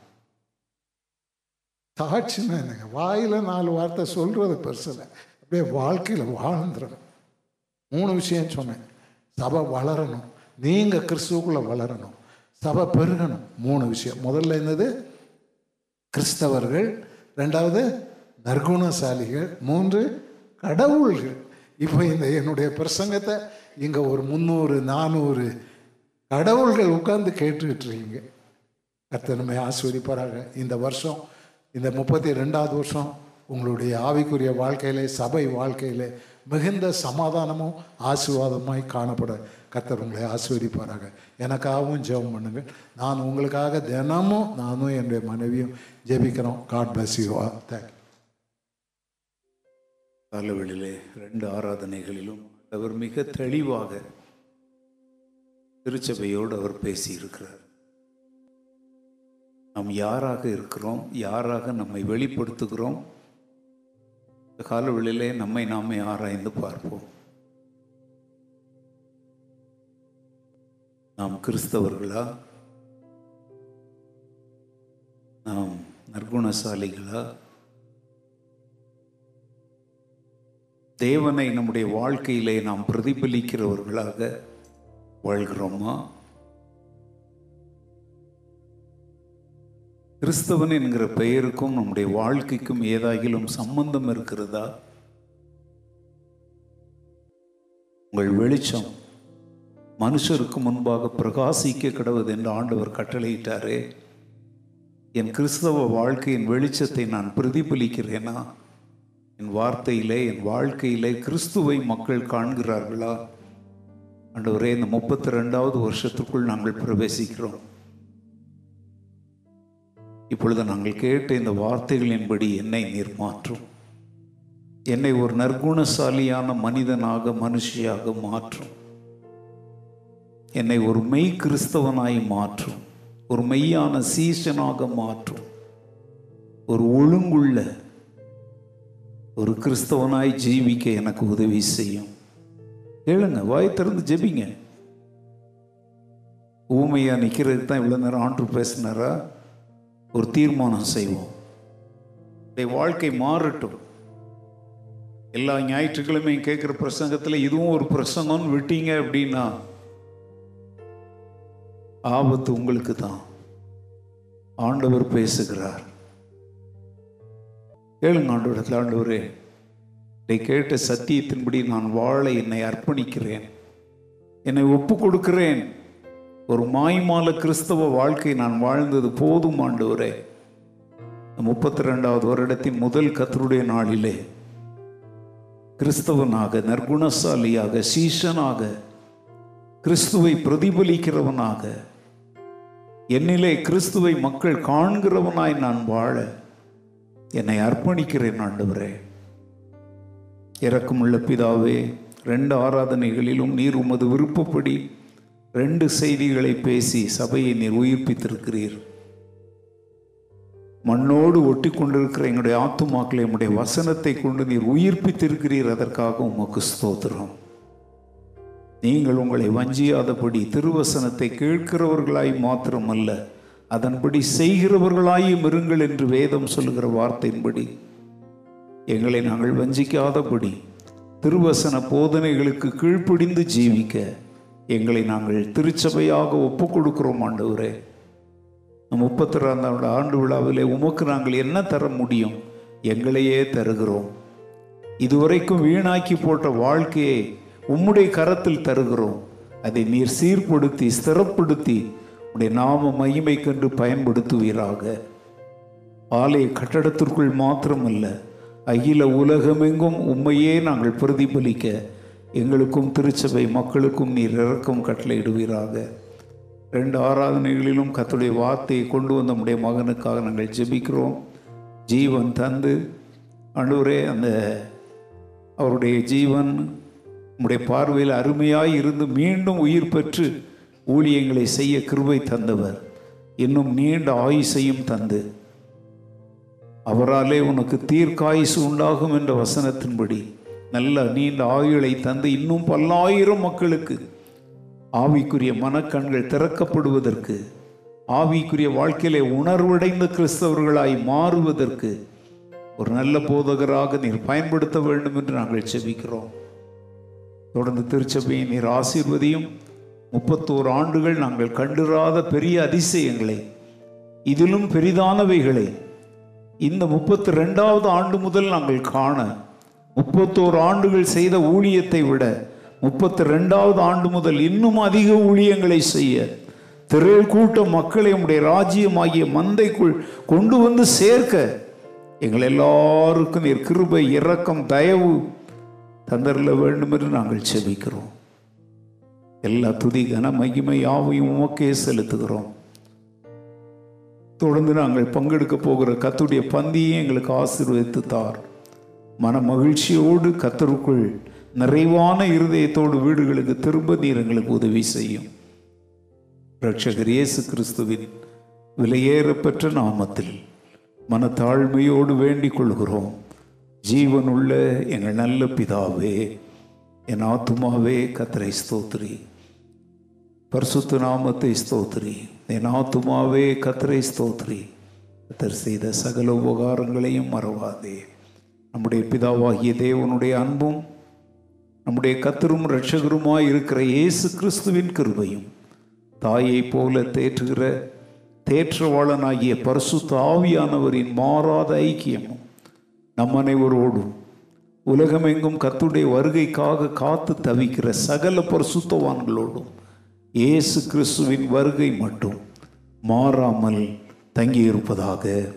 சாட்சின்னா என்னங்க வாயில் நாலு வார்த்தை சொல்கிறது பெருசில் அப்படியே வாழ்க்கையில் வாழ்ந்துடணும் மூணு விஷயம் சொன்னேன். சபை வளரணும். நீங்கள் கிறிஸ்துவுக்குள்ளே வளரணும். சபை பெருகணும். மூணு விஷயம். முதல்ல என்னது? கிறிஸ்தவர்கள். ரெண்டாவது நற்குணசாலிகள். மூன்று கடவுள்கள். இப்போ இந்த என்னுடைய பிரசங்கத்தை இங்கே ஒரு முந்நூறு நானூறு கடவுள்கள் உட்கார்ந்து கேட்டுக்கிட்டு இருக்கீங்க. கர்த்தர் நம்மை ஆஸ்வதிப்பாராக இந்த வருஷம் இந்த முப்பத்தி ரெண்டாவது வருஷம் உங்களுடைய ஆவிக்குரிய வாழ்க்கையிலே சபை வாழ்க்கையிலே மிகுந்த சமாதானமும் ஆசீர்வாதமாய் காணப்பட கர்த்தர் உங்களை ஆசீர்வதிப்பாராக. எனக்காகவும் ஜெபம் பண்ணுங்கள். நான் உங்களுக்காக தினமும் நானும் என்னுடைய மனைவியும் ஜெபிக்கிறோம். காட் பிளஸ் யூ தேங்க் காலவெளியிலே ரெண்டு ஆராதனைகளிலும் அவர் மிக தெளிவாக திருச்சபையோடு அவர் பேசியிருக்கிறார். நாம் யாராக இருக்கிறோம் யாராக நம்மை வெளிப்படுத்துகிறோம்? இந்த காலவெளியிலே நம்மை நாமே ஆராய்ந்து பார்ப்போம். நாம் கிறிஸ்தவர்களா? நாம் நற்குணசாலிகளா? தேவனை நம்முடைய வாழ்க்கையிலே நாம் பிரதிபலிக்கிறவர்களாக வாழ்கிறோமா? கிறிஸ்தவன் என்கிற பெயருக்கும் நம்முடைய வாழ்க்கைக்கும் ஏதாகிலும் சம்பந்தம் இருக்கிறதா? உங்கள் வெளிச்சம் மனுஷருக்கு முன்பாக பிரகாசிக்க கிடவது என்று ஆண்டவர் கட்டளையிட்டாரே. என் கிறிஸ்தவ வாழ்க்கையின் வெளிச்சத்தை நான் பிரதிபலிக்கிறேனா? என் வார்த்தையிலே என் வாழ்க்கையிலே கிறிஸ்துவை மக்கள் காண்கிறார்களா? ஆண்டவரே இந்த முப்பத்தி ரெண்டாவது வருஷத்துக்குள் நாங்கள் பிரவேசிக்கிறோம். இப்பொழுது நாங்கள் கேட்ட இந்த வார்த்தைகளின்படி என்னை நீர் மாற்றும். என்னை ஒரு நற்குணசாலியான மனிதனாக மனுஷியாக மாற்றும். என்னை ஒரு மெய் கிறிஸ்தவனாய் மாற்றும். ஒரு மெய்யான சீசனாக மாற்றும். ஒரு ஒழுங்குள்ள ஒரு கிறிஸ்தவனாய் ஜீவிக்க எனக்கு உதவி செய்யும். கேளுங்க வாய் திறந்து ஜெபிங்க. ஊமையாக நிற்கிறதுக்கு தான் இவ்வளோ நேரம் ஆண்டு பேசினாரா? ஒரு தீர்மானம் செய்வோம். உடைய வாழ்க்கை மாறட்டும். எல்லா ஞாயிற்றுக்கிழமையும் கேட்குற பிரசங்கத்தில் இதுவும் ஒரு பிரசங்கம்னு விட்டீங்க அப்படின்னா ஆபத்து உங்களுக்கு தான். ஆண்டவர் பேசுகிறார். கேளுங்க ஆண்டவரத்தில் ஆண்டவரே இதை கேட்ட சத்தியத்தின்படி நான் வாழ என்னை அர்ப்பணிக்கிறேன். என்னை ஒப்பு கொடுக்கிறேன். ஒரு மாய்மால கிறிஸ்தவ வாழ்க்கை நான் வாழ்ந்தது போதும் ஆண்டவரே. முப்பத்தி ரெண்டாவது வருடத்தின் முதல் கத்தருடைய நாளிலே கிறிஸ்தவனாக நற்குணசாலியாக சீஷனாக கிறிஸ்துவை பிரதிபலிக்கிறவனாக என்னிலே கிறிஸ்துவை மக்கள் காண்கிறவனாய் நான் வாழ என்னை அர்ப்பணிக்கிறேன் ஆண்டவரே. இறக்குமுள்ள பிதாவே ரெண்டு ஆராதனைகளிலும் நீர் உமது விருப்பப்படி ரெண்டு செய்திகளை பேசி சபையை நீர் உயிர்ப்பித்திருக்கிறீர். மண்ணோடு ஒட்டி கொண்டிருக்கிற எங்களுடைய ஆத்துமாக்களை உம்முடைய வசனத்தை கொண்டு நீர் உயிர்ப்பித்திருக்கிறீர். அதற்காக உமக்கு ஸ்தோத்திரம். நீங்கள் உங்களை வஞ்சியாதபடி திருவசனத்தை கேட்கிறவர்களாய் மாத்திரமல்ல அதன்படி செய்கிறவர்களாயும் இருங்கள் என்று வேதம் சொல்லுகிற வார்த்தையின்படி. எங்களை நாங்கள் வஞ்சிக்காதபடி திருவசன போதனைகளுக்கு கீழ்ப்பிடிந்து ஜீவிக்க எங்களை நாங்கள் திருச்சபையாக ஒப்பு கொடுக்கிறோம் ஆண்டவரே முப்பத்தி ரெண்டாம் ஆண்டு விழாவிலே உமக்கு நாங்கள் என்ன தர முடியும்? எங்களையே தருகிறோம். இதுவரைக்கும் வீணாக்கி போட்ட வாழ்க்கையை உம்முடைய கரத்தில் தருகிறோம். அதை நீர் சீர்படுத்தி ஸ்திரப்படுத்தி உடைய நாம மகிமை கண்டு பயன்படுத்துவீராக. ஆலய கட்டடத்திற்குள் மாத்திரமல்ல அகில உலகமெங்கும் உண்மையே நாங்கள் பிரதிபலிக்க எங்களுக்கும் திருச்சபை மக்களுக்கும் நீர் இறக்கம் கட்டளையிடுவீராக ரெண்டு ஆராதனைகளிலும் கத்துடைய வார்த்தையை கொண்டு வந்த நம்முடைய மகனுக்காக நாங்கள் ஜெபிக்கிறோம். ஜீவன் தந்து அன்றுவரே அந்த அவருடைய ஜீவன் நம்முடைய பார்வையில் அருமையாய் இருந்து மீண்டும் உயிர் பெற்று ஊழியங்களை செய்ய கிருபை தந்தவர். இன்னும் நீண்ட ஆயுசையும் தந்து. அவராலே உனக்கு தீர்க்காயுசு உண்டாகும் என்ற வசனத்தின்படி நல்ல நீண்ட ஆயுளை தந்து இன்னும் பல்லாயிரம் மக்களுக்கு ஆவிக்குரிய மனக்கண்கள் திறக்கப்படுவதற்கு ஆவிக்குரிய வாழ்க்கையிலே உணர்வடைந்த கிறிஸ்தவர்களாய் மாறுவதற்கு ஒரு நல்ல போதகராக நீர் பயன்படுத்த வேண்டும் என்று நாங்கள் செபிக்கிறோம். தொடர்ந்து திருச்சபையை நீர் ஆசீர்வதியும் முப்பத்தோரு ஆண்டுகள் நாங்கள் கண்டிராத பெரிய அதிசயங்களை இதிலும் பெரிதானவைகளை இந்த முப்பத்தி ரெண்டாவது ஆண்டு முதல் நாங்கள் காண முப்பத்தோரு ஆண்டுகள் செய்த ஊழியத்தை விட முப்பத்தி ரெண்டாவது ஆண்டு முதல் இன்னும் அதிக ஊழியங்களை செய்ய திரள் கூட்டம் மக்களை உடைய ராஜ்யமாகிய மந்தைக்குள் கொண்டு வந்து சேர்க்க எங்கள் எல்லாருக்கும் நீர் கிருபை இரக்கம் தயவு தந்தரில் வேண்டும் என்று நாங்கள் செபிக்கிறோம். எல்லா துதி கன மகிமை யாவையும் உமக்கே செலுத்துகிறோம். தொடர்ந்து நாங்கள் பங்கெடுக்க போகிற கத்துடைய பந்தியை எங்களுக்கு ஆசீர்வதித்து தார். மன மகிழ்ச்சியோடு கத்தருக்குள் நிறைவான இருதயத்தோடு வீடுகளுக்கு திரும்ப நீர் எங்களுக்கு உதவி செய்யும். ரட்சகர் இயேசு கிறிஸ்துவின் விலையேறப்பெற்ற நாமத்தில் மனத்தாழ்மையோடு வேண்டிக் கொள்கிறோம். ஜீவனுள்ள எங்கள் நல்ல பிதாவே என் ஆத்துமாவே கத்தரை ஸ்தோத்திரி. பரிசுத்த நாமத்தை ஸ்தோத்ரி என் ஆத்துமாவே கத்தரை ஸ்தோத்ரி கத்தர் செய்த சகல உபகாரங்களையும் மறவாதே. நம்முடைய பிதாவாகிய தேவனுடைய அன்பும் நம்முடைய கத்தரும் இரட்சகருமாய் இருக்கிற இயேசு கிறிஸ்துவின் கிருபையும் தாயைப் போல தேற்றுகிற தேற்றவாளனாகிய பரிசுத்த ஆவியானவரின் மாறாத ஐக்கியமும் நம் அனைவரோடும் உலகமெங்கும் கத்துடைய வருகைக்காக காத்து தவிக்கிற சகல பரிசுத்தவான்களோடும் இயேசு கிறிஸ்துவின் வருகை மட்டும் மாறாமல் தங்கியிருப்பதாக.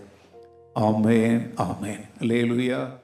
ஆமேன் ஆமேன். லேலுயா